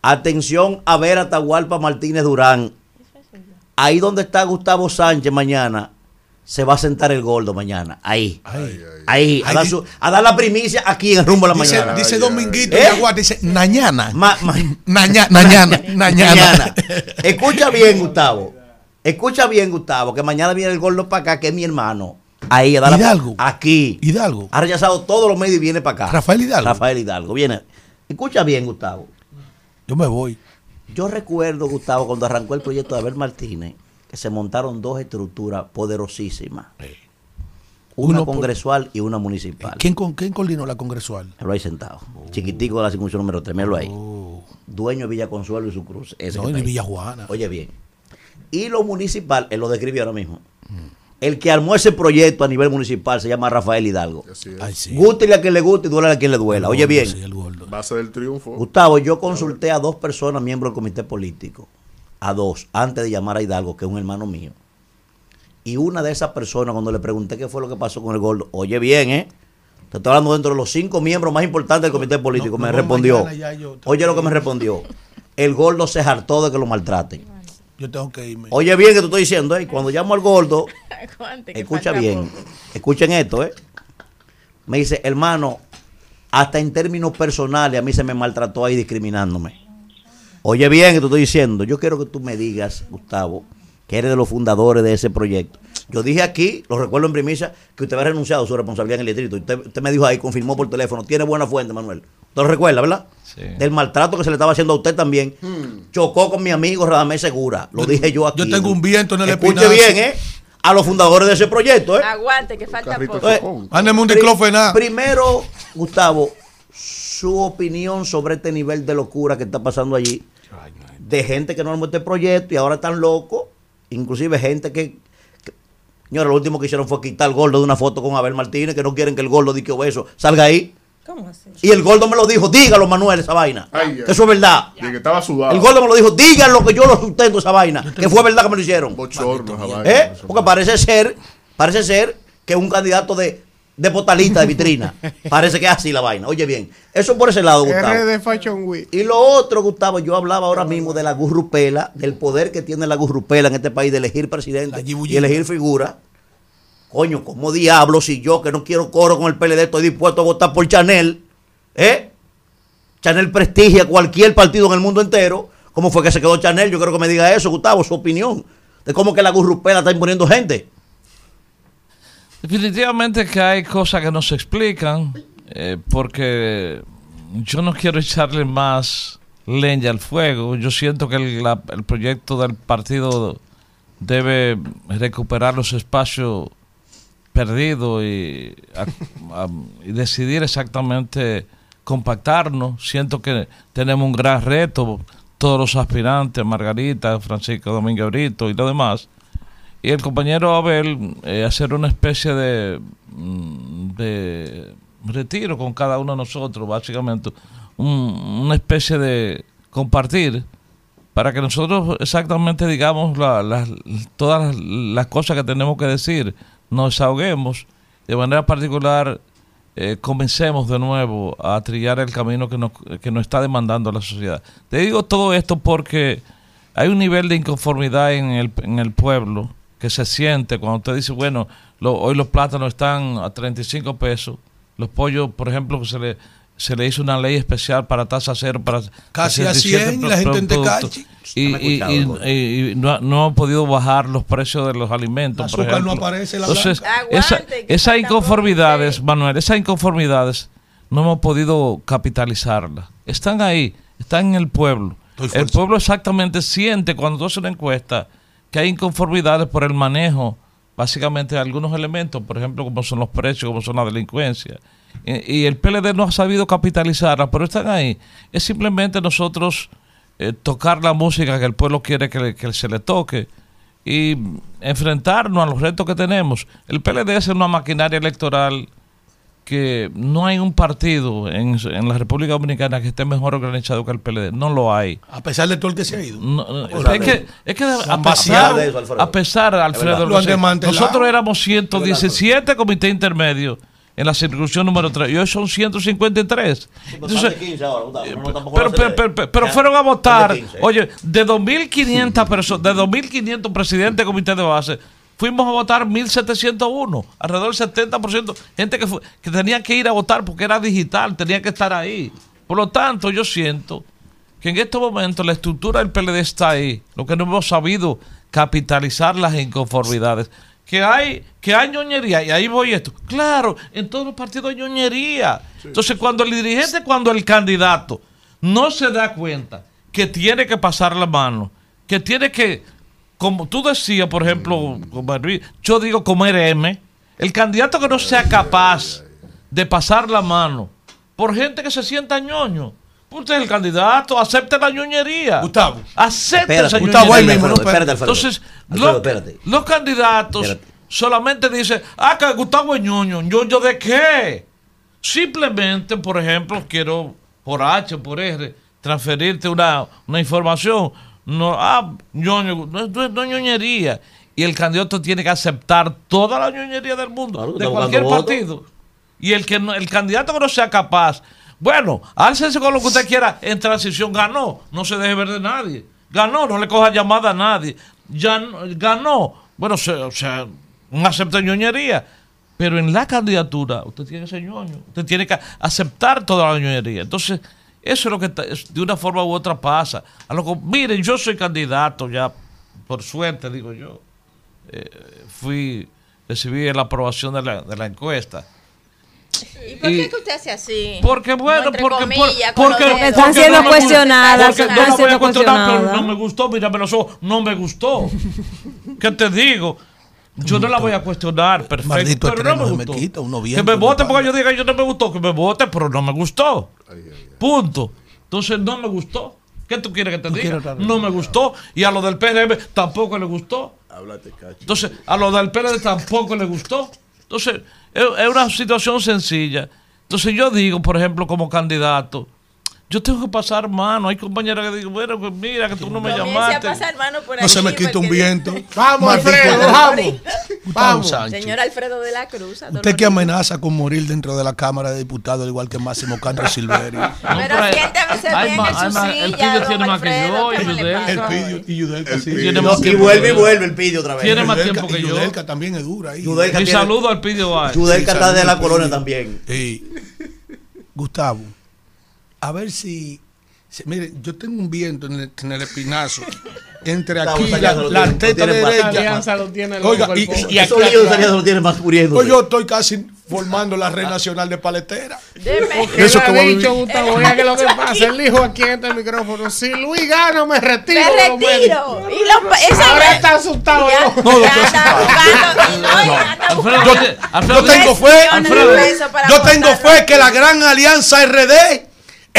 atención a ver a Atahualpa Martínez Durán. Ahí donde está Gustavo Sánchez mañana, se va a sentar el gordo mañana. Ahí. Ahí. a, Ay, dar di- su- a dar la primicia aquí en el rumbo a la Dice, mañana. dice Dominguito ¿Eh? Yaguar, dice, mañana. Ma- ma- Naña- Mañana. Mañana. Mañana. Escucha bien, Gustavo. Escucha bien, Gustavo, que mañana viene el gordo para acá, que es mi hermano. Ahí, a dar la- Hidalgo. Aquí. Hidalgo. Ha rechazado todos los medios y viene para acá. Rafael Hidalgo. Rafael Hidalgo. Viene. Escucha bien, Gustavo. Yo me voy. Yo recuerdo, Gustavo, cuando arrancó el proyecto de Abel Martínez, que se montaron dos estructuras poderosísimas. Una Uno por- congresual y una municipal. ¿Quién, con, ¿Quién coordinó la congresual? Lo hay sentado. Chiquitico de la circunscripción número 3, míralo ahí. dueño de Villa Consuelo y su cruz. ese No. Villa Juana. Oye bien. Y lo municipal, él lo describió ahora mismo. El que armó ese proyecto a nivel municipal se llama Rafael Hidalgo. Ay, sí. Gústele a quien le guste y duele a quien le duela. Oye bien. Base del triunfo. Gustavo, yo consulté a dos personas, miembros del comité político, a dos, antes de llamar a Hidalgo, que es un hermano mío. Y una de esas personas, cuando le pregunté qué fue lo que pasó con el gordo, oye bien, ¿eh? Te estoy hablando dentro de los cinco miembros más importantes del comité político. me no, respondió. Oye lo que me respondió. El gordo se hartó de que lo maltraten. Yo tengo que irme. Oye bien que te estoy diciendo, ¿eh? Cuando llamo al gordo, escucha bien, escuchen esto, ¿eh? Me dice, hermano, hasta en términos personales a mí se me maltrató ahí discriminándome. Oye bien que te estoy diciendo, yo quiero que tú me digas, Gustavo, que eres de los fundadores de ese proyecto. Yo dije aquí, lo recuerdo en primicia, que usted había renunciado a su responsabilidad en el distrito. Usted, usted me dijo ahí, confirmó por teléfono, tiene buena fuente, Manuel. ¿Usted lo recuerda, verdad? Sí. Del maltrato que se le estaba haciendo a usted también. Chocó con mi amigo Radamés Segura. Lo dije yo aquí. Yo tengo un viento en el Escuche espinazo. bien, ¿eh? A los fundadores de ese proyecto, ¿eh? Aguante, que falta poco. Entonces, un pri- diclofenac. Primero, Gustavo, su opinión sobre este nivel de locura que está pasando allí. De gente que no armó este proyecto y ahora están locos. Inclusive gente que... que- Señora, lo último que hicieron fue quitar el gordo de una foto con Abel Martínez, que no quieren que el gordo dique obeso salga ahí. ¿Cómo así? Y el gordo me lo dijo, dígalo Manuel, esa vaina. Ay, que ay. eso es verdad. De que estaba sudado. El gordo me lo dijo, díganlo que yo lo sustento esa vaina. Que fue verdad que me lo hicieron. Bochorno, esa vaina. ¿Eh? Porque parece ser, parece ser que un candidato de, de botalista de vitrina. parece que es así la vaina. Oye bien, eso por ese lado, Gustavo. RD Fashion Week. Y lo otro, Gustavo, yo hablaba ahora mismo de la gurrupela, del poder que tiene la gurrupela en este país de elegir presidente y elegir figura. Coño, ¿cómo diablos si yo que no quiero coro con el PLD estoy dispuesto a votar por Chanel? ¿Eh? Chanel prestigia cualquier partido en el mundo entero. ¿Cómo fue que se quedó Chanel? Yo creo que me diga eso, Gustavo, su opinión. De cómo que la gurrupela está imponiendo gente. Definitivamente que hay cosas que no se explican, eh, porque yo no quiero echarle más leña al fuego. Yo siento que el, proyecto del partido debe recuperar los espacios perdidos y, decidir exactamente compactarnos. Siento que tenemos un gran reto, todos los aspirantes, Margarita, Francisco Domínguez Brito y lo demás. Y el compañero Abel eh, hacer una especie de, mm, de retiro con cada uno de nosotros, básicamente, un- una especie de compartir para que nosotros exactamente digamos la- las- todas las, cosas que tenemos que decir, nos desahoguemos, de manera particular eh, comencemos de nuevo a trillar el camino que nos, que nos está demandando la sociedad. Te digo todo esto porque hay un nivel de inconformidad en el, en el pueblo que se siente cuando usted dice, bueno, lo- hoy los plátanos están a 35 pesos, los pollos, por ejemplo, que se le, se le hizo una ley especial para tasa cero, para Casi a 67 100 y la gente en. Tecachi. Y, y- y- y- y no, ha- no han podido bajar los precios de los alimentos. El por azúcar no aparece, la Entonces, esa- esas falta inconformidades, Manuel, esas inconformidades no hemos podido capitalizarlas. Están ahí, están en el pueblo. El pueblo exactamente siente cuando tú haces una encuesta que hay inconformidades por el manejo, básicamente, de algunos elementos, por ejemplo, como son los precios, como son la delincuencia. Y, el PLD no ha sabido capitalizarlas, pero están ahí. Es simplemente nosotros eh, tocar la música que el pueblo quiere que, que se le toque y enfrentarnos a los retos que tenemos. El PLD es una maquinaria electoral que no hay un partido en, en la República Dominicana que esté mejor organizado que el PLD. No lo hay. A pesar de todo el que se ha ido. No, no, Por es que, es que a pesar, vaciado eso, Alfredo. a pesar, Alfredo, Lo nosotros éramos 117 comités intermedios en la circunscripción número 3 y hoy son 153. Entonces, pero, pero, pero, pero- pero fueron a votar, oye, de 2.500 personas, de 2.500 presidentes de comité de base, fuimos a votar 1.701, alrededor del 70%, gente que, fue- que tenía que ir a votar porque era digital, tenía que estar ahí. Por lo tanto, yo siento que en este momento la estructura del PLD está ahí, lo que no hemos sabido capitalizar las inconformidades. Que hay, que hay ñoñería, y ahí voy esto. Claro, en todos los partidos hay ñoñería. Entonces, cuando el dirigente, cuando el candidato no se da cuenta que tiene que pasar la mano, que tiene que, como tú decías, por ejemplo, yo digo comer M, el candidato que no sea capaz de pasar la mano por gente que se sienta ñoño, Usted es el candidato, acepte la ñoñería. Gustavo. Acepte Espérate, esa Gustavo, ñoñería. mismo, no, espérate, Alfredo. Entonces, Alfredo, lo- espérate. los candidatos solamente dicen, ah, que Gustavo es ñoño. ¿Ñoño de qué? Simplemente, por ejemplo, quiero por H, por R, transferirte una, una información. No, ah, ñoño, no, es- no no ñoñería. Y el candidato tiene que aceptar toda la ñoñería del mundo, de cualquier partido. Y el que no- el candidato que no sea capaz, bueno, álcese con lo que usted quiera en transición, ganó, no se deje ver de nadie. Ganó, no le coja llamada a nadie. Ya no- ganó, bueno, se- o sea, un acepta ñoñería. Pero en la candidatura, usted tiene que ser ñoño, usted tiene que aceptar toda la ñoñería. Entonces, eso es lo que está- es- de una forma u otra pasa. A lo que- miren, yo soy candidato ya, por suerte, digo yo. Eh, fui, recibí la aprobación de la, de la encuesta. ¿Y por Y- qué que usted hace así? Porque bueno, porque, comillas, por- con porque, porque. Están siendo no me- cuestionadas, Porque están no la voy a cuestionar, pero cuestionadas. no me gustó, mírame los ojos, no me gustó. ¿Qué te digo? Yo no la voy a cuestionar, perfecto, Maldito pero no me gustó. quita, uno que me vote porque yo diga yo no me gustó, que me vote, pero no me gustó. Punto. Entonces no me gustó. ¿Qué tú quieres que te diga? No me gustó. Y a lo del PRM tampoco le gustó. Háblate, cacho. Entonces, a los del PLD tampoco le gustó. Entonces, es, es una situación sencilla. Entonces, yo digo, por ejemplo, como candidato, yo tengo que pasar mano. Hay compañeras que digo, bueno, pues mira, que tú no me a llamaste. pasar mano por No se me aquí, quita un viento. Vamos, Alfredo, vamos. Gustavo Vamos. Sánchez. Señor Alfredo de la Cruz. Usted que amenaza con morir dentro de la Cámara de Diputados, al igual que Máximo Castro Silveri. Pero siéntese bien en su más- el silla, Pidio tiene más que yo, ¿qué y El? Pidio y Yudelka, El sí. Pidio. No, y vuelve y vuelve el pillo otra vez. Tiene más Yudelka- tiempo que y yo. Yudelka también es dura tiene- saludo al Pidio. Yudelka está de la colonia Pidio. también. Sí. Gustavo, a ver si, si- Mire, yo tengo un viento en el, en el espinazo. Entre aquí y la, la tiene- lo teta derecha. Alianza lo tiene Oiga, el y, pobre. y aquí lo tiene más muriendo. Pues yo estoy casi formando la red nacional de paletera. Deme. ¿Qué Eso que ha voy a dicho. Gustavo? Oiga, que lo que pasa, él dijo aquí en este micrófono, si Luis gana, me retiro. Me retiro. Y los, Ahora está asustado. Ya, ¿no? Y y Yo tengo fe, yo tengo fe que la gran alianza RD,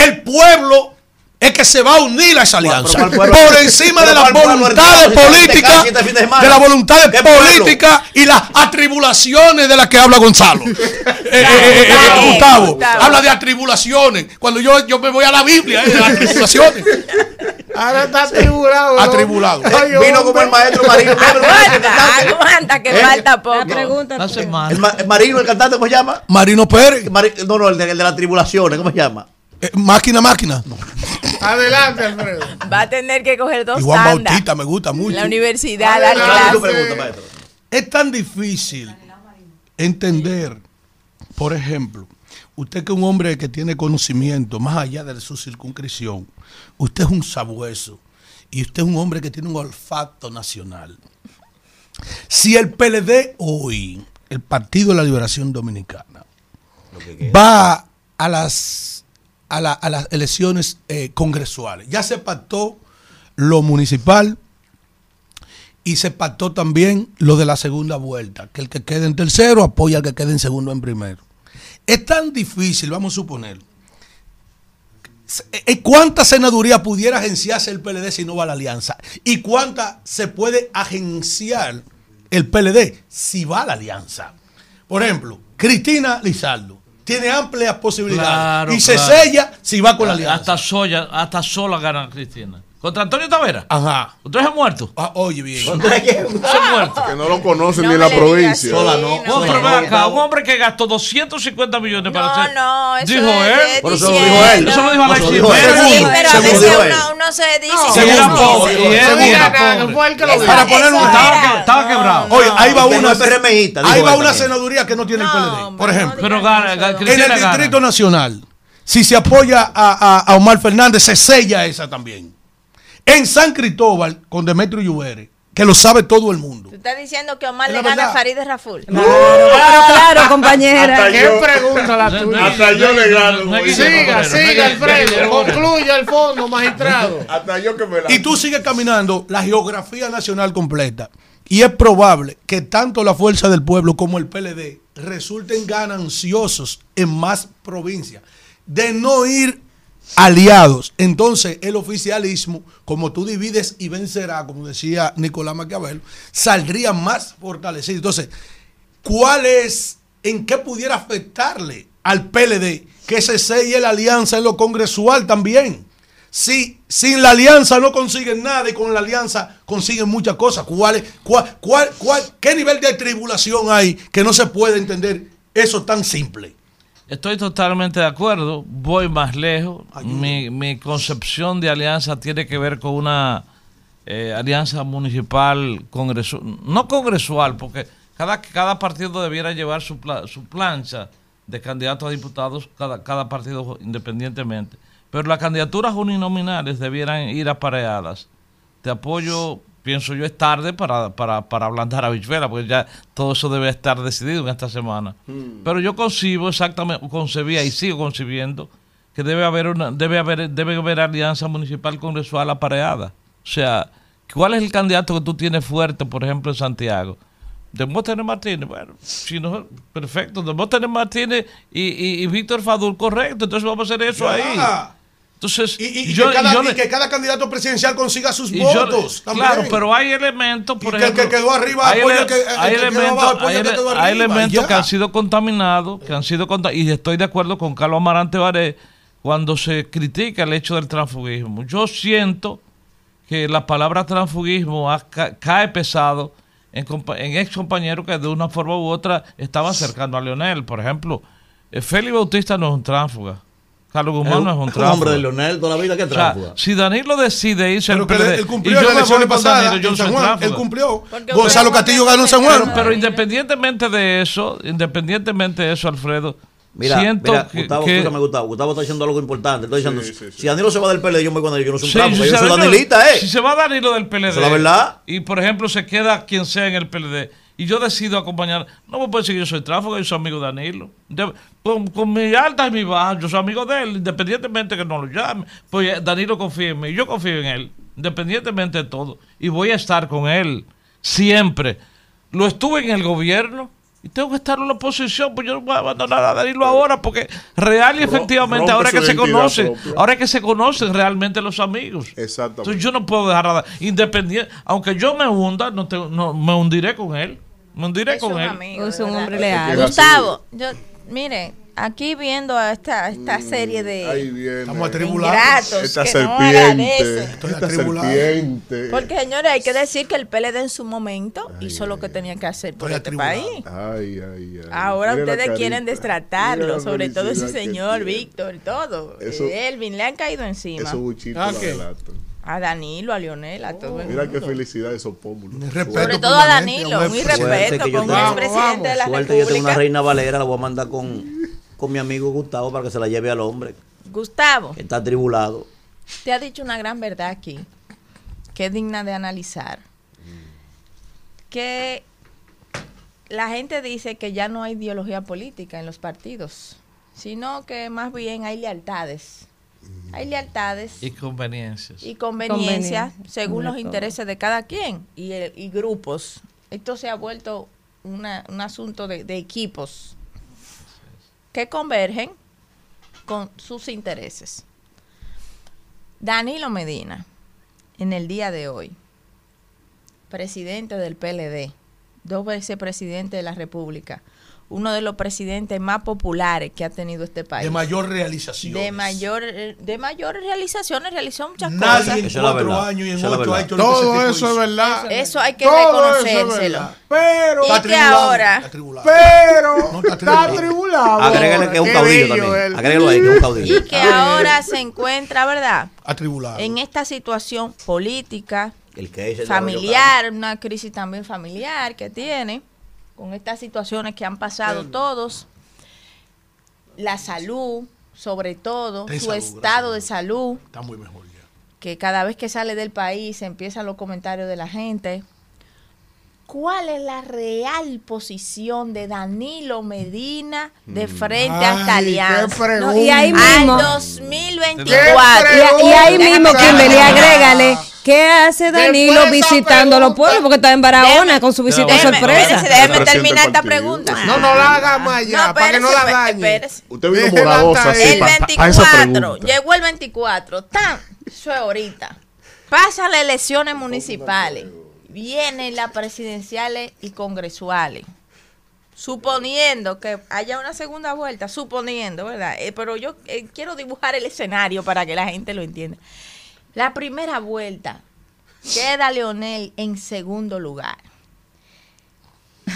el pueblo es que se va a unir a esa alianza. Por encima de ¿Pero las cuál pueblo? voluntades políticas, este de de las voluntades políticas y las atribulaciones de las que habla Gonzalo. Eh, eh, eh, Gustavo, habla de atribulaciones. Cuando yo, yo me voy a la Biblia, eh, de las atribulaciones. Ahora está atribulado. ¿no? Atribulado. Vino como el maestro Marino. Aguanta, aguanta, que ¿Eh? falta poco. Pregunta. El, ma- el Marino, el cantante, ¿cómo se llama? Marino Pérez, no, no, el de, el de las tribulaciones, ¿cómo se llama? Eh, máquina, máquina. Adelante, Alfredo. Va a tener que coger dos Y Juan tandas. Bautista me gusta mucho. La universidad, A dar ver, ¿Cuál es tu clases. pregunta, maestro? Es tan difícil entender, por ejemplo, usted que es un hombre que tiene conocimiento más allá de su circunscripción, usted es un sabueso y usted es un hombre que tiene un olfato nacional. Si el PLD hoy, el Partido de la Liberación Dominicana, va a las, a, la- a las elecciones eh, congresuales, ya se pactó lo municipal, y se pactó también lo de la segunda vuelta, que el que quede en tercero apoya al que quede en segundo en primero. Es tan difícil, vamos a suponer, eh, ¿cuánta senaduría pudiera agenciarse el PLD si no va a la alianza? ¿Y cuánta se puede agenciar el PLD si va a la alianza? Por ejemplo, Cristina Lizardo tiene amplias posibilidades Claro, y se claro. sella si va con la alianza. Hasta, soya, hasta sola gana Cristina. ¿Contra Antonio Tavera? Ajá. ¿Ustedes han muerto? Ah, oye, bien. ¿Se han muerto? Que no lo conocen No ni en la provincia. Sola no. no No, no, acá, un hombre que gastó 250 millones para No, hacer. no, eso dijo es él. Por eso lo dijo él. Eso lo dijo No, Alexis. Sí, pero a veces uno, uno se dice No, que Si era no pobre, dice. y él Segunda, era que pobre. fue el que lo dijo. Para poner un- Estaba, quebrado. Oye, ahí va una. no Ahí va una senaduría que no tiene el No, PLD. Por no ejemplo, Pero en el. Distrito Nacional, si se apoya a Omar Fernández, se sella esa también. En San Cristóbal, con Demetrio Lluvere, que lo sabe todo el mundo. Tú estás diciendo que Omar le gana a. Farideh Raful. Claro, claro, compañera. Hasta ¿Qué yo- pregunta la tuya? Hasta yo le gano. No Siga, no siga, no que- Alfredo. Concluya el fondo, magistrado. Hasta yo que me la. Y tú sigues caminando la geografía nacional completa. Y es probable que tanto la Fuerza del Pueblo como el PLD resulten gananciosos en más provincias. De no ir aliados. Entonces, el oficialismo, como tú divides y vencerá, como decía Nicolás Maquiavelo, saldría más fortalecido. Entonces, ¿cuál es, en qué pudiera afectarle al PLD que se selle la alianza en lo congresual también? Si sin la alianza no consiguen nada y con la alianza consiguen muchas cosas, ¿cuál, cuál, cuál, cuál- ¿qué nivel de tribulación hay que no se puede entender eso tan simple? Estoy totalmente de acuerdo, voy más lejos. Mi, mi concepción de alianza tiene que ver con una eh, alianza municipal, congresu no congresual, porque cada, cada partido debiera llevar su, pla- su plancha de candidatos a diputados, cada, cada partido independientemente. Pero las candidaturas uninominales debieran ir apareadas. Te apoyo, pienso yo, es tarde para, para, para ablandar a Bichuela, porque ya todo eso debe estar decidido en esta semana. Pero yo concibo exactamente, concebía y sigo concibiendo que debe haber una, debe haber, debe haber alianza municipal congresual apareada. O sea, ¿cuál es el candidato que tú tienes fuerte, por ejemplo, en Santiago? Demóstenes Martínez, bueno, si no, perfecto, Demóstenes Martínez y, y, y Víctor Fadul, correcto, entonces vamos a hacer eso Ya. ahí. Entonces, Y, y yo- que, cada, yo y le- que cada candidato presidencial consiga sus y votos. claro, pero hay elementos, por Y que el ejemplo. que quedó arriba hay, ele- que- hay que elementos, apoya hay que hay elementos que han sido contaminados, que han sido y estoy de acuerdo con Carlos Amarante Baré cuando se critica el hecho del transfugismo. Yo siento que la palabra transfugismo cae pesado en, en ex compañeros que de una forma u otra estaban cercando a Leonel. Por ejemplo, eh, Félix Bautista no es un tránsfuga. Carlos Guzmán no es un tránsfuga. hombre de Leonel toda la vida que O sea, si Danilo decide irse al PLD, él y cumplió yo me voy elecciones con pasadas Danilo, yo en San Juan. Él cumplió. Porque Gonzalo Castillo ganó en San Juan. Pero, pero independientemente de eso, independientemente de eso, Alfredo, Mira, siento mira, que, Gustavo, que- escúchame, Gustavo. Gustavo está diciendo algo importante. Está diciendo, si Danilo se va del PLD, yo me voy con él. Yo no soy un Sí, tránsfuga, si yo se soy danilita, ¿eh? Si se va Danilo del PLD. La verdad. Y por ejemplo, se queda quien sea en el PLD. Y yo decido acompañar. No me puede decir que yo soy tránsfuga, yo soy amigo de Danilo. De- con, con mi alta y mi baja, yo soy amigo de él, independientemente que no lo llame. Pues eh, Danilo confía en mí, yo confío en él, independientemente de todo. Y voy a estar con él siempre. Lo estuve en el gobierno. Y tengo que estar en la oposición, pues yo no voy a abandonar a Danilo ahora, porque real y efectivamente, ahora que se conocen, propia. ahora que se conocen realmente los amigos. Exactamente. Entonces yo no puedo dejar nada. Independiente, aunque yo me hunda, no, te- no me hundiré con él. Me hundiré Es con un él. amigo, Es un hombre leal. Gustavo, yo, mire, aquí viendo a esta, esta serie de. Estamos atribulados. Esta que no serpiente. Estoy esta atribulado. serpiente. Porque, señores, hay que decir que el PLD en su momento hizo lo que tenía que hacer por este atribulado. país. Ay, ay, ay. Ahora Mira ustedes quieren destratarlo, sobre todo ese señor. Víctor, todo. Eso- Elvin le han caído encima. Esos buchitos Ah, delatan. A Danilo, a Lionel, a todo el Mira qué mundo. felicidad esos pómulos. Sobre todo a Danilo, un un respeto. Con un expresidente de la Suerte, yo tengo una reina Valera, la voy a mandar con, con mi amigo Gustavo para que se la lleve al hombre, Gustavo, que está atribulado. te ha dicho una gran verdad aquí, que es digna de analizar. Que la gente dice que ya no hay ideología política en los partidos, sino que más bien hay lealtades. Hay lealtades Y conveniencias. y conveniencias Conveniencia, según los todo. intereses de cada quien y, el- y grupos. Esto se ha vuelto una- un asunto de, de equipos que convergen con sus intereses. Danilo Medina, en el día de hoy, presidente del PLD, dos veces presidente de la República, uno de los presidentes más populares que ha tenido este país. De mayor realización. De mayor, de mayores realizaciones, realizó muchas Nadie cosas. en es la cuatro verdad. años y en ocho ha hecho lo que ese Todo eso es verdad. Eso hay que Todo es reconocérselo. Pero, Y Está que ahora, pero, No, está atribulado. atribulado. Agrégale que es un caudillo también. él. Agrégalo ahí, que es un caudillo. y que ahora se encuentra, ¿verdad? Atribulado. En esta situación política, El que es el familiar, una crisis también familiar que tiene, con estas situaciones que han pasado todos, la salud, sobre todo, Ten su salud, estado de salud, Está muy mejor ya. que cada vez que sale del país empiezan los comentarios de la gente. ¿Cuál es la real posición de Danilo Medina de frente a esta alianza? No, y ahí Al mismo- 2024. Y, y ahí mismo, Kimberly, agrégale ¿Qué hace Danilo visitando a los pueblos? Porque está en Barahona Déjeme- con su visita déjeme- sorpresa. espérese, déjeme terminar esta pregunta. No, no la haga más ya, No, para que no la dañe. Usted vino así ahí. El pa- pa- pa esa 24, pregunta. llegó el 24, tan, eso es ahorita. Pasan las elecciones municipales, vienen las presidenciales y congresuales. Suponiendo que haya una segunda vuelta, suponiendo, ¿verdad? Eh, pero yo eh, quiero dibujar el escenario para que la gente lo entienda. La primera vuelta queda Leonel en segundo lugar.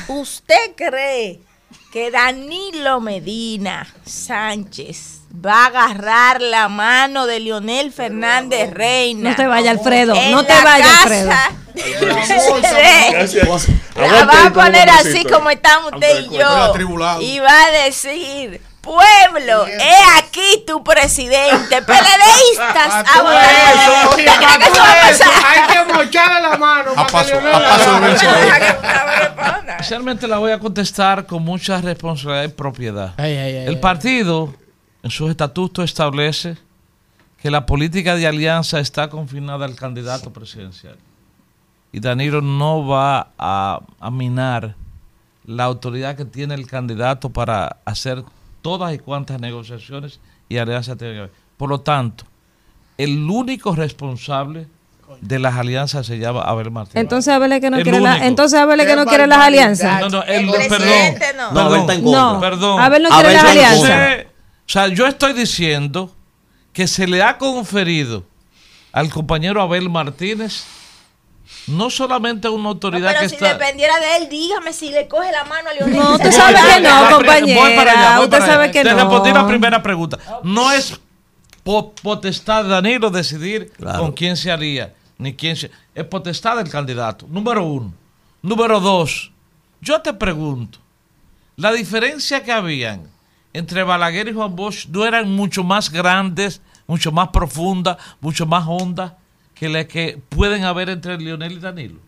¿Usted cree que Danilo Medina Sánchez va a agarrar la mano de Leonel Fernández Reina? No te vaya, Alfredo, no te vaya, Gracias. La va a poner así como estamos usted y yo. Y va a decir, pueblo, he aquí tu presidente. Peledeístas a votar por él. ¿Usted cree que eso va a pasar? Hay que mocharle la mano. A paso, de la- vencedor. Especialmente la voy a contestar con mucha responsabilidad y propiedad. El partido, en sus estatutos, establece que la política de alianza está confinada al candidato presidencial. Y Danilo no va a, a minar la autoridad que tiene el candidato para hacer todas y cuantas negociaciones y alianzas tiene que haber. Por lo tanto, el único responsable de las alianzas se llama Abel Martínez. Entonces Abel que no El quiere la, entonces Abel que no quiere las alianzas. No, no, el, El perdón. presidente no. No, Abel está en Perdón, perdón. Abel no Abel quiere las alianzas. o sea, yo estoy diciendo que se le ha conferido al compañero Abel Martínez no solamente una No, autoridad pero que si está... dependiera de él, dígame si le coge la mano a Leonel. No, usted sabe que no, compañera. voy para allá, voy Usted para sabe allá. que Te no. respondí la primera pregunta. No es po- potestad de Danilo decidir Claro. con quién se haría, ni quién se... Es potestad del candidato, número uno. Número dos, yo te pregunto, la diferencia que habían entre Balaguer y Juan Bosch no eran mucho más grandes, mucho más profundas, mucho más hondas que las que pueden haber entre Lionel y Danilo.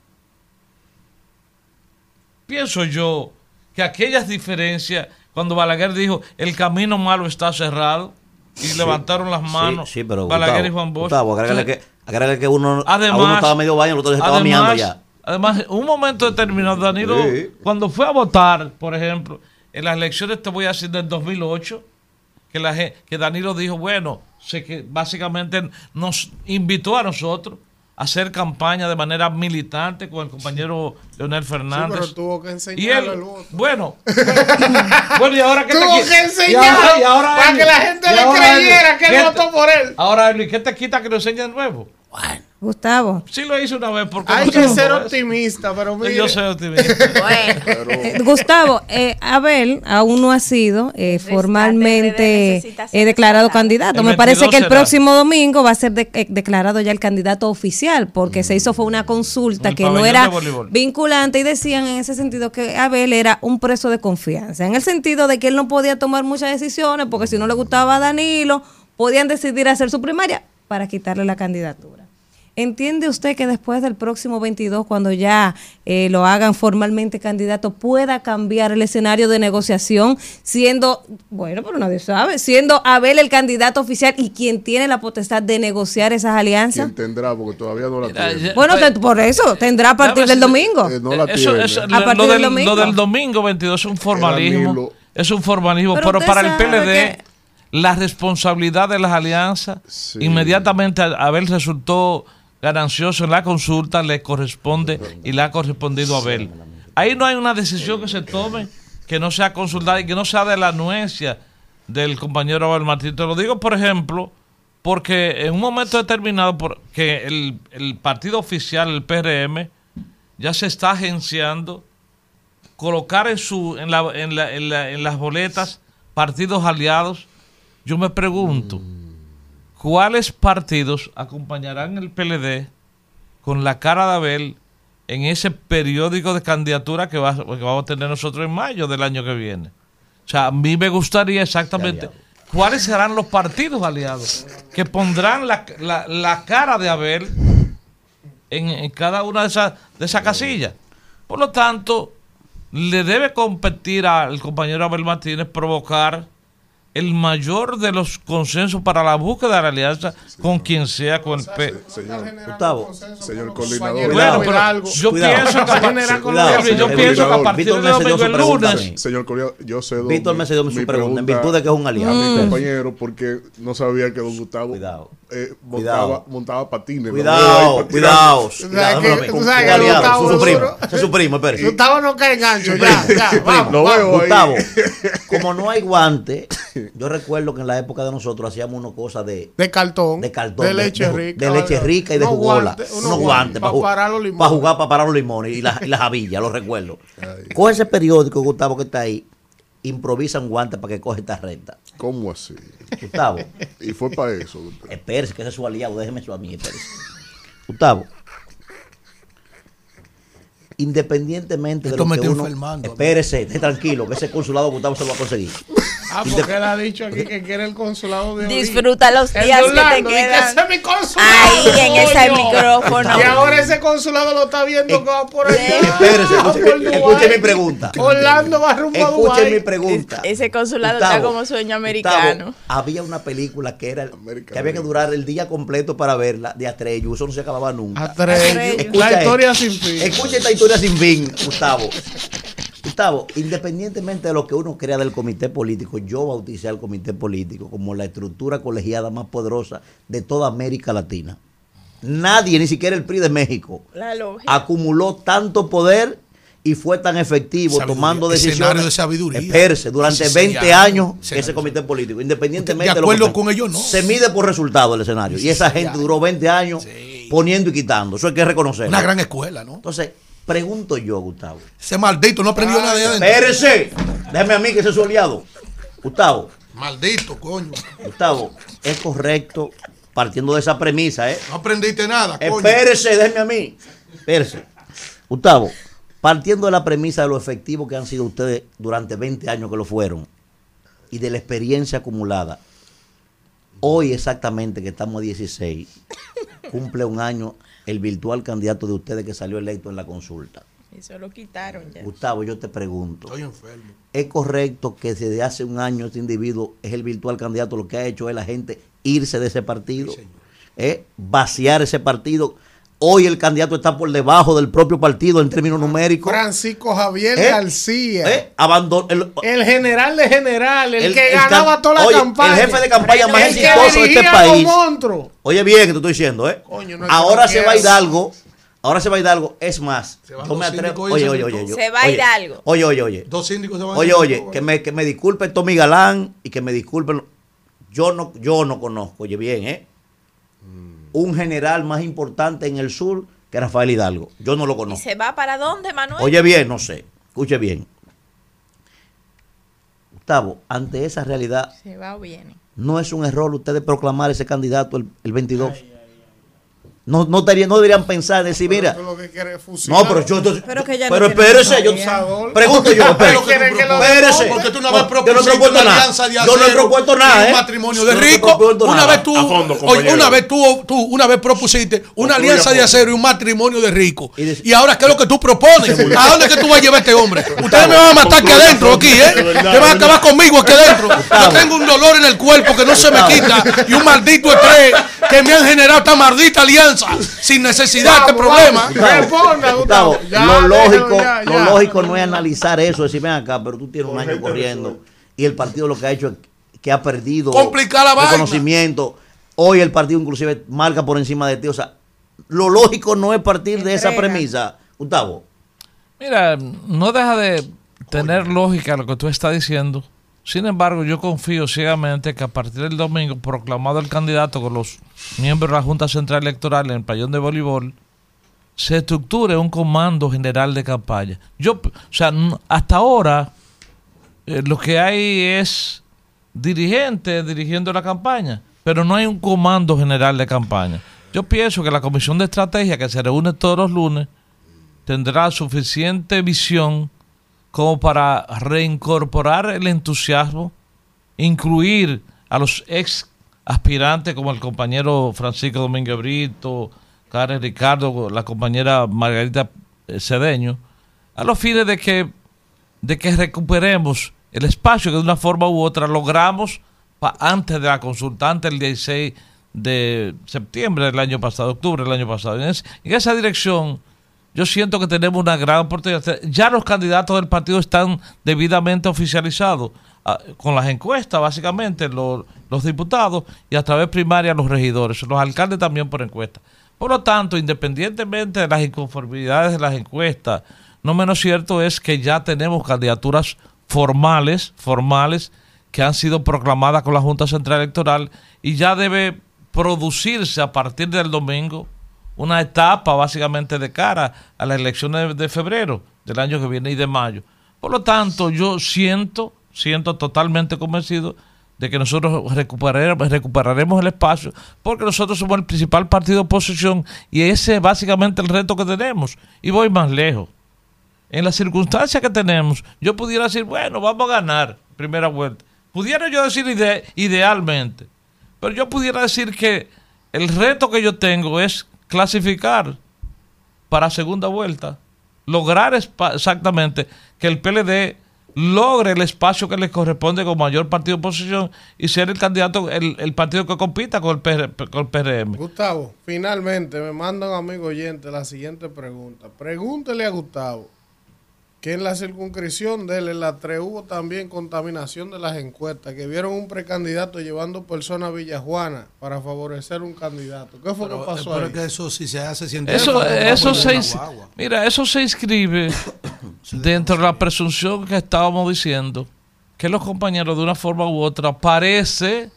Pienso yo que aquellas diferencias, cuando Balaguer dijo el camino malo está cerrado y levantaron las manos Sí, sí, pero Balaguer Gustavo, y Juan Bosch. Gustavo, agrégale que, agrégale que uno, a Además, uno estaba medio baño, el otro se estaba miando ya. Además, un momento determinado, Danilo, cuando fue a votar, por ejemplo, en las elecciones, te voy a decir, del 2008, que, la, que Danilo dijo, bueno, sé que básicamente nos invitó a nosotros a hacer campaña de manera militante con el compañero Leonel Sí, Fernández. pero tuvo que y él, el voto. bueno, bueno, y ahora que Tuvo que y enseñar y para él- que la gente y le él- creyera que ¿qué él votó por él. Ahora, Luis, ¿qué te quita que lo enseñe de nuevo? Gustavo. Sí lo hice una vez porque Hay no que ser optimista, pero mire. Yo soy optimista. Eh, Gustavo, eh, Abel aún no ha sido eh, formalmente eh, declarado candidato. Me parece 22 que el será. próximo domingo va a ser de- eh, declarado ya el candidato oficial, porque se hizo fue una consulta el que no era vinculante y decían en ese sentido que Abel era un preso de confianza, en el sentido de que él no podía tomar muchas decisiones, porque si no le gustaba a Danilo, podían decidir hacer su primaria para quitarle la candidatura. ¿Entiende usted que después del próximo 22, cuando ya eh, lo hagan formalmente candidato, pueda cambiar el escenario de negociación, siendo, bueno, pero nadie sabe, siendo Abel el candidato oficial y quien tiene la potestad de negociar esas alianzas? ¿Quién tendrá? Porque todavía no la tiene. Bueno, te- por eso, tendrá a partir del domingo. Eh, no la tiene. eso- A lo, partir lo del del, domingo. lo del domingo 22 es un formalismo. Es un formalismo, Pero para el PLD, que- la responsabilidad de las alianzas, Sí. inmediatamente Abel resultó ganancioso en la consulta, le corresponde y le ha correspondido a Abel. Ahí no hay una decisión que se tome que no sea consultada y que no sea de la anuencia del compañero Abel Martín. Te lo digo, por ejemplo, porque en un momento determinado, porque el, el partido oficial, el PRM, ya se está agenciando colocar en su en, la, en, la- en la- en las boletas partidos aliados, yo me pregunto, ¿cuáles partidos acompañarán el PLD con la cara de Abel en ese periódico de candidatura que, va- que vamos a tener nosotros en mayo del año que viene? O sea, a mí me gustaría exactamente cuáles serán los partidos aliados que pondrán la, la- la cara de Abel en, en cada una de esas de esas casillas. Por lo tanto, le debe competir al compañero Abel Martínez provocar el mayor de los consensos para la búsqueda de la alianza con quien sea, con el P. Señor, Gustavo, señor coordinador. Bueno, pero yo pienso que a partir- yo pienso que a partir de domingo el lunes Señor coordinador, yo sé dónde- Víctor me cedió mi mi pregunta, en virtud de que es un aliado. A mi Mm. compañero, porque no sabía que don Gustavo eh, montaba, Cuidado. montaba patines. Cuidado, cuidado. Cuidado, que- no, no, tú sabes que Gustavo su primo, es su primo, espérese. Gustavo no cae en gancho, ya, ya, vamos, vamos. Gustavo, como no hay guante, yo recuerdo que en la época de nosotros hacíamos una cosa de, De cartón. de cartón, De leche rica. de leche rica y de jugola. unos guantes guantes pa' para parar los limones. Para jugar, para parar los limones y las y las jabillas, lo recuerdo. Coge ese periódico, Gustavo, que está ahí, improvisa un guante para que coge esta recta. ¿Cómo así? Gustavo. Y fue para eso. Gustavo. Espérese, que ese es su aliado, déjeme eso a mí, espérese. Gustavo. Independientemente Esto de lo me que está uno... Espérese, esté tranquilo, que ese consulado Gustavo se lo va a conseguir. Ah, porque él ha dicho aquí que quiere el consulado de Disfruta los días que te quedan. ese es mi consulado. Ahí, en ese micrófono. Y ahora ese consulado lo está viendo que va por allá. Espérese, por escuche, escuche mi pregunta. Orlando va rumbo a Escuche Dubái. mi pregunta. Ese consulado Gustavo, está como sueño Gustavo, americano. había una película que era que había que durar el día completo para verla de Atreyu, eso no se acababa nunca. Atreyu. Escucha La historia esto. sin fin. Escucha esta historia sin fin, Gustavo. Gustavo, independientemente de lo que uno crea del comité político, yo bauticé al comité político como la estructura colegiada más poderosa de toda América Latina. Nadie, ni siquiera el PRI de México, acumuló tanto poder y fue tan efectivo Sabiduría, tomando escenario decisiones. de sabiduría. Espérese, durante Así 20 se llama. años Escenario. ese comité político, independientemente De lo que acuerdo con ellos, no. Se mide por resultado el escenario. Y esa gente duró 20 años poniendo y quitando. Eso hay que reconocerlo. Una gran escuela, ¿no? Entonces, pregunto yo, Gustavo. Ese maldito no aprendió nada de adentro. Espérese, déjeme a mí que ese es su aliado. Gustavo, Maldito, coño. Gustavo, es correcto, partiendo de esa premisa, ¿eh? No aprendiste nada, coño. Espérese, déjeme a mí. Espérese. Gustavo, partiendo de la premisa de lo efectivo que han sido ustedes durante 20 años que lo fueron y de la experiencia acumulada, hoy exactamente que estamos a 16, cumple un año el virtual candidato de ustedes que salió electo en la consulta. Eso lo quitaron ya. Gustavo, yo te pregunto, Estoy enfermo. ¿es correcto que desde hace un año este individuo es el virtual candidato? Lo que ha hecho es la gente irse de ese partido, ¿eh? vaciar ese partido. Hoy el candidato está por debajo del propio partido en términos numéricos. Francisco Javier ¿Eh? García. ¿Eh? Abandon- el, El general de general, el, El- que el ganaba toda la oye, el campaña. jefe de campaña más El exitoso de este país. Oye bien que te estoy diciendo, ¿eh? Coño, no ahora se va a. Hidalgo. Ahora se va a Hidalgo. Es más, yo me atrevo. Oye, se oye, oye. yo- Se va a oye, Hidalgo. Oye, oye, oye. Dos síndicos se van a Oye, oye, que me, que me disculpe Tommy Galán y que me disculpen. Yo no, yo no conozco, oye bien, ¿eh? Un general más importante en el sur que Rafael Hidalgo. Yo no lo ¿Y conozco. se va para dónde, Manuel? Oye bien, no sé. Escuche bien. Gustavo, ante esa realidad, Se va o viene. ¿no es un error ustedes proclamar ese candidato el, el 22? No, no, deberían, no deberían pensar, decir, mira, que no, pero yo, yo- Pero que ya no pero tiene espérese, yo pregunto yo, Pero espérese. porque tú una vez No, yo no propusiste propuesto una nada. alianza de Yo no he propuesto nada, y ¿eh? un matrimonio de no rico. Una vez tú, una vez tú, tú, una vez propusiste una alianza de acero y un matrimonio de rico. Y ahora qué es lo que tú propones? ¿A dónde es que tú vas a llevar a este hombre? Ustedes me van a matar aquí adentro, aquí, ¿eh? Te van a acabar conmigo aquí adentro. Yo tengo un dolor en el cuerpo que no se me quita y un maldito estrés que me han generado esta maldita alianza sin necesidad, este Vamos, problema. Responda, Gustavo. Ya, lo lógico, ya, lo ya. lógico no es analizar eso, decir, ven acá, pero tú tienes un año corriendo y el partido lo que ha hecho es que ha perdido Complicar la reconocimiento. Hoy el partido inclusive marca por encima de ti. O sea, lo lógico no es partir de esa premisa. Gustavo, Mira, no deja de tener lógica lo que tú estás diciendo. Sin embargo, yo confío ciegamente que a partir del domingo, proclamado el candidato con los miembros de la Junta Central Electoral en el pabellón de voleibol, se estructure un comando general de campaña. Yo, o sea, hasta ahora eh, lo que hay es dirigentes dirigiendo la campaña, pero no hay un comando general de campaña. Yo pienso que la comisión de estrategia que se reúne todos los lunes tendrá suficiente visión como para reincorporar el entusiasmo, incluir a los ex aspirantes como el compañero Francisco Domínguez Brito, Karen Ricardo, la compañera Margarita eh, Cedeño, a los fines de que, de que recuperemos el espacio que de una forma u otra logramos antes de la consulta, antes del 16 de septiembre del año pasado, octubre del año pasado. En esa dirección, yo siento que tenemos una gran oportunidad. Ya los candidatos del partido están debidamente oficializados ah, con las encuestas, básicamente, los, diputados y a través primaria los regidores, los alcaldes también por encuesta. Por lo tanto, independientemente de las inconformidades de las encuestas, no menos cierto es que ya tenemos candidaturas formales, formales, que han sido proclamadas con la Junta Central Electoral y ya debe producirse a partir del domingo una etapa básicamente de cara a las elecciones de, febrero del año que viene y de mayo. Por lo tanto, yo siento, siento totalmente convencido de que nosotros recuperaremos, el espacio porque nosotros somos el principal partido de oposición y ese es básicamente el reto que tenemos. Y voy más lejos. En las circunstancias que tenemos, yo pudiera decir, bueno, vamos a ganar primera vuelta. Pudiera yo decir ide- idealmente, pero yo pudiera decir que el reto que yo tengo es clasificar para segunda vuelta, lograr exactamente que el PLD logre el espacio que le corresponde como mayor partido de oposición y ser el candidato, el, el partido que compita con el, con el PRM. Gustavo, finalmente me manda un amigo oyente la siguiente pregunta. Pregúntele a Gustavo que en la circunscripción de él, en la 3, hubo también contaminación de las encuestas, que vieron un precandidato llevando personas a Villajuana para favorecer un candidato. ¿Qué fue que pasó Pero ahí? que eso si se hace. Eso, eso se, mira, eso se inscribe dentro de la presunción que estábamos diciendo, que los compañeros de una forma u otra parece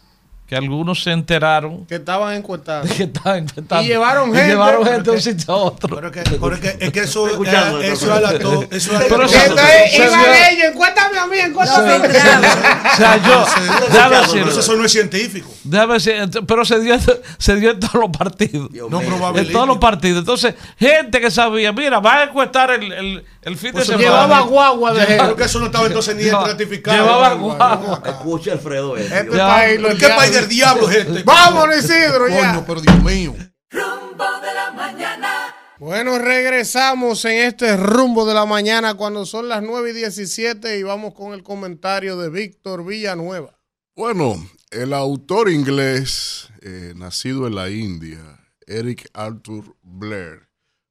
que algunos se enteraron Que estaban encuestados. que estaban encuestados. Y llevaron Y gente. llevaron gente de un sitio a otro. Pero es que, pero es que, es que eso, Escuchando eh, esto, eso es la to- eso es Pero Entonces, iba dio- ellos, encuéstame a mí, encuéstame a mí. O sea, yo, déjame decirlo, Eso no es científico. déjame decir, pero se dio, se dio en todos los partidos. No En probabilístico. todos los partidos. Entonces, gente que sabía, mira, va a encuestar el, el, el fin Pues de semana. Llevaba guagua de gente. que eso no estaba entonces ni ratificado. Llevaba guagua. Escucha, Alfredo. eh. Este Ya. país, ¿Qué país del diablo es este? Vámonos, Isidro, ya. Coño, pero Dios mío. Rumbo de la mañana. Bueno, regresamos en este rumbo de la mañana cuando son las 9 y 17 y vamos con el comentario de Víctor Villanueva. Bueno, el autor inglés, eh, nacido en la India, Eric Arthur Blair,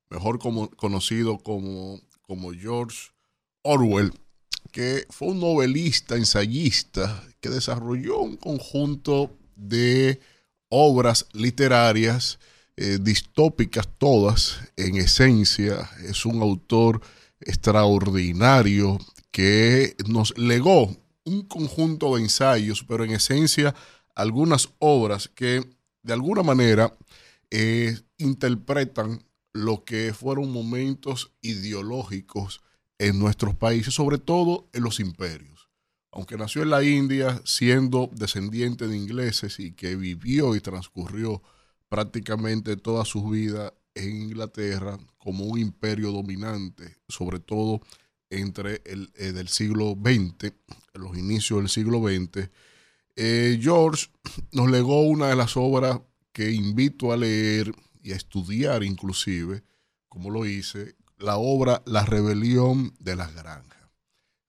mejor como- conocido como, como George Orwell, que fue un novelista, ensayista, que desarrolló un conjunto de obras literarias eh, distópicas todas, en esencia, es un autor extraordinario que nos legó un conjunto de ensayos, pero en esencia algunas obras que de alguna manera eh, interpretan lo que fueron momentos ideológicos en nuestros países, sobre todo en los imperios. Aunque nació en la India siendo descendiente de ingleses y que vivió y transcurrió prácticamente toda su vida en Inglaterra como un imperio dominante, sobre todo entre el eh, del siglo XX, los inicios del siglo XX, eh, George nos legó una de las obras que invito a leer y a estudiar inclusive, como lo hice, la obra La rebelión de las granjas.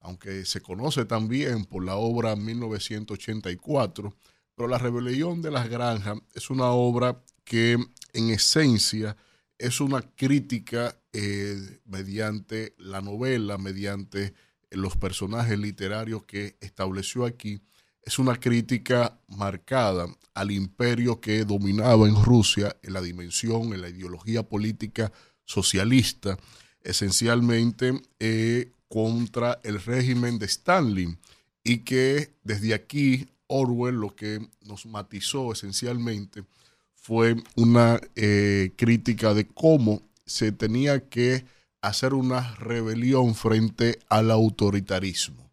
Aunque se conoce también por la obra 1984, pero La rebelión de las granjas es una obra que en esencia es una crítica eh, mediante la novela, mediante los personajes literarios que estableció aquí, es una crítica marcada al imperio que dominaba en Rusia en la dimensión, en la ideología política socialista, esencialmente eh, contra el régimen de Stalin y que desde aquí Orwell lo que nos matizó esencialmente fue una eh, crítica de cómo se tenía que hacer una rebelión frente al autoritarismo.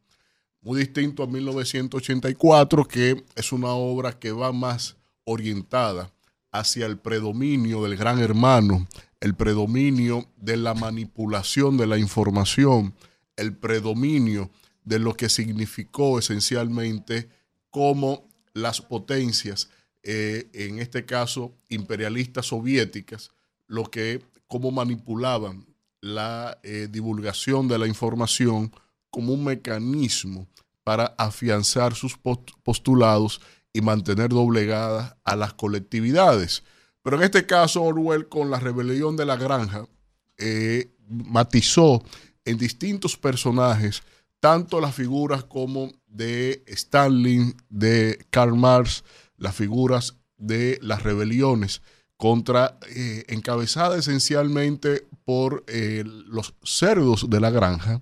Muy distinto a 1984, que es una obra que va más orientada hacia el predominio del gran hermano, el predominio de la manipulación de la información, el predominio de lo que significó esencialmente cómo las potencias, eh, en este caso imperialistas soviéticas, lo que cómo manipulaban la eh, divulgación de la información como un mecanismo para afianzar sus post- postulados y mantener doblegadas a las colectividades. Pero en este caso, Orwell, con la rebelión de la granja, eh, matizó en distintos personajes, tanto las figuras como de Stalin, de Karl Marx, las figuras de las rebeliones contra, eh, encabezada esencialmente por eh, los cerdos de la granja,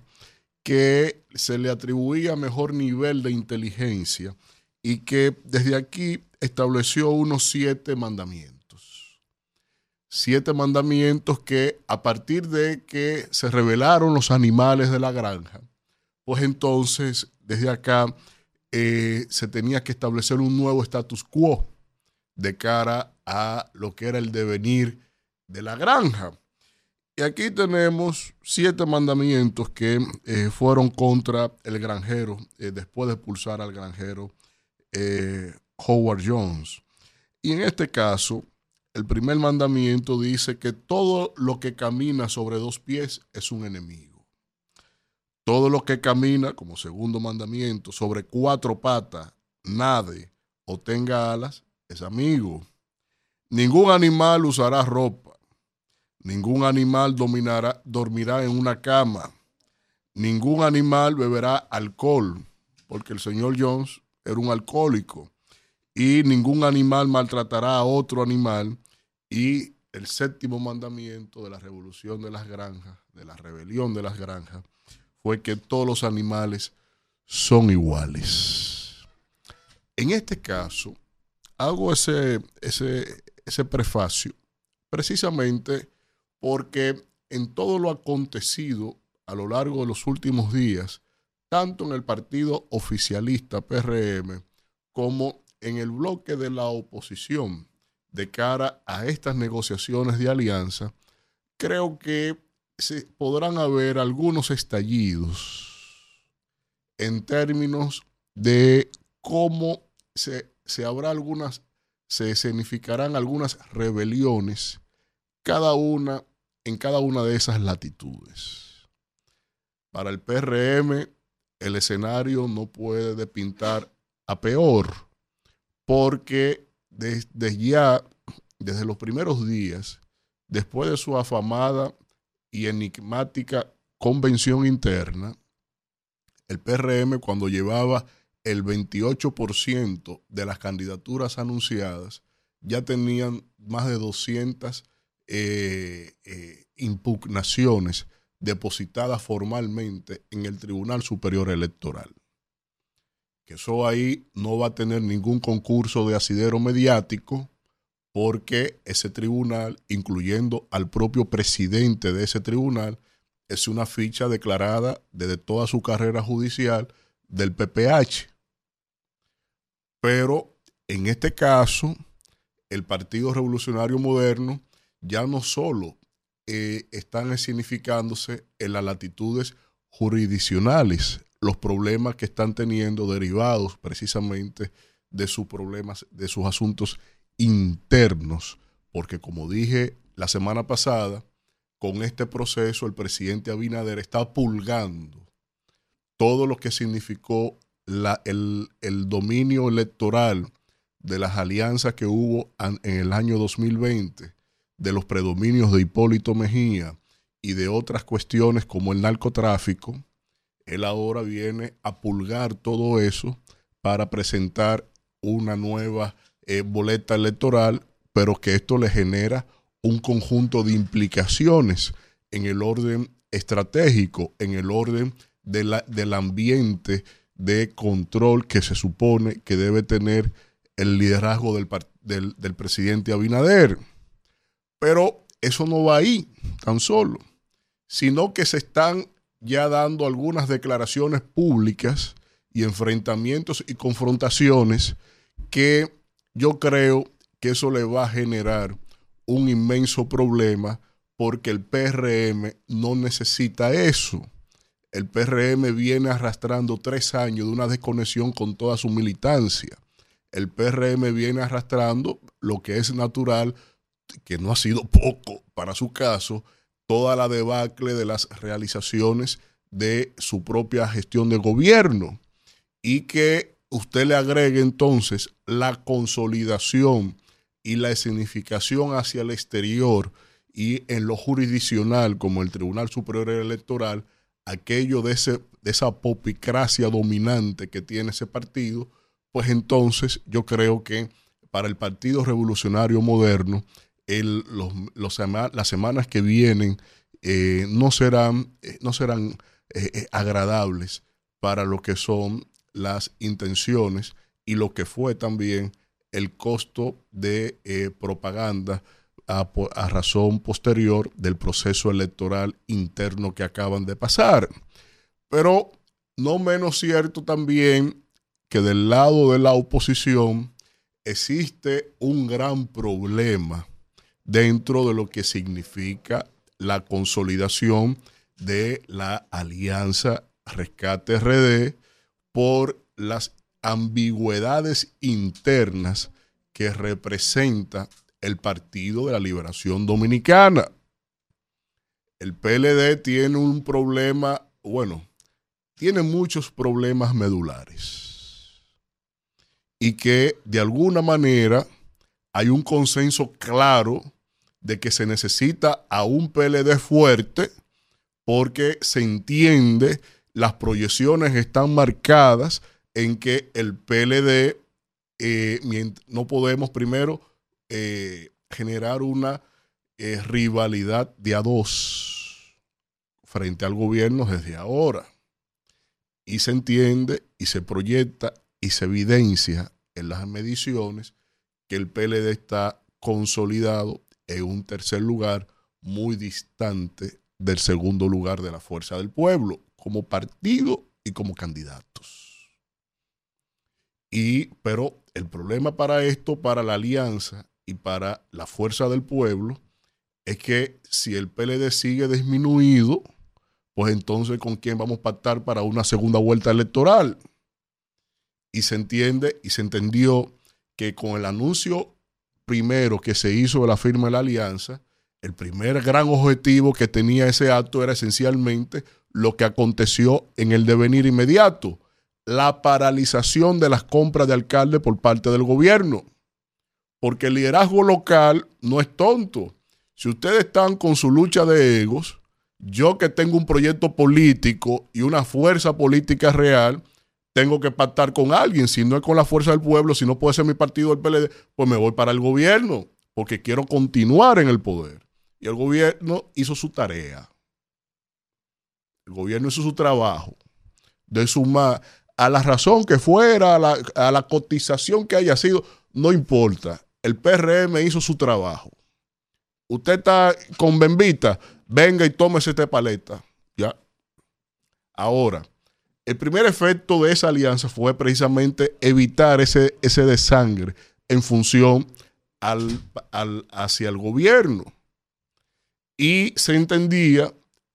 que se le atribuía mejor nivel de inteligencia y que desde aquí estableció unos siete mandamientos. Siete mandamientos que a partir de que se revelaron los animales de la granja, pues entonces desde acá eh, se tenía que establecer un nuevo status quo de cara a lo que era el devenir de la granja. Y aquí tenemos siete mandamientos que eh, fueron contra el granjero, eh, después de expulsar al granjero Howard Jones. Y en este caso, el primer mandamiento dice que todo lo que camina sobre dos pies es un enemigo. Todo lo que camina, como segundo mandamiento, sobre cuatro patas, nade o tenga alas, es amigo. Ningún animal usará ropa. Ningún animal dormirá en una cama. Ningún animal beberá alcohol, porque el señor Jones era un alcohólico. Y ningún animal maltratará a otro animal. Y el séptimo mandamiento de la revolución de las granjas, de la rebelión de las granjas, fue que todos los animales son iguales. En este caso, hago ese, ese, ese prefacio precisamente porque en todo lo acontecido a lo largo de los últimos días, tanto en el partido oficialista PRM como en el bloque de la oposición de cara a estas negociaciones de alianza, creo que se podrán haber algunos estallidos en términos de cómo se, se habrá algunas, se escenificarán algunas rebeliones, cada una en cada una de esas latitudes. Para el PRM, el escenario no puede depintar a peor, porque desde ya, desde los primeros días, después de su afamada y enigmática convención interna, el PRM cuando llevaba el 28% de las candidaturas anunciadas, ya tenían más de 200 eh, eh, impugnaciones depositadas formalmente en el Tribunal Superior Electoral. Que eso ahí no va a tener ningún concurso de asidero mediático porque ese tribunal, incluyendo al propio presidente de ese tribunal, es una ficha declarada desde toda su carrera judicial del PPH. Pero en este caso, el Partido Revolucionario Moderno ya no solo eh, están escenificándose en las latitudes jurisdiccionales los problemas que están teniendo derivados precisamente de sus problemas, de sus asuntos internos, porque como dije la semana pasada, con este proceso el presidente Abinader está pulgando todo lo que significó la, el, el dominio electoral de las alianzas que hubo en el año 2020 de los predominios de Hipólito Mejía y de otras cuestiones como el narcotráfico, él ahora viene a pulgar todo eso para presentar una nueva eh, boleta electoral, pero que esto le genera un conjunto de implicaciones en el orden estratégico, en el orden del ambiente de control que se supone que debe tener el liderazgo del, del, del presidente Abinader. Pero eso no va ahí tan solo, sino que se están ya dando algunas declaraciones públicas y enfrentamientos y confrontaciones que yo creo que eso le va a generar un inmenso problema porque el PRM no necesita eso. El PRM viene arrastrando tres años de una desconexión con toda su militancia. El PRM viene arrastrando lo que es natural que no ha sido poco para su caso, toda la debacle de las realizaciones de su propia gestión de gobierno. y que usted le agregue entonces la consolidación y la significación hacia el exterior y en lo jurisdiccional como el Tribunal Superior Electoral, aquello de, ese, de esa popicracia dominante que tiene ese partido, pues entonces yo creo que para el Partido Revolucionario Moderno, el, los, los las semanas que vienen eh, no serán, eh, no serán eh, agradables para lo que son las intenciones y lo que fue también el costo de propaganda a, a razón posterior del proceso electoral interno que acaban de pasar. Pero no menos cierto también que del lado de la oposición existe un gran problema dentro de lo que significa la consolidación de la alianza Rescate RD por las ambigüedades internas que representa el Partido de la Liberación Dominicana. El PLD tiene un problema, bueno, tiene muchos problemas medulares y que de alguna manera hay un consenso claro de que se necesita a un PLD fuerte porque se entiende, las proyecciones están marcadas en que el PLD eh, no podemos primero eh, generar una eh, rivalidad de a dos frente al gobierno desde ahora. Y se entiende y se proyecta y se evidencia en las mediciones que el PLD está consolidado en un tercer lugar muy distante del segundo lugar de la Fuerza del Pueblo, como partido y como candidatos. Y, pero el problema para esto, para la alianza y para la Fuerza del Pueblo, es que si el PLD sigue disminuido, pues entonces con quién vamos a pactar para una segunda vuelta electoral. Y se entiende y se entendió que con el anuncio primero que se hizo de la firma de la alianza, el primer gran objetivo que tenía ese acto era esencialmente lo que aconteció en el devenir inmediato, la paralización de las compras de alcalde por parte del gobierno. Porque el liderazgo local no es tonto. Si ustedes están con su lucha de egos, yo que tengo un proyecto político y una fuerza política real, tengo que pactar con alguien. Si no es con la fuerza del pueblo, si no puede ser mi partido el PLD, pues me voy para el gobierno, porque quiero continuar en el poder. Y el gobierno hizo su tarea. El gobierno hizo su trabajo. De suma a la razón que fuera, a la, a la cotización que haya sido, no importa. El PRM hizo su trabajo. Usted está con Bembita, venga y tómese esta paleta. Ya. Ahora, el primer efecto de esa alianza fue precisamente evitar ese, ese desangre en función al, al- hacia el gobierno. Y se entendía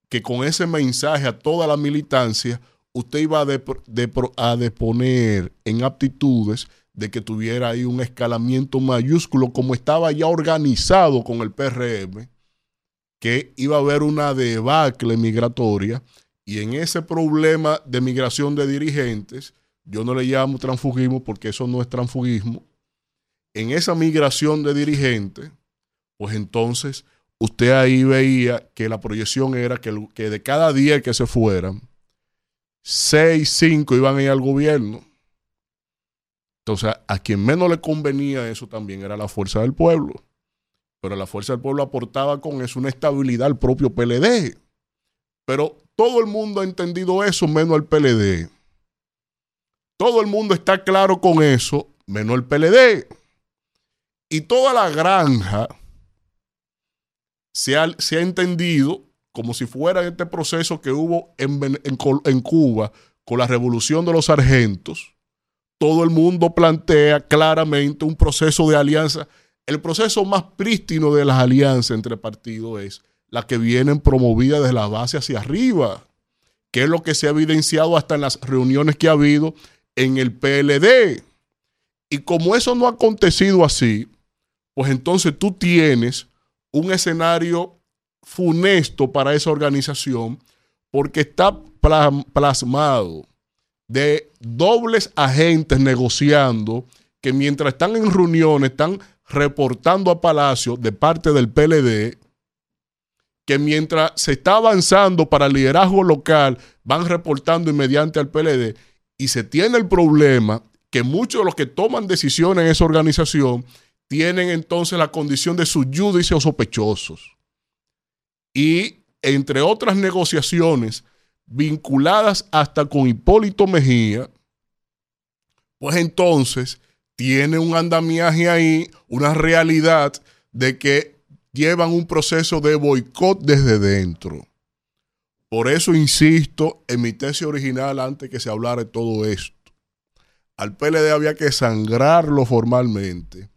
que con ese mensaje a toda la militancia, usted iba a, depro- a deponer en aptitudes de que tuviera ahí un escalamiento mayúsculo como estaba ya organizado con el PRM, que iba a haber una debacle migratoria y en ese problema de migración de dirigentes, yo no le llamo transfugismo porque eso no es transfugismo, en esa migración de dirigentes, pues entonces usted ahí veía que la proyección era que, que de cada día que se fueran, seis, cinco iban a ir al gobierno. Entonces, a quien menos le convenía eso también era la fuerza del pueblo. Pero la fuerza del pueblo aportaba con eso una estabilidad al propio PLD. Pero todo el mundo ha entendido eso, menos el PLD. Todo el mundo está claro con eso, menos el PLD. Y toda la granja se ha, entendido como si fuera este proceso que hubo en, en Cuba con la revolución de los sargentos. Todo el mundo plantea claramente un proceso de alianza. El proceso más prístino de las alianzas entre partidos es la que vienen promovidas desde la base hacia arriba, que es lo que se ha evidenciado hasta en las reuniones que ha habido en el PLD. Y como eso no ha acontecido así, pues entonces tú tienes un escenario funesto para esa organización porque está plasmado de dobles agentes negociando que mientras están en reuniones están reportando a Palacio de parte del PLD que mientras se está avanzando para el liderazgo local van reportando inmediatamente al PLD y se tiene el problema que muchos de los que toman decisiones en esa organización tienen entonces la condición de judice o sospechosos. Y entre otras negociaciones vinculadas hasta con Hipólito Mejía, pues entonces tiene un andamiaje ahí, una realidad de que llevan un proceso de boicot desde dentro. Por eso insisto en mi tesis original antes que se hablara de todo esto. Al PLD había que sangrarlo formalmente,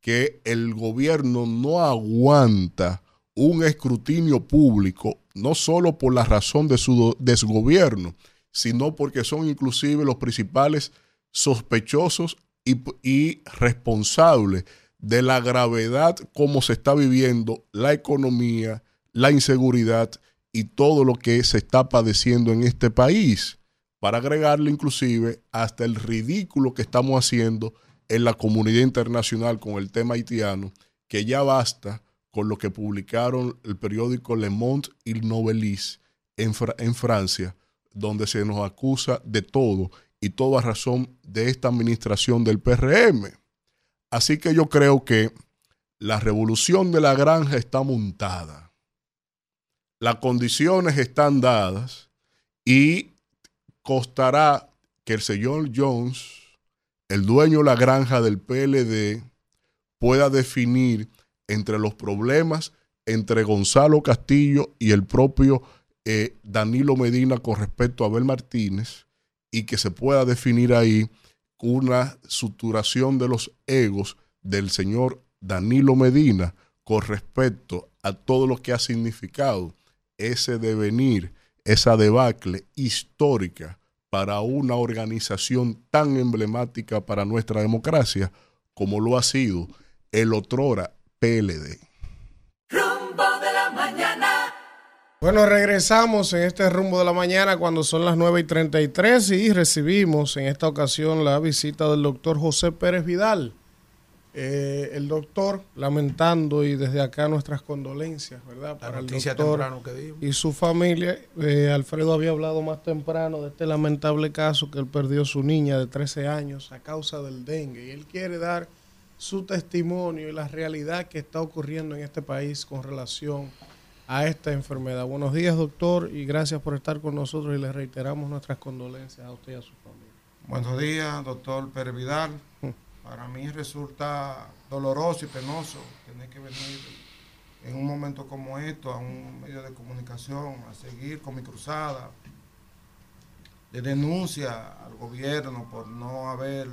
que el gobierno no aguanta un escrutinio público, no solo por la razón de su desgobierno, sino porque son inclusive los principales sospechosos y, y responsables de la gravedad como se está viviendo la economía, la inseguridad y todo lo que se está padeciendo en este país, para agregarle inclusive hasta el ridículo que estamos haciendo en la comunidad internacional con el tema haitiano, que ya basta con lo que publicaron el periódico Le Monde y Novelis en, en Francia, donde se nos acusa de todo y toda razón de esta administración del PRM. Así que yo creo que la revolución de la granja está montada. Las condiciones están dadas y costará que el señor Jones, el dueño de la granja del PLD, pueda definir entre los problemas entre Gonzalo Castillo y el propio eh, Danilo Medina con respecto a Abel Martínez y que se pueda definir ahí una suturación de los egos del señor Danilo Medina con respecto a todo lo que ha significado ese devenir, esa debacle histórica para una organización tan emblemática para nuestra democracia como lo ha sido el otrora PLD. Bueno, regresamos en este rumbo de la mañana cuando son las 9 y 33 y recibimos en esta ocasión la visita del doctor José Pérez Vidal. Eh, el doctor, lamentando y desde acá nuestras condolencias, ¿verdad? Para el doctor y su familia. Eh, Alfredo había hablado más temprano de este lamentable caso que él perdió su niña de 13 años a causa del dengue y él quiere dar su testimonio y la realidad que está ocurriendo en este país con relación a esta enfermedad. Buenos días, doctor, y gracias por estar con nosotros y le reiteramos nuestras condolencias a usted y a su familia. Buenos días, doctor Pérez Vidal. Mm. Para mí resulta doloroso y penoso tener que venir en un momento como esto a un medio de comunicación, a seguir con mi cruzada de denuncia al gobierno por no haber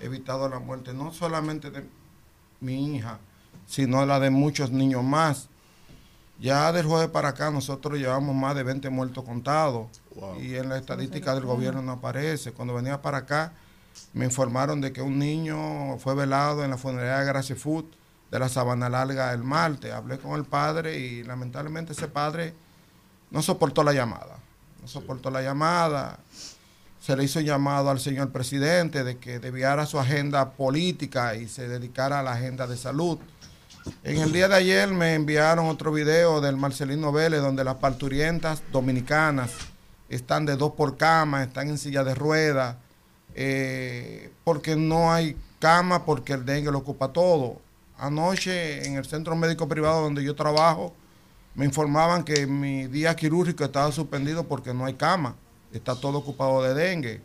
evitado la muerte, no solamente de mi hija, sino la de muchos niños más ya del jueves para acá nosotros llevamos más de 20 muertos contados y en la estadística del gobierno no aparece. Cuando venía para acá me informaron de que un niño fue velado en la funeraria de Gracia Food de la Sabana Larga el martes. Hablé con el padre y lamentablemente ese padre no soportó la llamada. No soportó la llamada. Se le hizo llamado al señor presidente de que debiara su agenda política y se dedicara a la agenda de salud. En el día de ayer me enviaron otro video del Marcelino Vélez donde las parturientas dominicanas están de dos por cama, están en silla de ruedas, eh, porque no hay cama, porque el dengue lo ocupa todo. Anoche en el centro médico privado donde yo trabajo, me informaban que mi día quirúrgico estaba suspendido porque no hay cama, está todo ocupado de dengue.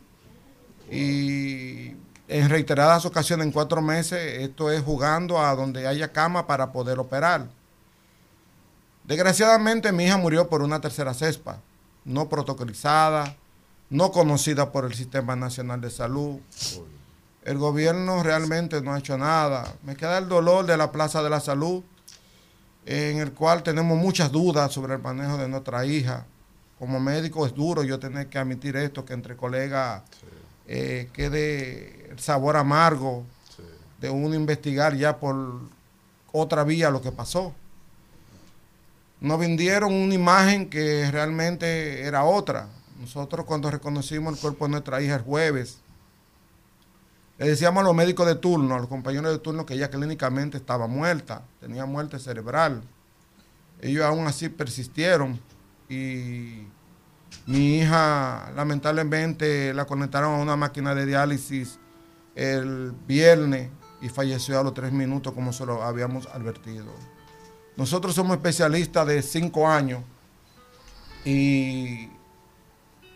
Y en reiteradas ocasiones, en cuatro meses, esto es jugando a donde haya cama para poder operar. Desgraciadamente mi hija murió por una tercera cespa, no protocolizada, no conocida por el Sistema Nacional de Salud. El gobierno realmente no ha hecho nada. Me queda el dolor de la Plaza de la Salud, en el cual tenemos muchas dudas sobre el manejo de nuestra hija. Como médico es duro yo tener que admitir esto, que entre colegas eh, quede el sabor amargo de uno investigar ya por otra vía lo que pasó. Nos vendieron una imagen que realmente era otra. Nosotros cuando reconocimos el cuerpo de nuestra hija el jueves, le decíamos a los médicos de turno, a los compañeros de turno, que ella clínicamente estaba muerta, tenía muerte cerebral. Ellos aún así persistieron y mi hija lamentablemente la conectaron a una máquina de diálisis el viernes y falleció a los tres minutos como se lo habíamos advertido. Nosotros somos especialistas de cinco años y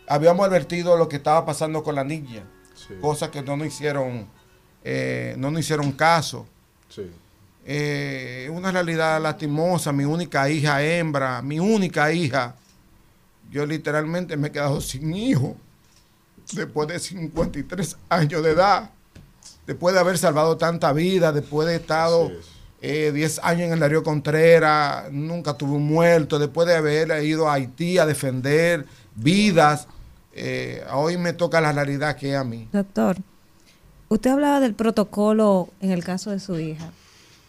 habíamos advertido lo que estaba pasando con la niña, cosas que no nos hicieron, eh, no nos hicieron caso. Sí. Eh, una realidad lastimosa, mi única hija hembra, mi única hija. Yo literalmente me he quedado sin hijo después de 53 años de edad, después de haber salvado tanta vida, después de estado eh, 10 años en el Darío Contreras, nunca tuve un muerto, después de haber ido a Haití a defender vidas, eh, hoy me toca la realidad que es a mí. Doctor, usted hablaba del protocolo en el caso de su hija.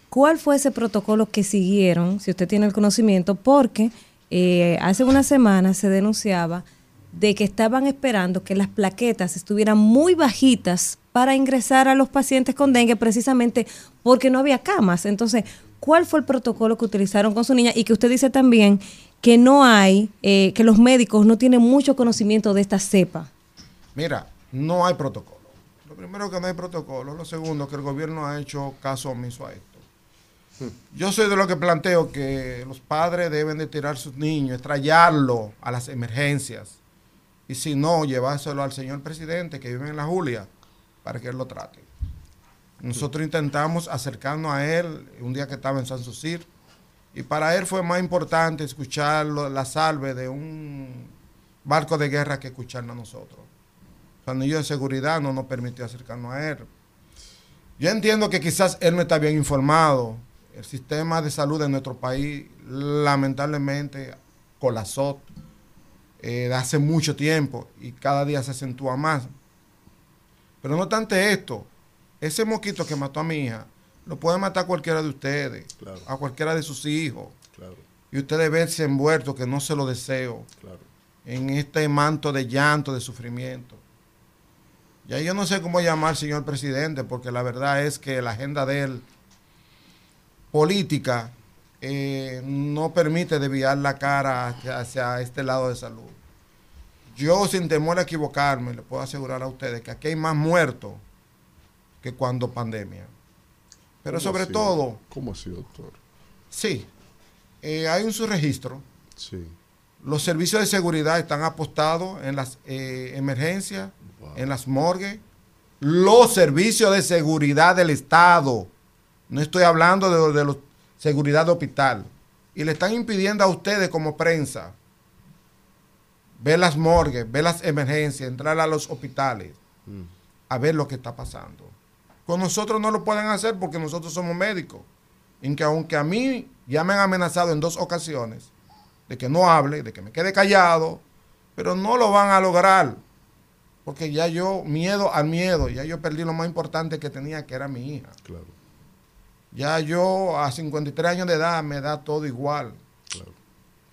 ¿Cuál fue ese protocolo que siguieron, si usted tiene el conocimiento? Porque eh, hace una semana se denunciaba de que estaban esperando que las plaquetas estuvieran muy bajitas para ingresar a los pacientes con dengue precisamente porque no había camas. Entonces, ¿cuál fue el protocolo que utilizaron con su niña? Y que usted dice también que no hay, eh, que los médicos no tienen mucho conocimiento de esta cepa. Mira, no hay protocolo. Lo primero que no hay protocolo, lo segundo que el gobierno ha hecho caso omiso a esto. Yo soy de lo que planteo que los padres deben de tirar a sus niños, estrellarlo a las emergencias. Y si no, llevárselo al señor presidente que vive en la Julia para que él lo trate. Nosotros intentamos acercarnos a él un día que estaba en San Susir y para él fue más importante escuchar lo- la salve de un barco de guerra que escucharnos a nosotros. Los anillos de seguridad no nos permitió acercarnos a él. Yo entiendo que quizás él no está bien informado. El sistema de salud de nuestro país lamentablemente colapsó eh, hace mucho tiempo y cada día se acentúa más. Pero no obstante esto, ese mosquito que mató a mi hija lo puede matar cualquiera de ustedes, a cualquiera de sus hijos. Y ustedes verse envueltos, que no se lo deseo, en este manto de llanto, de sufrimiento. Ya yo no sé cómo llamar al señor presidente, porque la verdad es que la agenda de él, política, eh, no permite desviar la cara hacia, hacia este lado de salud. Yo, sin temor a equivocarme, le puedo asegurar a ustedes que aquí hay más muertos que cuando pandemia. Pero ¿Cómo sobre todo, ¿Cómo así, doctor? sí, eh, hay un subregistro. Sí. Los servicios de seguridad están apostados en las eh, emergencias, en las morgues. Los servicios de seguridad del Estado. No estoy hablando de, de los seguridad de hospital. Y le están impidiendo a ustedes como prensa ver las morgues, ver las emergencias, entrar a los hospitales, a ver lo que está pasando. Con nosotros no lo pueden hacer porque nosotros somos médicos. En que aunque a mí ya me han amenazado en dos ocasiones de que no hable, de que me quede callado, pero no lo van a lograr. Porque ya yo, miedo al miedo, ya yo perdí lo más importante que tenía, que era mi hija. Claro. Ya yo a 53 años de edad me da todo igual.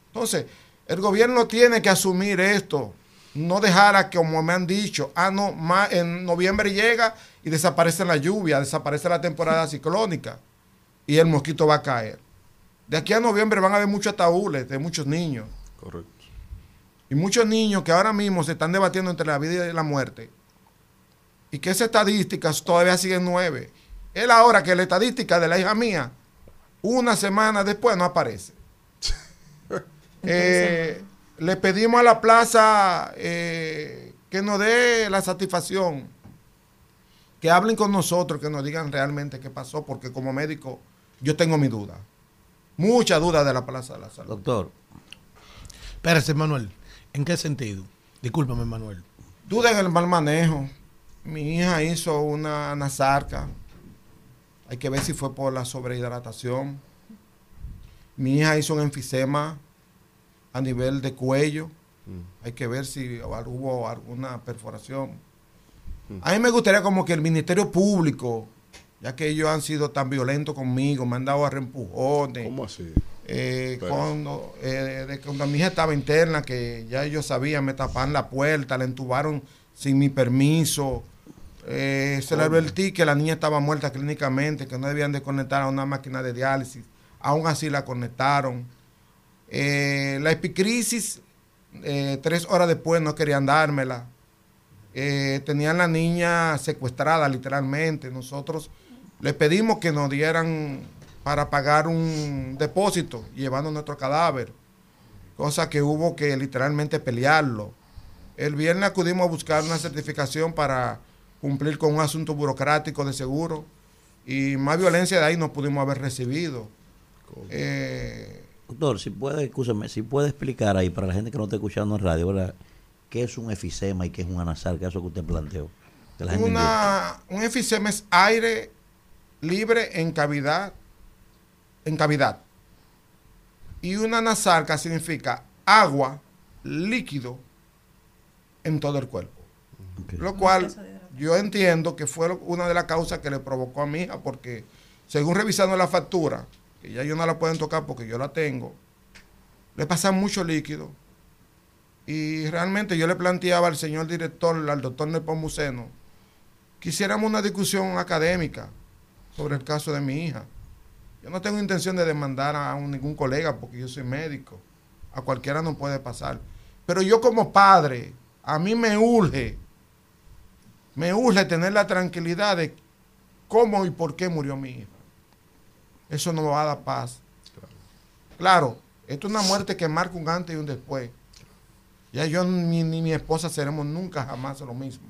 Entonces, el gobierno tiene que asumir esto. No dejar a que, como me han dicho, ah, no, ma- en noviembre llega y desaparece la lluvia, desaparece la temporada ciclónica y el mosquito va a caer. De aquí a noviembre van a haber muchos ataúdes de muchos niños. Correcto. Y muchos niños que ahora mismo se están debatiendo entre la vida y la muerte. Y que esas estadísticas todavía siguen nueve. Es la hora que la estadística de la hija mía, una semana después, no aparece. Eh, le pedimos a la plaza eh, que nos dé la satisfacción, que hablen con nosotros, que nos digan realmente qué pasó, porque como médico yo tengo mi duda. Mucha duda de la plaza de la salud. Doctor. Espérese, Manuel. ¿En qué sentido? Discúlpame, Manuel. Duda en el mal manejo. Mi hija hizo una nasarca. Hay que ver si fue por la sobrehidratación. Mi hija hizo un enfisema a nivel de cuello. Hay que ver si hubo alguna perforación. A mí me gustaría como que el Ministerio Público, ya que ellos han sido tan violentos conmigo, me han dado a reempujones. ¿Cómo así? Eh, cuando, eh, de cuando mi hija estaba interna, que ya ellos sabían, me tapaban la puerta, la entubaron sin mi permiso. Eh, se le advertí que la niña estaba muerta clínicamente, que no debían de conectar a una máquina de diálisis. Aún así la conectaron. Eh, la epicrisis, eh, tres horas después no querían dármela. Eh, tenían la niña secuestrada literalmente. Nosotros le pedimos que nos dieran para pagar un depósito llevando nuestro cadáver, cosa que hubo que literalmente pelearlo. El viernes acudimos a buscar una certificación para cumplir con un asunto burocrático de seguro y más violencia de ahí no pudimos haber recibido. Eh, Doctor, si puede, escúchame, si puede explicar ahí para la gente que no está escuchando en radio, ¿verdad? ¿Qué es un efisema y qué es un anasar? ¿Qué es eso que usted planteó? Que la gente una, un efisema es aire libre en cavidad, en cavidad. Y una nasarca significa agua, líquido en todo el cuerpo. Lo cual yo entiendo que fue una de las causas que le provocó a mi hija, porque según revisando la factura, que ya yo no la pueden tocar porque yo la tengo, le pasa mucho líquido. Y realmente yo le planteaba al señor director, al doctor Nepomuceno, que hiciéramos una discusión académica sobre el caso de mi hija. Yo no tengo intención de demandar a ningún colega porque yo soy médico. A cualquiera no puede pasar. Pero yo como padre, a mí me urge, me urge tener la tranquilidad de cómo y por qué murió mi hija. Eso no me va a dar paz. Claro, esto es una muerte que marca un antes y un después. Ya yo ni, ni mi esposa seremos nunca jamás lo mismo.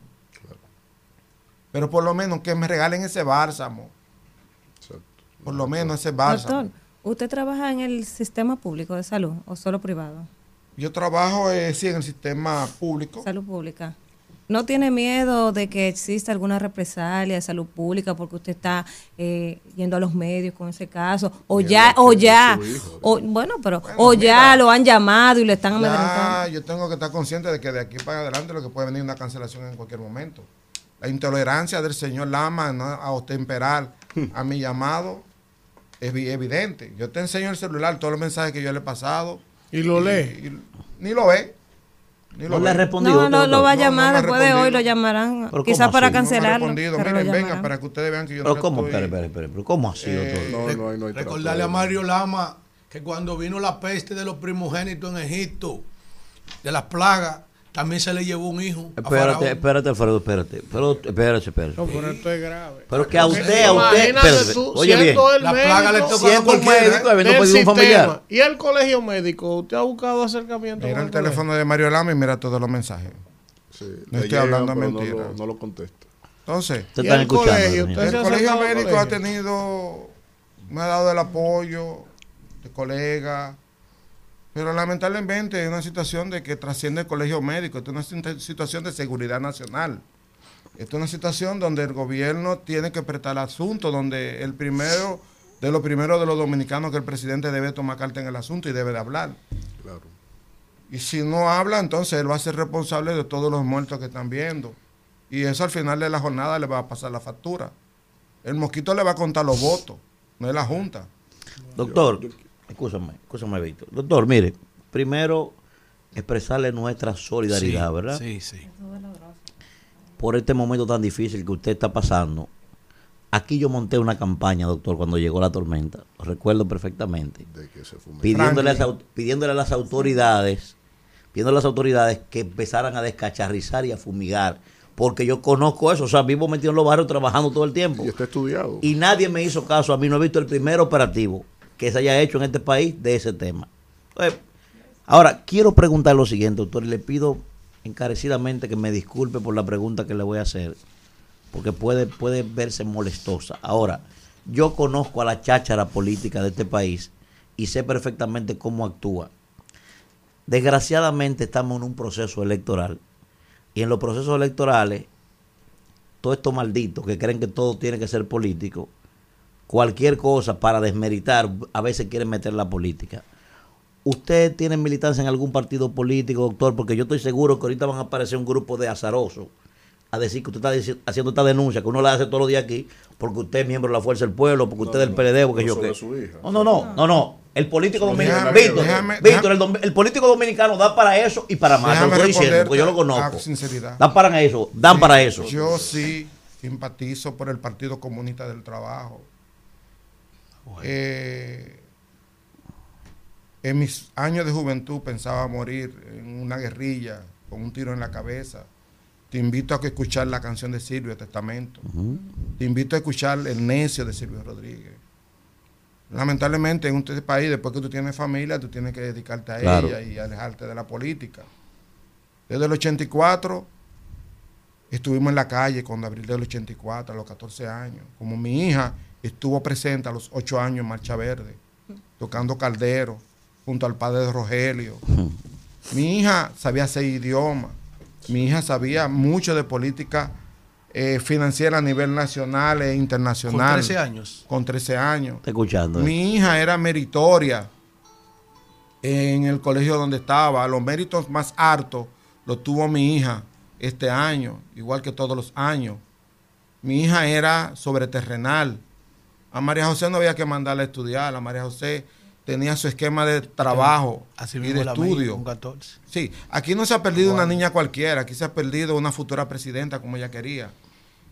Pero por lo menos que me regalen ese bálsamo. Por lo menos ese bálsamo. Doctor, ¿usted trabaja en el sistema público de salud o solo privado? Yo trabajo eh, sí, en el sistema público. Salud pública. ¿No tiene miedo de que exista alguna represalia de salud pública porque usted está eh, yendo a los medios con ese caso? O ya, o es ya, hijo. o, bueno, pero, o ya lo han llamado y lo están amedrentando. yo tengo que estar consciente de que de aquí para adelante lo que puede venir una cancelación en cualquier momento. La intolerancia del señor Lama ¿no? a temperar a mi llamado es vi- evidente. Yo te enseño el celular, todos los mensajes que yo le he pasado. ¿Y lo lee? y- ni lo ve. Ni No lo le ha respondido, No, no, lo va a llamar ha después de hoy, lo llamarán, quizás ¿cómo para? No ha cancelarlo. lo Miren, llamarán. para que ustedes vean que yo Pero no ¿cómo? estoy- Espere, espere, espere, pero ¿cómo así, Eh, doctor? No, no hay, no hay Recordarle a Mario Lama que cuando vino la peste de los primogénitos en Egipto, de las plagas, también se le llevó un hijo. Espérate, espérate, Alfredo, espérate. Pero, espérate, espérate. No, pero esto es grave. Pero que a usted, a usted, espérate, tú, oye bien, el La plaga le toca siendo un médico, ¿eh? habiendo un familiar. y el colegio médico, ¿usted ha buscado acercamiento Mira el teléfono de Mario Lama y mira todos los mensajes. Sí, No estoy llegan, hablando no mentira. lo- No lo contesta. Entonces, Te ¿Y están el colegio? señor. ¿Usted se el colegio médico ha tenido, me ha dado el apoyo de colegas, pero lamentablemente es una situación de que trasciende el colegio médico, esto es una situ- situación de seguridad nacional. Esto es una situación donde el gobierno tiene que prestar asunto, donde el primero de los primeros de los dominicanos que el presidente debe tomar carta en el asunto y debe de hablar. Claro. Y si no habla, entonces él va a ser responsable de todos los muertos que están viendo. Y eso al final de la jornada le va a pasar la factura. El mosquito le va a contar los votos, no es la Junta. Doctor, escúchame, escúchame, Víctor. Doctor, mire, primero expresarle nuestra solidaridad, Sí, ¿verdad? Sí, sí. Por este momento tan difícil que usted está pasando. Aquí yo monté una campaña, doctor, cuando llegó la tormenta. Lo recuerdo perfectamente. De que se. Pidiéndole a, las, pidiéndole a las autoridades, pidiéndole a las autoridades que empezaran a descacharrizar y a fumigar. Porque yo conozco eso, o sea, vivo metido en los barrios trabajando todo el tiempo. Y está estudiado. Y nadie me hizo caso. A mí no he visto el primer operativo que se haya hecho en este país de ese tema. Entonces, ahora, quiero preguntar lo siguiente, doctor, y le pido encarecidamente que me disculpe por la pregunta que le voy a hacer, porque puede, puede verse molestosa. Ahora, yo conozco a la cháchara política de este país y sé perfectamente cómo actúa. Desgraciadamente estamos en un proceso electoral y en los procesos electorales todos estos malditos que creen que todo tiene que ser político, cualquier cosa para desmeritar, a veces quieren meter la política. ¿Usted tiene militancia en algún partido político, doctor? Porque yo estoy seguro que ahorita van a aparecer un grupo de azarosos a decir que usted está haciendo esta denuncia, que uno la hace todos los días aquí, porque usted es miembro de la Fuerza del Pueblo, porque usted es del PLD, porque no yo qué. su hija. No, no, no, no, no. El político dominicano, Víctor, déjame- Víctor, el, político dominicano da para eso y para más. Lo estoy diciendo, porque yo lo conozco. sinceridad. Dan para eso, dan Sí, para eso. Yo sí simpatizo por el Partido Comunista del Trabajo. Eh, en mis años de juventud pensaba morir en una guerrilla con un tiro en la cabeza. Te invito a que escuchar la canción de Silvio, Testamento. Te invito a escuchar El Necio de Silvio Rodríguez. Lamentablemente en este país, después que tú tienes familia, tú tienes que dedicarte a Claro. ella y alejarte de la política. Desde el 84 estuvimos en la calle con abril del 84, a los 14 años. Como mi hija estuvo presente a los 8 años en Marcha Verde, tocando caldero, junto al padre de Rogelio. Mi hija sabía seis idiomas. Mi hija sabía mucho de política eh, financiera a nivel nacional e internacional. Con 13 años. Con 13 años. Está escuchando. eh. Mi hija era meritoria en el colegio donde estaba. Los méritos más altos los tuvo mi hija este año, igual que todos los años. Mi hija era sobreterrenal. A María José no había que mandarla a estudiar. A María José tenía su esquema de trabajo Así y de la mía, estudio. con 14. Sí, aquí no se ha perdido una niña cualquiera, aquí se ha perdido una futura presidenta como ella quería.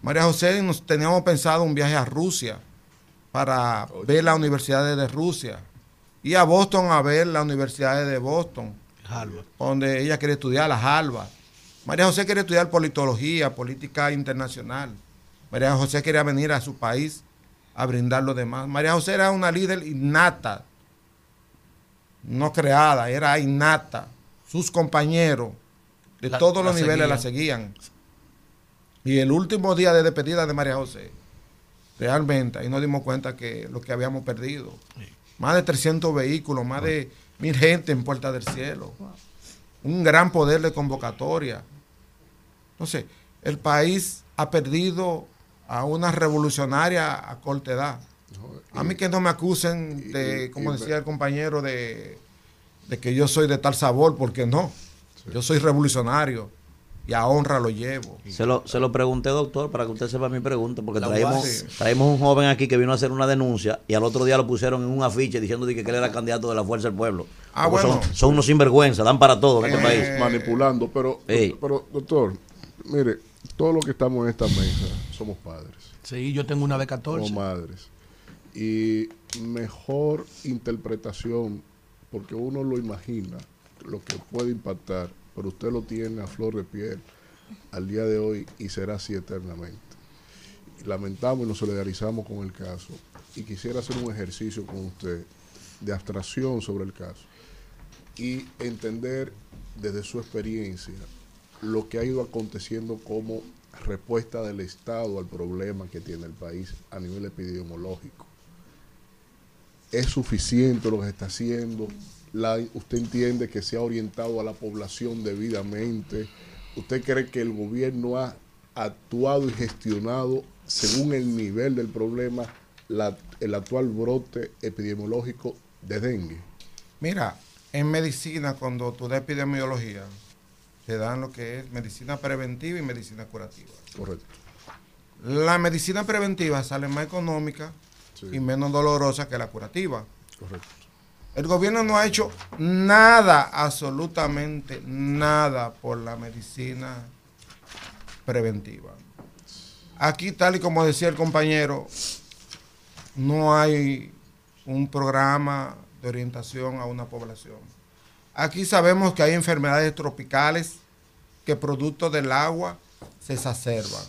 María José, nos teníamos pensado un viaje a Rusia para ver las universidades de Rusia y a Boston a ver las universidades de Boston, donde ella quería estudiar, las Harvard. María José quería estudiar politología, política internacional. María José quería venir a su país a brindar lo demás. María José era una líder innata, no creada, era innata. Sus compañeros de La- todos la los niveles la seguían. seguían. Y el último día de despedida de María José, realmente, ahí nos dimos cuenta que lo que habíamos perdido. Más de 300 vehículos, más de mil gente en Puerta del Cielo. Un gran poder de convocatoria. Entonces, el país ha perdido a una revolucionaria a corta edad. A mí que no me acusen de, como y- decía el compañero, de, de que yo soy de tal sabor, porque no. Yo soy revolucionario y a honra lo llevo. Se lo, se lo pregunté, doctor, para que usted sepa mi pregunta, porque traemos, base. traemos un joven aquí que vino a hacer una denuncia y al otro día lo pusieron en un afiche diciendo de que él era candidato de la Fuerza del Pueblo. Ah, bueno. son, son unos sinvergüenza, dan para todo en este país. manipulando, pero, pero doctor, mire, todos los que estamos en esta mesa somos padres. Sí, yo tengo una de 14. Somos madres. Y mejor interpretación, porque uno lo imagina, lo que puede impactar, pero usted lo tiene a flor de piel al día de hoy y será así eternamente. Lamentamos y nos solidarizamos con el caso. Y quisiera hacer un ejercicio con usted de abstracción sobre el caso y entender desde su experiencia lo que ha ido aconteciendo como respuesta del Estado al problema que tiene el país a nivel epidemiológico. ¿Es suficiente lo que está haciendo? ¿Usted entiende que se ha orientado a la población debidamente? ¿Usted cree que el gobierno ha actuado y gestionado según el nivel del problema el actual brote epidemiológico de dengue? Mira, en medicina, cuando tú epidemiología, te dan lo que es medicina preventiva y medicina curativa. Correcto. La medicina preventiva sale más económica y menos dolorosa que la curativa. Correcto. El gobierno no ha hecho nada, absolutamente nada por la medicina preventiva. Aquí, tal y como decía el compañero, no hay un programa de orientación a una población. Aquí sabemos que hay enfermedades tropicales que producto del agua se exacerban.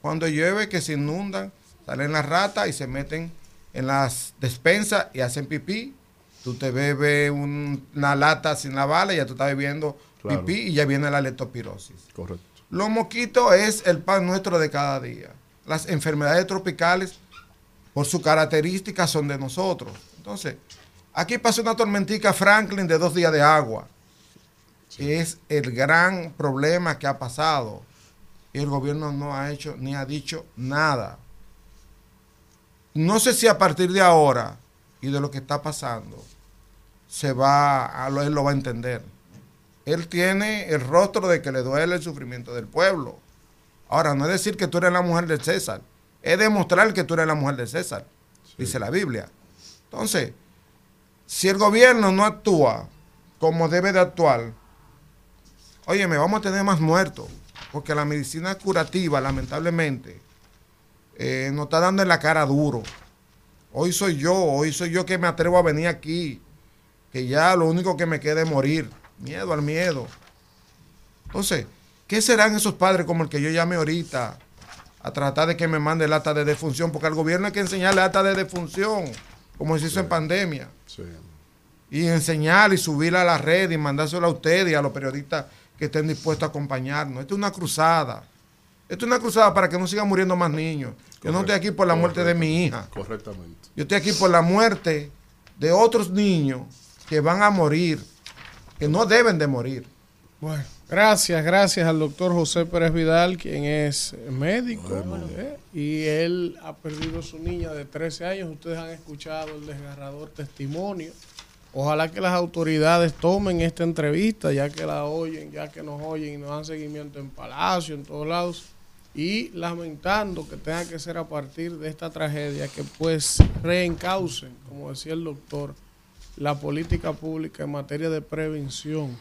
Cuando llueve que se inundan, salen las ratas y se meten en las despensas y hacen pipí. Tú te bebes un- una lata sin la bala y ya tú estás bebiendo Claro. pipí y ya viene la leptospirosis. Correcto. Los mosquitos es el pan nuestro de cada día. Las enfermedades tropicales, por su característica, son de nosotros. Entonces, aquí pasó una tormentica Franklin de dos días de agua. Es el gran problema que ha pasado. Y el gobierno no ha hecho ni ha dicho nada. No sé si a partir de ahora y de lo que está pasando, se va a él lo va a entender. Él tiene el rostro de que le duele el sufrimiento del pueblo. Ahora, no es decir que tú eres la mujer de César, es demostrar que tú eres la mujer de César, dice la Biblia. Entonces, si el gobierno no actúa como debe de actuar, óyeme, vamos a tener más muertos, porque la medicina curativa, lamentablemente, eh, nos está dando en la cara duro. Hoy soy yo, hoy soy yo que me atrevo a venir aquí, que ya lo único que me queda es morir, miedo al miedo. Entonces, ¿qué serán esos padres como el que yo llamé ahorita a tratar de que me mande el acta de defunción? Porque al gobierno hay que enseñarle acta de defunción, como se hizo en pandemia. Y enseñar y subir a la red y mandárselo a ustedes y a los periodistas que estén dispuestos a acompañarnos. Esto es una cruzada. Esto es una cruzada para que no sigan muriendo más niños. Yo no estoy aquí por la muerte de mi hija. Correctamente. Yo estoy aquí por la muerte de otros niños que van a morir, que no deben de morir. Bueno, gracias, gracias al doctor José Pérez Vidal, quien es médico, ¿eh? y él ha perdido a su niña de 13 años. Ustedes han escuchado el desgarrador testimonio. Ojalá que las autoridades tomen esta entrevista, ya que la oyen, ya que nos oyen y nos dan seguimiento en Palacio, en todos lados, y lamentando que tenga que ser a partir de esta tragedia que pues reencaucen, como decía el doctor, la política pública en materia de prevención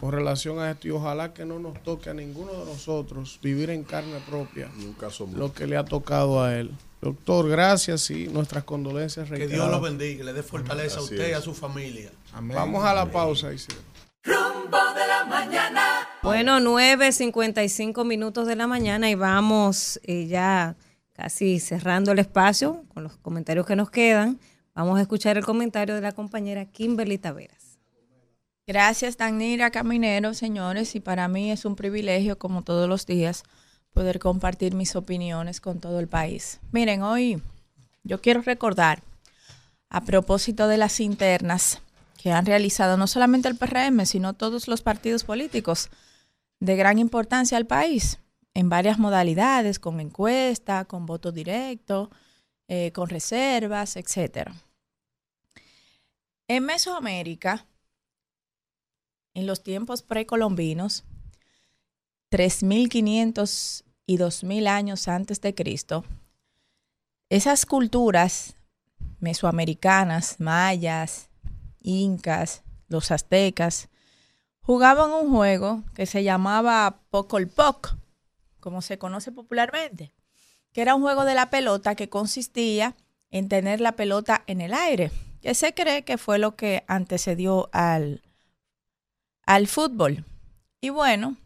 con relación a esto. Y ojalá que no nos toque a ninguno de nosotros vivir en carne propia lo que le ha tocado a él. Doctor, gracias y nuestras condolencias Que Dios reiteradas. lo bendiga, le dé fortaleza a usted y a su familia. Vamos a la pausa, Isidro. Rumbo de la mañana. Bueno, 9.55 minutos de la mañana y vamos eh, ya casi cerrando el espacio con los comentarios que nos quedan. Vamos a escuchar el comentario de la compañera Kimberly Taveras. Gracias, Danira Caminero, señores, y para mí es un privilegio, como todos los días, poder compartir mis opiniones con todo el país. Miren, hoy yo quiero recordar, a propósito de las internas que han realizado no solamente el PRM, sino todos los partidos políticos de gran importancia al país, en varias modalidades, con encuesta, con voto directo, eh, con reservas, etcétera. En Mesoamérica, en los tiempos precolombinos, 3.500 y 2.000 años antes de Cristo, esas culturas mesoamericanas, mayas, incas, los aztecas, jugaban un juego que se llamaba Pocolpoc, como se conoce popularmente, que era un juego de la pelota que consistía en tener la pelota en el aire, que se cree que fue lo que antecedió al, al fútbol. Y bueno,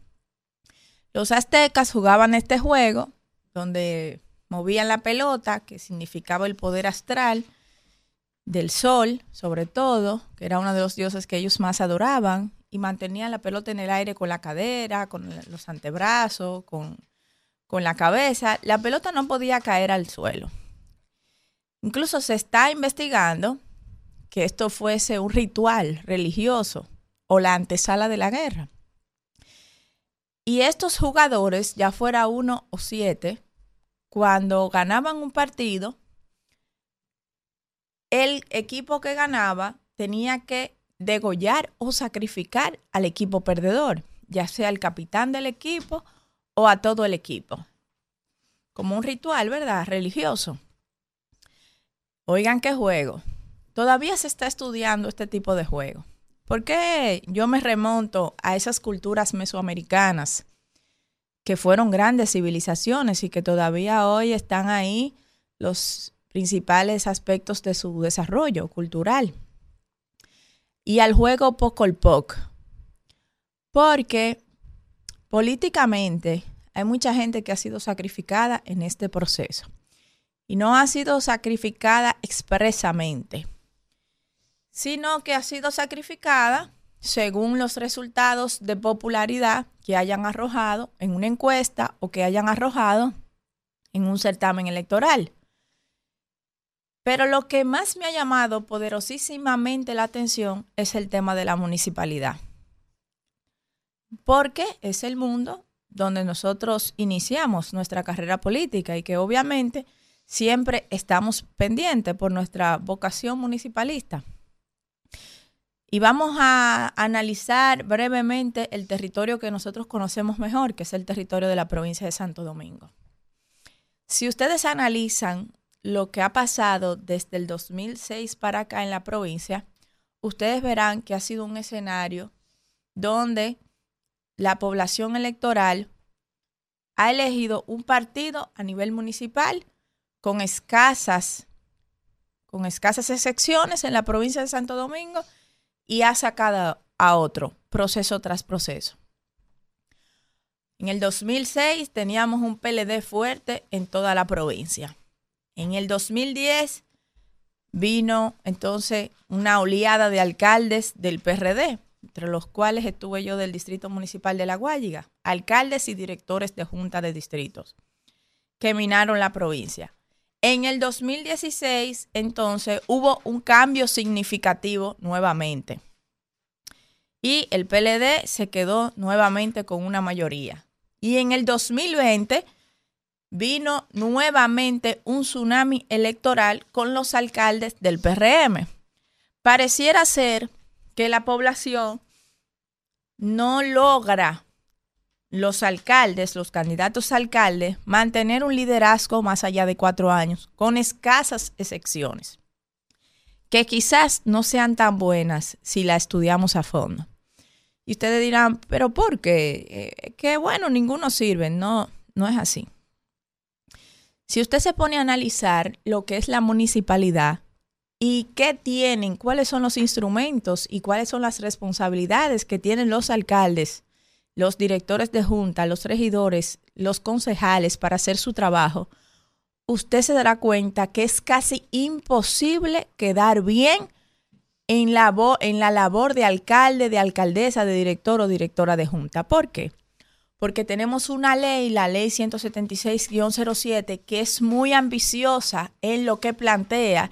los aztecas jugaban este juego donde movían la pelota, que significaba el poder astral del sol, sobre todo, que era uno de los dioses que ellos más adoraban, y mantenían la pelota en el aire con la cadera, con los antebrazos, con, con la cabeza. La pelota no podía caer al suelo. Incluso se está investigando que esto fuese un ritual religioso o la antesala de la guerra. Y estos jugadores, ya fuera uno o siete, cuando ganaban un partido, el equipo que ganaba tenía que degollar o sacrificar al equipo perdedor, ya sea el capitán del equipo o a todo el equipo. Como un ritual, ¿verdad? Religioso. Oigan qué juego. Todavía se está estudiando este tipo de juego. ¿Por qué yo me remonto a esas culturas mesoamericanas que fueron grandes civilizaciones y que todavía hoy están ahí los principales aspectos de su desarrollo cultural? Y al juego Pocolpoc. Porque políticamente hay mucha gente que ha sido sacrificada en este proceso. Y no ha sido sacrificada expresamente sino que ha sido sacrificada según los resultados de popularidad que hayan arrojado en una encuesta o que hayan arrojado en un certamen electoral. Pero lo que más me ha llamado poderosísimamente la atención es el tema de la municipalidad. Porque es el mundo donde nosotros iniciamos nuestra carrera política y que obviamente siempre estamos pendientes por nuestra vocación municipalista. Y vamos a analizar brevemente el territorio que nosotros conocemos mejor, que es el territorio de la provincia de Santo Domingo. Si ustedes analizan lo que ha pasado desde el 2006 para acá en la provincia, ustedes verán que ha sido un escenario donde la población electoral ha elegido un partido a nivel municipal con escasas, con escasas excepciones en la provincia de Santo Domingo y ha sacado a otro, proceso tras proceso. En el 2006 teníamos un PLD fuerte en toda la provincia. En el 2010 vino entonces una oleada de alcaldes del PRD, entre los cuales estuve yo del Distrito Municipal de La Guayiga, alcaldes y directores de junta de distritos, que minaron la provincia. En el 2016, entonces, hubo un cambio significativo nuevamente. Y el PLD se quedó nuevamente con una mayoría. Y en el 2020 vino nuevamente un tsunami electoral con los alcaldes del PRM. Pareciera ser que la población no logra los alcaldes, los candidatos a alcaldes, mantener un liderazgo más allá de cuatro años, con escasas excepciones, que quizás no sean tan buenas si la estudiamos a fondo. Y ustedes dirán, pero ¿por qué? Eh, que bueno, ninguno sirve. No, no es así. Si usted se pone a analizar lo que es la municipalidad y qué tienen, cuáles son los instrumentos y cuáles son las responsabilidades que tienen los alcaldes, los directores de junta, los regidores, los concejales para hacer su trabajo, usted se dará cuenta que es casi imposible quedar bien en la, en la labor de alcalde, de alcaldesa, de director o directora de junta. ¿Por qué? Porque tenemos una ley, la ley 176-07, que es muy ambiciosa en lo que plantea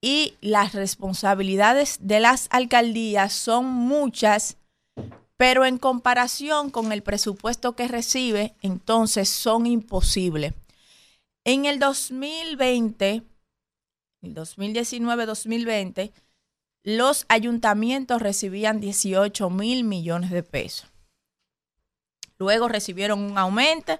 y las responsabilidades de las alcaldías son muchas, pero en comparación con el presupuesto que recibe, entonces son imposibles. En el 2020, el 2019-2020, los ayuntamientos recibían 18 mil millones de pesos. Luego recibieron un aumento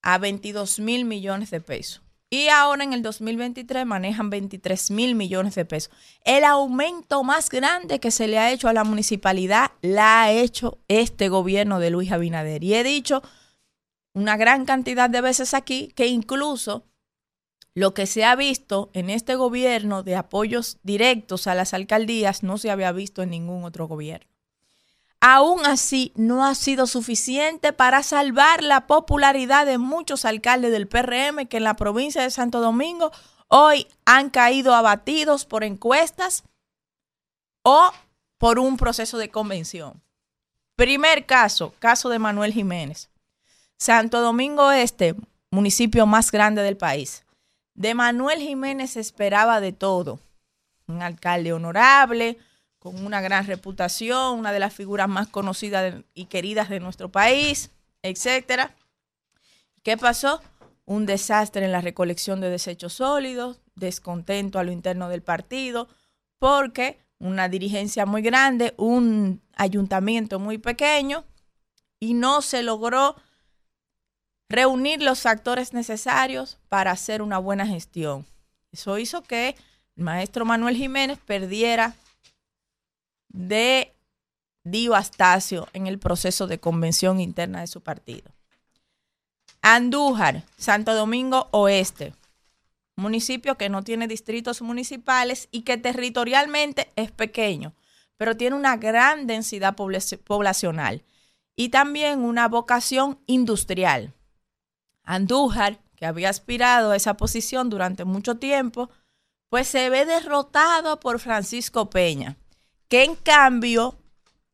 a 22 mil millones de pesos. Y ahora en el 2023 manejan 23 mil millones de pesos. El aumento más grande que se le ha hecho a la municipalidad la ha hecho este gobierno de Luis Abinader. Y he dicho una gran cantidad de veces aquí que incluso lo que se ha visto en este gobierno de apoyos directos a las alcaldías no se había visto en ningún otro gobierno. Aún así, no ha sido suficiente para salvar la popularidad de muchos alcaldes del PRM que en la provincia de Santo Domingo hoy han caído abatidos por encuestas o por un proceso de convención. Primer caso, caso de Manuel Jiménez. Santo Domingo Este, municipio más grande del país. De Manuel Jiménez esperaba de todo. Un alcalde honorable, con una gran reputación, una de las figuras más conocidas y queridas de nuestro país, etcétera. ¿Qué pasó? Un desastre en la recolección de desechos sólidos, descontento a lo interno del partido, porque una dirigencia muy grande, un ayuntamiento muy pequeño, y no se logró reunir los factores necesarios para hacer una buena gestión. Eso hizo que el maestro Manuel Jiménez perdiera de Dio Astacio en el proceso de convención interna de su partido. Andújar, Santo Domingo Oeste, municipio que no tiene distritos municipales y que territorialmente es pequeño, pero tiene una gran densidad poblacional y también una vocación industrial. Andújar, que había aspirado a esa posición durante mucho tiempo, pues se ve derrotado por Francisco Peña, que en cambio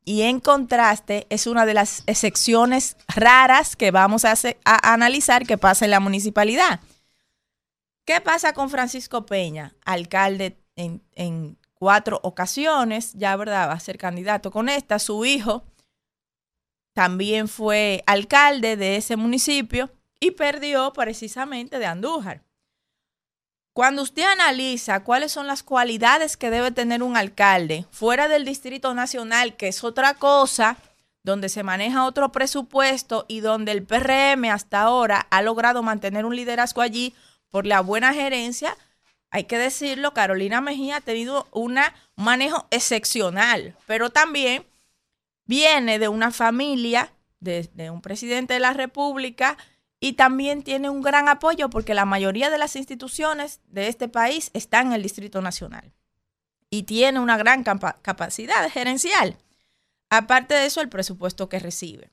y en contraste es una de las excepciones raras que vamos a, analizar que pasa en la municipalidad. ¿Qué pasa con Francisco Peña, alcalde en, en cuatro ocasiones, ya verdad, va a ser candidato con esta, su hijo también fue alcalde de ese municipio y perdió precisamente de Andújar. Cuando usted analiza cuáles son las cualidades que debe tener un alcalde fuera del Distrito Nacional, que es otra cosa, donde se maneja otro presupuesto y donde el PRM hasta ahora ha logrado mantener un liderazgo allí por la buena gerencia, hay que decirlo, Carolina Mejía ha tenido un manejo excepcional, pero también viene de una familia, de, de un presidente de la República, y también tiene un gran apoyo porque la mayoría de las instituciones de este país están en el Distrito Nacional y tiene una gran capa- capacidad gerencial. Aparte de eso, el presupuesto que recibe.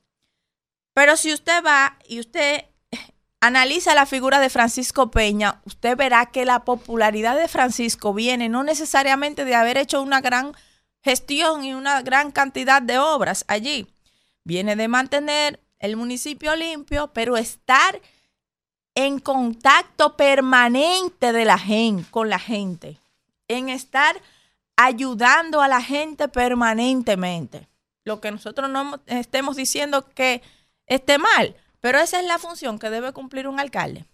Pero si usted va y usted analiza la figura de Francisco Peña, usted verá que la popularidad de Francisco viene no necesariamente de haber hecho una gran gestión y una gran cantidad de obras allí. Viene de mantener el municipio limpio, pero estar en contacto permanente de la gente, con la gente, en estar ayudando a la gente permanentemente. Lo que nosotros no estemos diciendo que esté mal, pero esa es la función que debe cumplir un alcalde.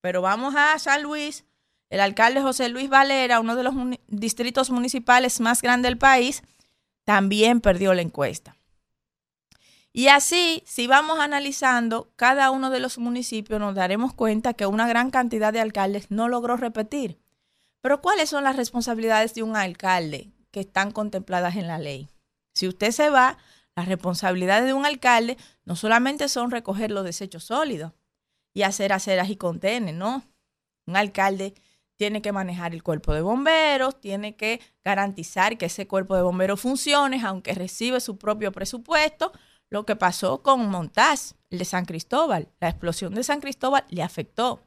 Pero vamos a San Luis, el alcalde José Luis Valera, uno de los distritos municipales más grandes del país, también perdió la encuesta. Y así, si vamos analizando cada uno de los municipios, nos daremos cuenta que una gran cantidad de alcaldes no logró repetir. Pero ¿cuáles son las responsabilidades de un alcalde que están contempladas en la ley? Si usted se va, las responsabilidades de un alcalde no solamente son recoger los desechos sólidos y hacer aceras y contenes, no. Un alcalde tiene que manejar el cuerpo de bomberos, tiene que garantizar que ese cuerpo de bomberos funcione, aunque recibe su propio presupuesto. Lo que pasó con Montaz, el de San Cristóbal, la explosión de San Cristóbal le afectó.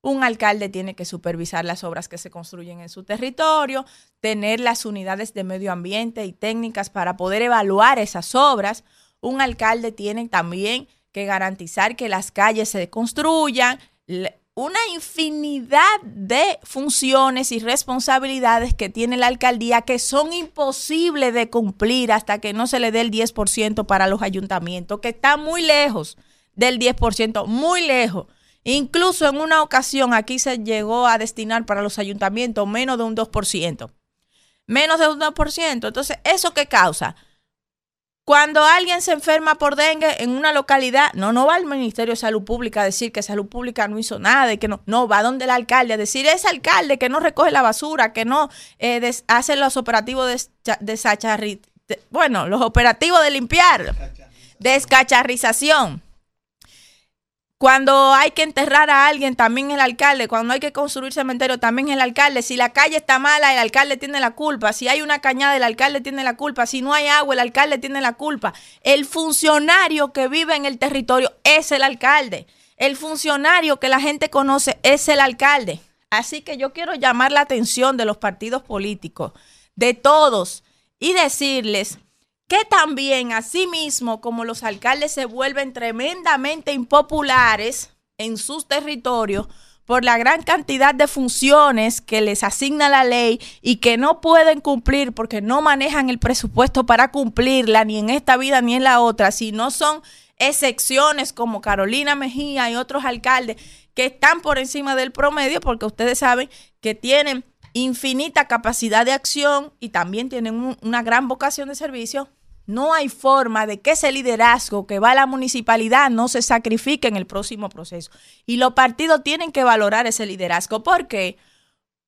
Un alcalde tiene que supervisar las obras que se construyen en su territorio, tener las unidades de medio ambiente y técnicas para poder evaluar esas obras. Un alcalde tiene también que garantizar que las calles se construyan, una infinidad de funciones y responsabilidades que tiene la alcaldía que son imposibles de cumplir hasta que no se le dé el 10% para los ayuntamientos, que está muy lejos del 10%, muy lejos. Incluso en una ocasión aquí se llegó a destinar para los ayuntamientos menos de un 2%. Menos de un 2%. Entonces, ¿eso qué causa? Cuando alguien se enferma por dengue en una localidad, no, no va al Ministerio de Salud Pública a decir que Salud Pública no hizo nada y que no, no, va donde el alcalde a decir, ese alcalde que no recoge la basura, que no eh, des- hace los operativos de, descha- desacharri- de- bueno, los operativos de limpiar, descacharrización. Cuando hay que enterrar a alguien, también el alcalde. Cuando hay que construir cementerio, también el alcalde. Si la calle está mala, el alcalde tiene la culpa. Si hay una cañada, el alcalde tiene la culpa. Si no hay agua, el alcalde tiene la culpa. El funcionario que vive en el territorio es el alcalde. El funcionario que la gente conoce es el alcalde. Así que yo quiero llamar la atención de los partidos políticos, de todos, y decirles que también, asimismo, como los alcaldes se vuelven tremendamente impopulares en sus territorios por la gran cantidad de funciones que les asigna la ley y que no pueden cumplir porque no manejan el presupuesto para cumplirla ni en esta vida ni en la otra, si no son excepciones como Carolina Mejía y otros alcaldes que están por encima del promedio porque ustedes saben que tienen infinita capacidad de acción y también tienen un- una gran vocación de servicio, no hay forma de que ese liderazgo que va a la municipalidad no se sacrifique en el próximo proceso. Y los partidos tienen que valorar ese liderazgo. ¿Por qué?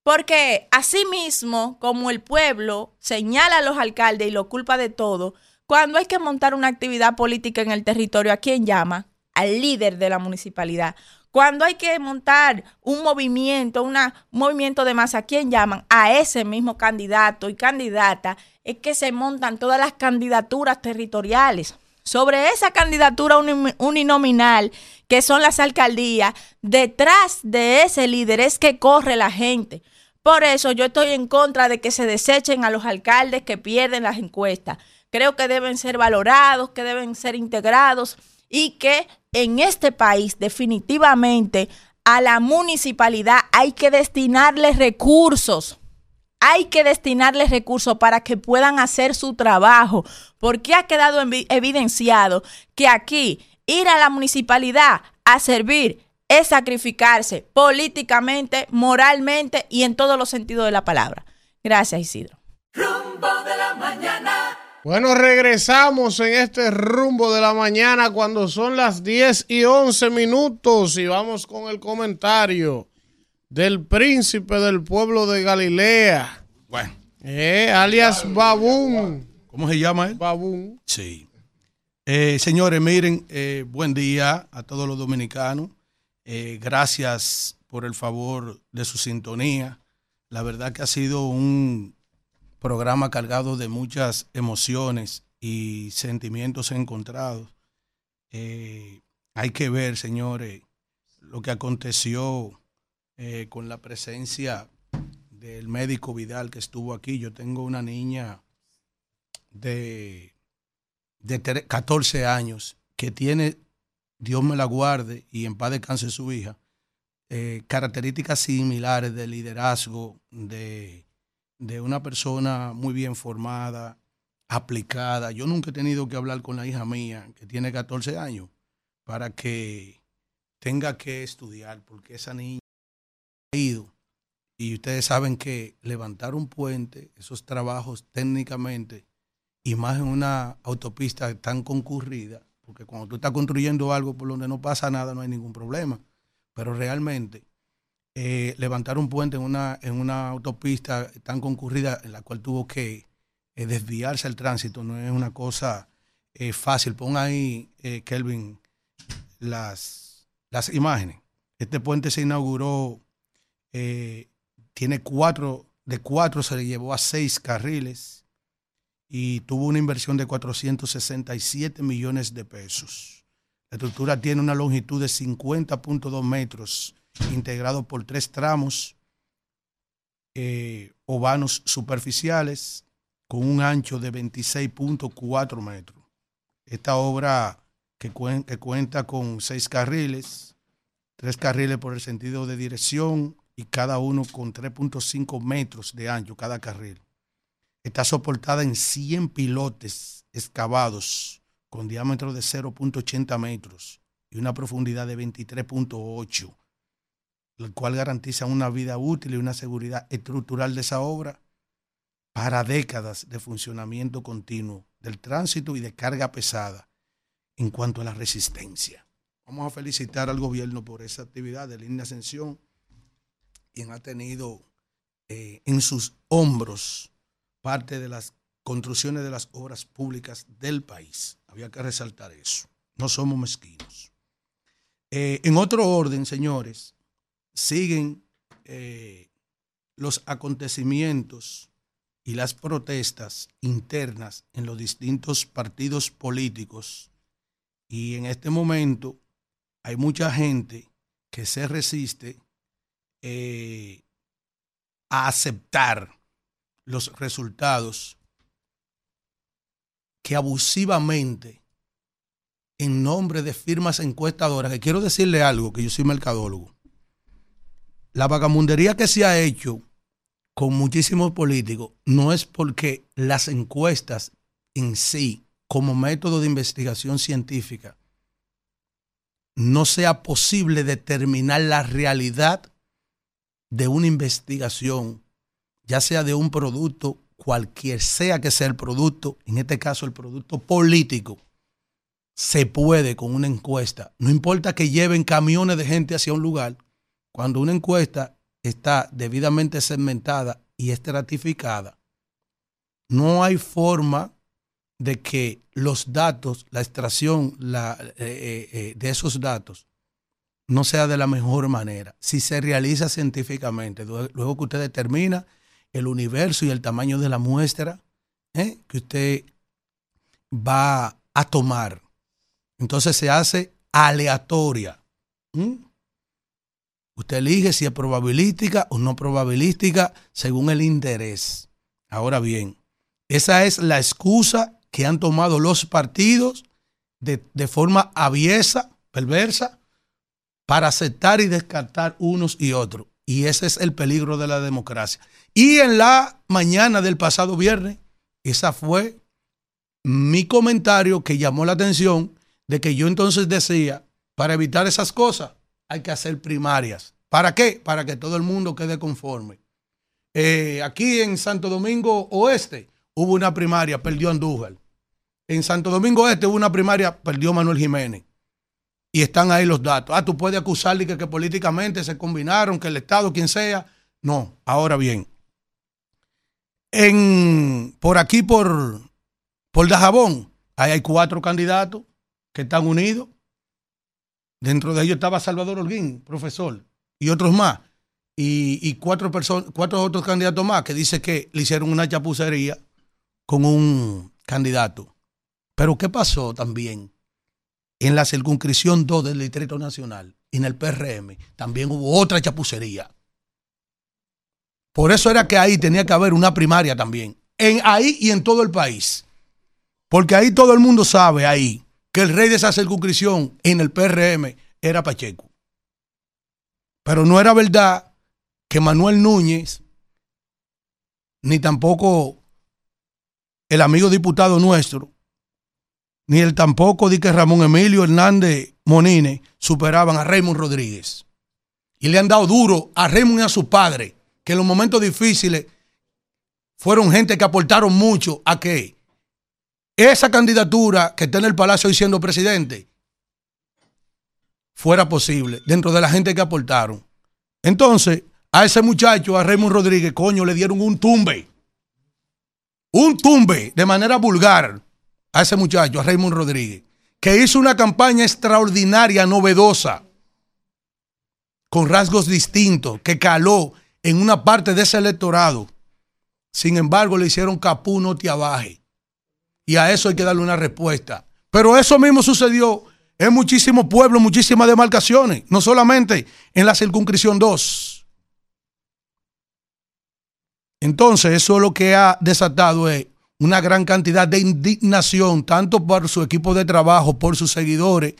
Porque asimismo, como el pueblo señala a los alcaldes y lo culpa de todo, cuando hay que montar una actividad política en el territorio, ¿a quién llama? Al líder de la municipalidad. Cuando hay que montar un movimiento, una, un movimiento de masa, ¿a quién llaman? A ese mismo candidato y candidata. Es que se montan todas las candidaturas territoriales. Sobre esa candidatura uni- uninominal, que son las alcaldías, detrás de ese líder es que corre la gente. Por eso yo estoy en contra de que se desechen a los alcaldes que pierden las encuestas. Creo que deben ser valorados, que deben ser integrados y que en este país definitivamente a la municipalidad hay que destinarles recursos. Hay que destinarles recursos para que puedan hacer su trabajo, porque ha quedado evidenciado que aquí ir a la municipalidad a servir es sacrificarse políticamente, moralmente y en todos los sentidos de la palabra. Gracias, Isidro. Rumbo de la mañana. Bueno, regresamos en este rumbo de la mañana cuando son las 10 y 11 minutos y vamos con el comentario del príncipe del pueblo de Galilea. Bueno. Eh, alias Babún. ¿Cómo se llama él? Babún. Sí. Eh, señores, miren, eh, buen día a todos los dominicanos. Eh, gracias por el favor de su sintonía. La verdad que ha sido un programa cargado de muchas emociones y sentimientos encontrados. Hay que ver, señores, lo que aconteció eh, con la presencia del médico Vidal que estuvo aquí. Yo tengo una niña de, de tre- 14 años que tiene, Dios me la guarde y en paz descanse su hija, eh, características similares de liderazgo, de, de una persona muy bien formada, aplicada. Yo nunca he tenido que hablar con la hija mía, que tiene 14 años, para que tenga que estudiar, porque esa niña ha ido. Y ustedes saben que levantar un puente, esos trabajos técnicamente, y más en una autopista tan concurrida, porque cuando tú estás construyendo algo por donde no pasa nada, no hay ningún problema. Pero realmente, eh, levantar un puente en una, en una autopista tan concurrida en la cual tuvo que eh, desviarse el tránsito no es una cosa eh, fácil. Pon ahí, Kelvin, las, las imágenes. Este puente se inauguró, eh, tiene cuatro, de cuatro se le llevó a seis carriles y tuvo una inversión de 467 millones de pesos. La estructura tiene una longitud de 50.2 metros, integrado por tres tramos eh, ovanos superficiales con un ancho de 26.4 metros. Esta obra que, que cuenta con seis carriles, tres carriles por el sentido de dirección y cada uno con 3.5 metros de ancho cada carril. Está soportada en 100 pilotes excavados con diámetro de 0.80 metros y una profundidad de 23.8, el cual garantiza una vida útil y una seguridad estructural de esa obra para décadas de funcionamiento continuo del tránsito y de carga pesada en cuanto a la resistencia. Vamos a felicitar al gobierno por esa actividad de línea ascensión, quien ha tenido eh, en sus hombros parte de las construcciones de las obras públicas del país. Había que resaltar eso. No somos mezquinos. Eh, en otro orden, señores, siguen eh, los acontecimientos y las protestas internas en los distintos partidos políticos. Y en este momento hay mucha gente que se resiste eh, a aceptar los resultados que abusivamente, en nombre de firmas encuestadoras, que quiero decirle algo, que yo soy mercadólogo, la vagamundería que se ha hecho con muchísimos políticos no es porque las encuestas en sí, como método de investigación científica, no sea posible determinar la realidad de una investigación, ya sea de un producto, cualquier sea que sea el producto, en este caso el producto político, se puede con una encuesta. No importa que lleven camiones de gente hacia un lugar, cuando una encuesta está debidamente segmentada y estratificada, no hay forma de que los datos, la extracción eh, eh, eh, de esos datos no sea de la mejor manera. Si se realiza científicamente, luego que usted determina el universo y el tamaño de la muestra ¿eh? que usted va a tomar, entonces se hace aleatoria. Usted elige si es probabilística o no probabilística según el interés. Ahora bien, esa es la excusa que han tomado los partidos de, de forma aviesa, perversa, para aceptar y descartar unos y otros. Y ese es el peligro de la democracia. Y en la mañana del pasado viernes, esa fue mi comentario que llamó la atención de que yo entonces decía, para evitar esas cosas, hay que hacer primarias. ¿Para qué? Para que todo el mundo quede conforme. Eh, aquí en Santo Domingo Oeste hubo una primaria, perdió Andújar. En Santo Domingo Este hubo una primaria, perdió Manuel Jiménez. Y están ahí los datos. Ah, tú puedes acusarle que, que políticamente se combinaron, que el Estado, quien sea. No, ahora bien. En, por aquí, por, por Dajabón, hay cuatro candidatos que están unidos. Dentro de ellos estaba Salvador Holguín, profesor, y otros más. Y, y cuatro, cuatro otros candidatos más que dice que le hicieron una chapucería con un candidato. Pero ¿qué pasó también? En la circunscripción 2 del Distrito Nacional, en el PRM, también hubo otra chapucería. Por eso era que ahí tenía que haber una primaria también. En ahí y en todo el país. Porque ahí todo el mundo sabe ahí que el rey de esa circunscripción en el PRM era Pacheco. Pero no era verdad que Manuel Núñez, ni tampoco el amigo diputado nuestro, ni el tampoco di que Ramón Emilio Hernández Monine superaban a Raymond Rodríguez. Y le han dado duro a Raymond y a su padre, que en los momentos difíciles fueron gente que aportaron mucho a que esa candidatura que está en el Palacio hoy siendo presidente fuera posible dentro de la gente que aportaron. Entonces, a ese muchacho, a Raymond Rodríguez, coño, le dieron un tumbe. Un tumbe de manera vulgar a ese muchacho, a Raymond Rodríguez, que hizo una campaña extraordinaria, novedosa, con rasgos distintos, que caló en una parte de ese electorado. Sin embargo, le hicieron capú no te abaje. Y a eso hay que darle una respuesta. Pero eso mismo sucedió en muchísimos pueblos, muchísimas demarcaciones, no solamente en la circunscripción 2. Entonces, eso lo que ha desatado es una gran cantidad de indignación, tanto por su equipo de trabajo, por sus seguidores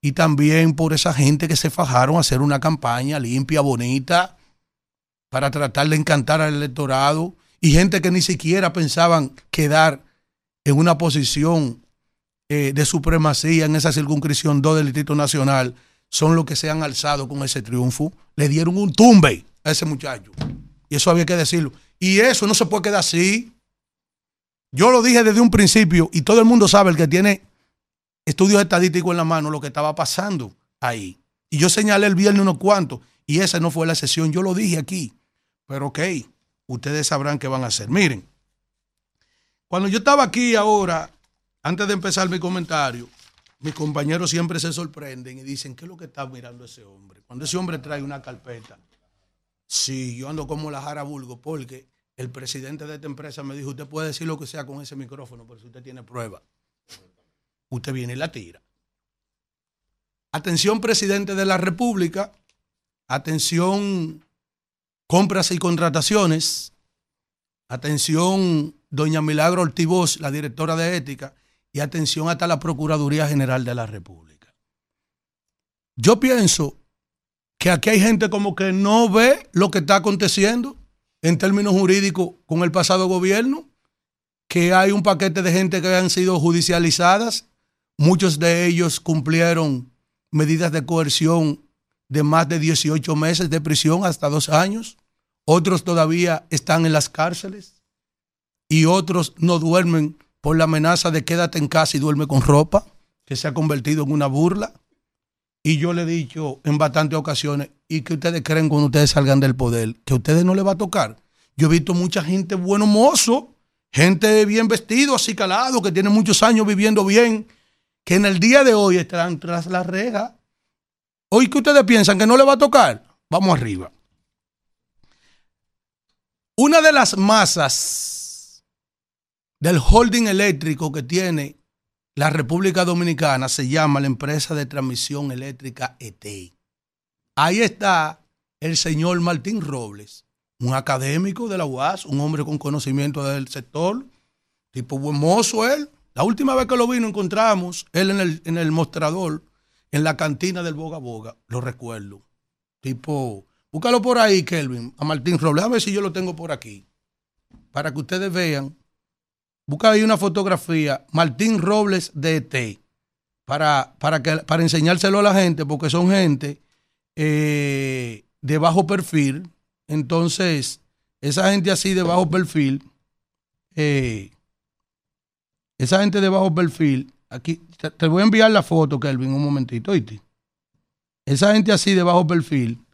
y también por esa gente que se fajaron a hacer una campaña limpia, bonita, para tratar de encantar al electorado y gente que ni siquiera pensaban quedar en una posición eh, de supremacía en esa circunscripción 2 del Distrito Nacional son los que se han alzado con ese triunfo. Le dieron un tumbe a ese muchacho. Y eso había que decirlo. Y eso no se puede quedar así. Yo lo dije desde un principio y todo el mundo sabe, el que tiene estudios estadísticos en la mano, lo que estaba pasando ahí. Y yo señalé el viernes unos cuantos y esa no fue la sesión. Yo lo dije aquí. Pero ok, ustedes sabrán qué van a hacer. Miren, cuando yo estaba aquí ahora, antes de empezar mi comentario, mis compañeros siempre se sorprenden y dicen, ¿qué es lo que está mirando ese hombre? Cuando ese hombre trae una carpeta, sí, yo ando como la Jara Bulgo, porque el presidente de esta empresa me dijo, usted puede decir lo que sea con ese micrófono, pero si usted tiene prueba, usted viene y la tira. Atención, presidente de la República, atención, compras y contrataciones, atención, doña Milagro Ortivoz, la directora de ética, y atención hasta la Procuraduría General de la República. Yo pienso que aquí hay gente como que no ve lo que está aconteciendo en términos jurídicos con el pasado gobierno, que hay un paquete de gente que han sido judicializadas, muchos de ellos cumplieron medidas de coerción de más de 18 meses de prisión hasta dos años, otros todavía están en las cárceles y otros no duermen por la amenaza de quédate en casa y duerme con ropa, que se ha convertido en una burla. Y yo le he dicho en bastantes ocasiones, ¿y que ustedes creen cuando ustedes salgan del poder? Que a ustedes no les va a tocar. Yo he visto mucha gente bueno mozo, gente bien vestido, así calado, que tiene muchos años viviendo bien, que en el día de hoy estarán tras la reja. Hoy que ustedes piensan que no les va a tocar, vamos arriba. Una de las masas del holding eléctrico que tiene la República Dominicana se llama la empresa de transmisión eléctrica ET. Ahí está el señor Martín Robles, un académico de la UAS, un hombre con conocimiento del sector, tipo buen mozo él. La última vez que lo vino encontramos él en el, en el mostrador, en la cantina del Boga Boga, lo recuerdo. Tipo, búscalo por ahí, Kelvin, a Martín Robles, a ver si yo lo tengo por aquí, para que ustedes vean. Busca ahí una fotografía, Martín Robles de ET, para, para, que, para enseñárselo a la gente, porque son gente eh, de bajo perfil. Entonces, esa gente así de bajo perfil, eh, esa gente de bajo perfil, aquí te, te voy a enviar la foto, Kelvin, un momentito, ¿oíste? Esa gente así de bajo perfil,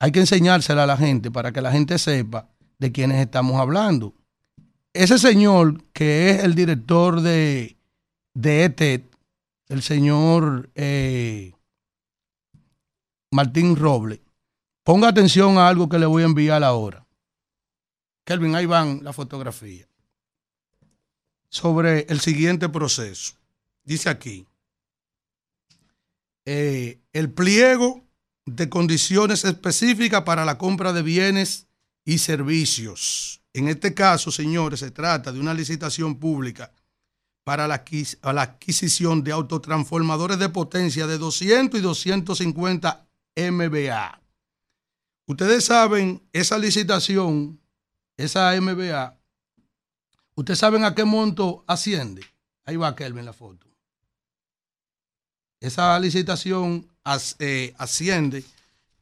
hay que enseñársela a la gente para que la gente sepa de quiénes estamos hablando. Ese señor que es el director de, de ETED, el señor eh, Martín Roble, ponga atención a algo que le voy a enviar ahora. Kelvin, ahí van la fotografía. Sobre el siguiente proceso. Dice aquí, eh, el pliego de condiciones específicas para la compra de bienes y servicios. En este caso, señores, se trata de una licitación pública para la, adquisición de autotransformadores de potencia de 200 y 250 MVA. Ustedes saben, esa licitación, esa MVA, ¿ustedes saben a qué monto asciende? Ahí va Kelvin la foto. Esa licitación eh, asciende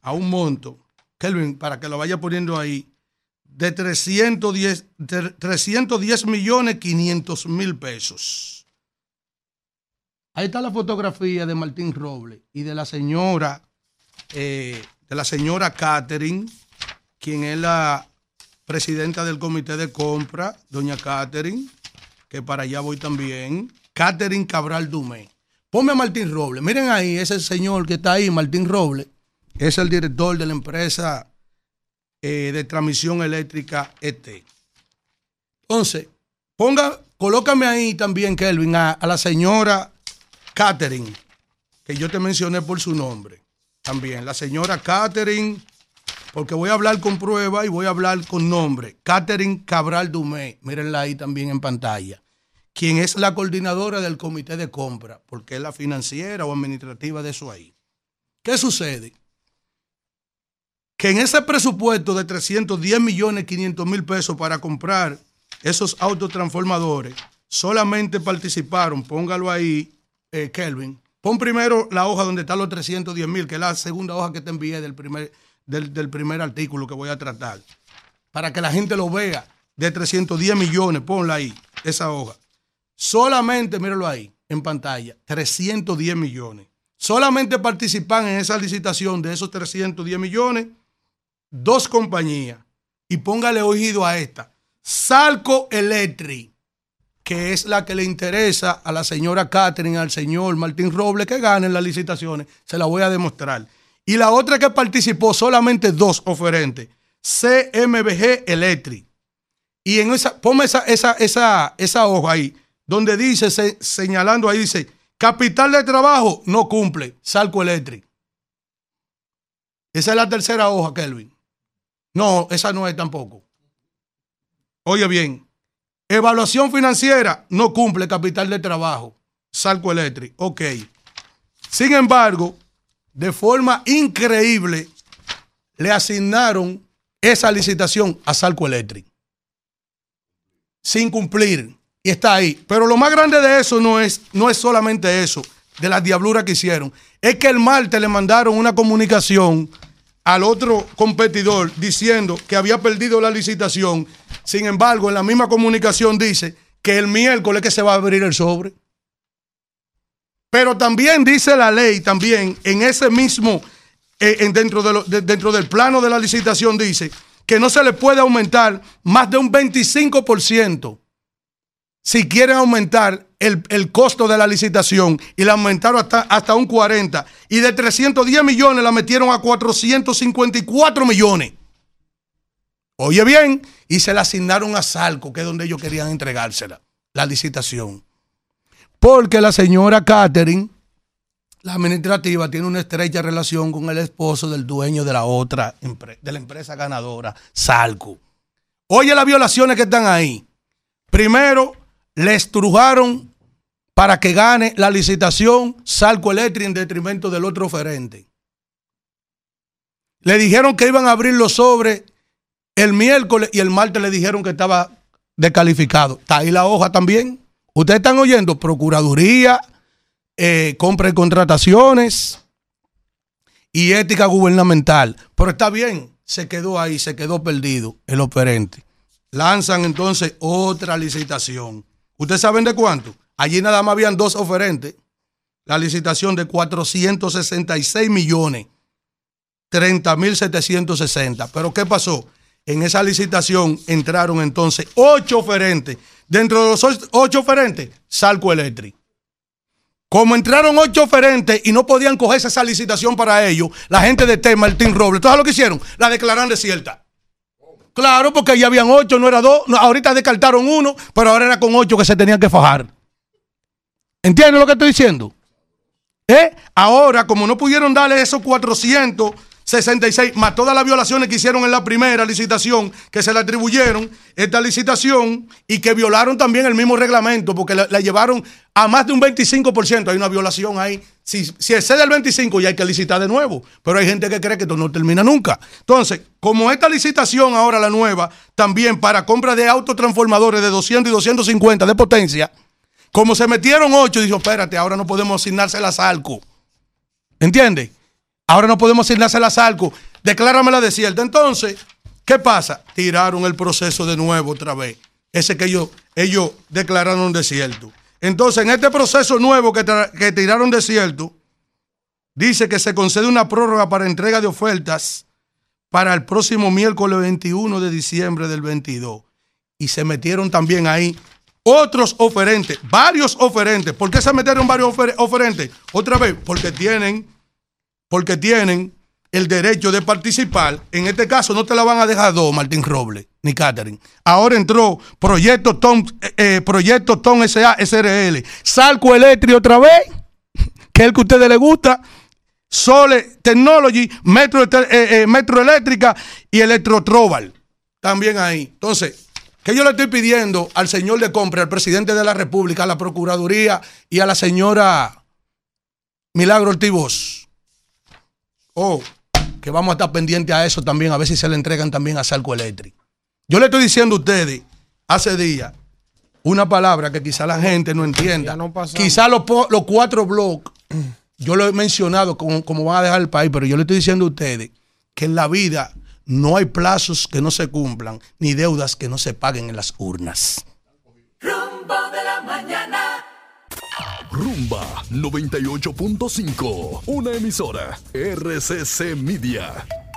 a un monto, Kelvin, para que lo vaya poniendo ahí, de 310, de 310 millones 500 mil pesos. Ahí está la fotografía de Martín Roble y de la señora, eh, de la señora Catherine, quien es la presidenta del comité de compra, doña Catherine, que para allá voy también, Catherine Cabral Dumé. Ponme a Martín Roble. Miren ahí, ese señor que está ahí, Martín Roble, es el director de la empresa eh, de transmisión eléctrica ET. Entonces, ponga, colócame ahí también, Kelvin, a, a la señora Catherine, que yo te mencioné por su nombre. También, la señora Catherine, porque voy a hablar con prueba y voy a hablar con nombre. Catherine Cabral Dumé, mírenla ahí también en pantalla, quien es la coordinadora del comité de compra, porque es la financiera o administrativa de eso ahí. ¿Qué sucede? Que en ese presupuesto de 310 millones 500 mil pesos para comprar esos autotransformadores, solamente participaron, póngalo ahí, eh, Kelvin, pon primero la hoja donde están los 310 mil, que es la segunda hoja que te envié del primer, del, primer artículo que voy a tratar, para que la gente lo vea, de 310 millones, ponla ahí, esa hoja. Solamente, míralo ahí, en pantalla, 310 millones. Solamente participan en esa licitación de esos 310 millones dos compañías y póngale oído a esta. Salco Electric, que es la que le interesa a la señora Catherine, al señor Martín Robles que ganen las licitaciones. Se la voy a demostrar. Y la otra que participó, solamente dos oferentes. CMBG Electric. Y en esa, ponme esa, esa, esa, esa hoja ahí, donde dice, se- señalando ahí, dice, capital de trabajo no cumple, Salco Electric. Esa es la tercera hoja, Kelvin. No, esa no es tampoco. Oye bien, evaluación financiera no cumple capital de trabajo. Salco Electric, ok. Sin embargo, de forma increíble, le asignaron esa licitación a Salco Electric. Sin cumplir. Y está ahí. Pero lo más grande de eso no es, no es solamente eso, de las diabluras que hicieron. Es que el martes le mandaron una comunicación al otro competidor diciendo que había perdido la licitación. Sin embargo, en la misma comunicación dice que el miércoles que se va a abrir el sobre. Pero también dice la ley, también en ese mismo, eh, en dentro, de dentro del plano de la licitación dice que no se le puede aumentar más de un 25% si quieren aumentar el, el costo de la licitación y la aumentaron hasta, hasta un 40 y de 310 millones la metieron a 454 millones. Oye bien, y se la asignaron a Salco, que es donde ellos querían entregársela, la licitación. Porque la señora Catherine, la administrativa, tiene una estrecha relación con el esposo del dueño de la otra, de la empresa ganadora, Salco. Oye las violaciones que están ahí. Primero, le estrujaron para que gane la licitación Salco Electric en detrimento del otro oferente. Le dijeron que iban a abrir los sobres el miércoles y el martes le dijeron que estaba descalificado. Está ahí la hoja también. Ustedes están oyendo, Procuraduría, eh, compra y contrataciones. y ética gubernamental. Pero está bien, se quedó ahí, se quedó perdido el operante. Lanzan entonces otra licitación. ¿Ustedes saben de cuánto? Allí nada más habían dos oferentes. La licitación de 466 millones, 30 mil 760. Pero ¿qué pasó? En esa licitación entraron entonces ocho oferentes. Dentro de los ocho oferentes, Salco Electric. Como entraron ocho oferentes y no podían cogerse esa licitación para ellos, la gente de T, Martín Robles, ¿todo lo que hicieron? La declararon desierta. Claro, porque ya habían ocho, no era dos. No, ahorita descartaron uno, pero ahora era con ocho que se tenían que fajar. ¿Entiendes lo que estoy diciendo? ¿Eh? Ahora, como no pudieron darle esos 466, más todas las violaciones que hicieron en la primera licitación, que se le atribuyeron esta licitación y que violaron también el mismo reglamento, porque la, llevaron a más de un 25%. Hay una violación ahí. Si, si excede el 25, ya hay que licitar de nuevo. Pero hay gente que cree que esto no termina nunca. Entonces, como esta licitación ahora, la nueva, también para compra de autotransformadores de 200 y 250 de potencia, como se metieron ocho, dijo, espérate, ahora no podemos asignarse a Salco. ¿Entiendes? Ahora no podemos asignarse a Salco. Decláramela la desierta. Entonces, ¿qué pasa? Tiraron el proceso de nuevo otra vez. Ese que ellos, ellos declararon desierto. Entonces, en este proceso nuevo que, que tiraron desierto, dice que se concede una prórroga para entrega de ofertas para el próximo miércoles 21 de diciembre del 22. Y se metieron también ahí otros oferentes, varios oferentes. ¿Por qué se metieron varios ofer oferentes? Otra vez, porque tienen, porque tienen el derecho de participar. En este caso no te la van a dejar dos, Martín Robles ni Catherine. Ahora entró Proyecto Tom, eh, eh Proyecto Tom SA SRL. Salco Electric otra vez, que es el que a ustedes les gusta. Sole Technology, Metro, eh, eh, Eléctrica y Electrotrobal. También ahí. Entonces, que yo le estoy pidiendo al señor de compra, al presidente de la República, a la Procuraduría y a la señora Milagro Ortibos. Oh, que vamos a estar pendientes a eso también, a ver si se le entregan también a Salco Electric. Yo le estoy diciendo a ustedes hace días una palabra que quizá la gente no entienda. quizá los, los, cuatro blogs, yo lo he mencionado como, como van a dejar el país, pero yo le estoy diciendo a ustedes que en la vida no hay plazos que no se cumplan, ni deudas que no se paguen en las urnas. Rumbo de la mañana. Rumba 98.5, una emisora RCC Media.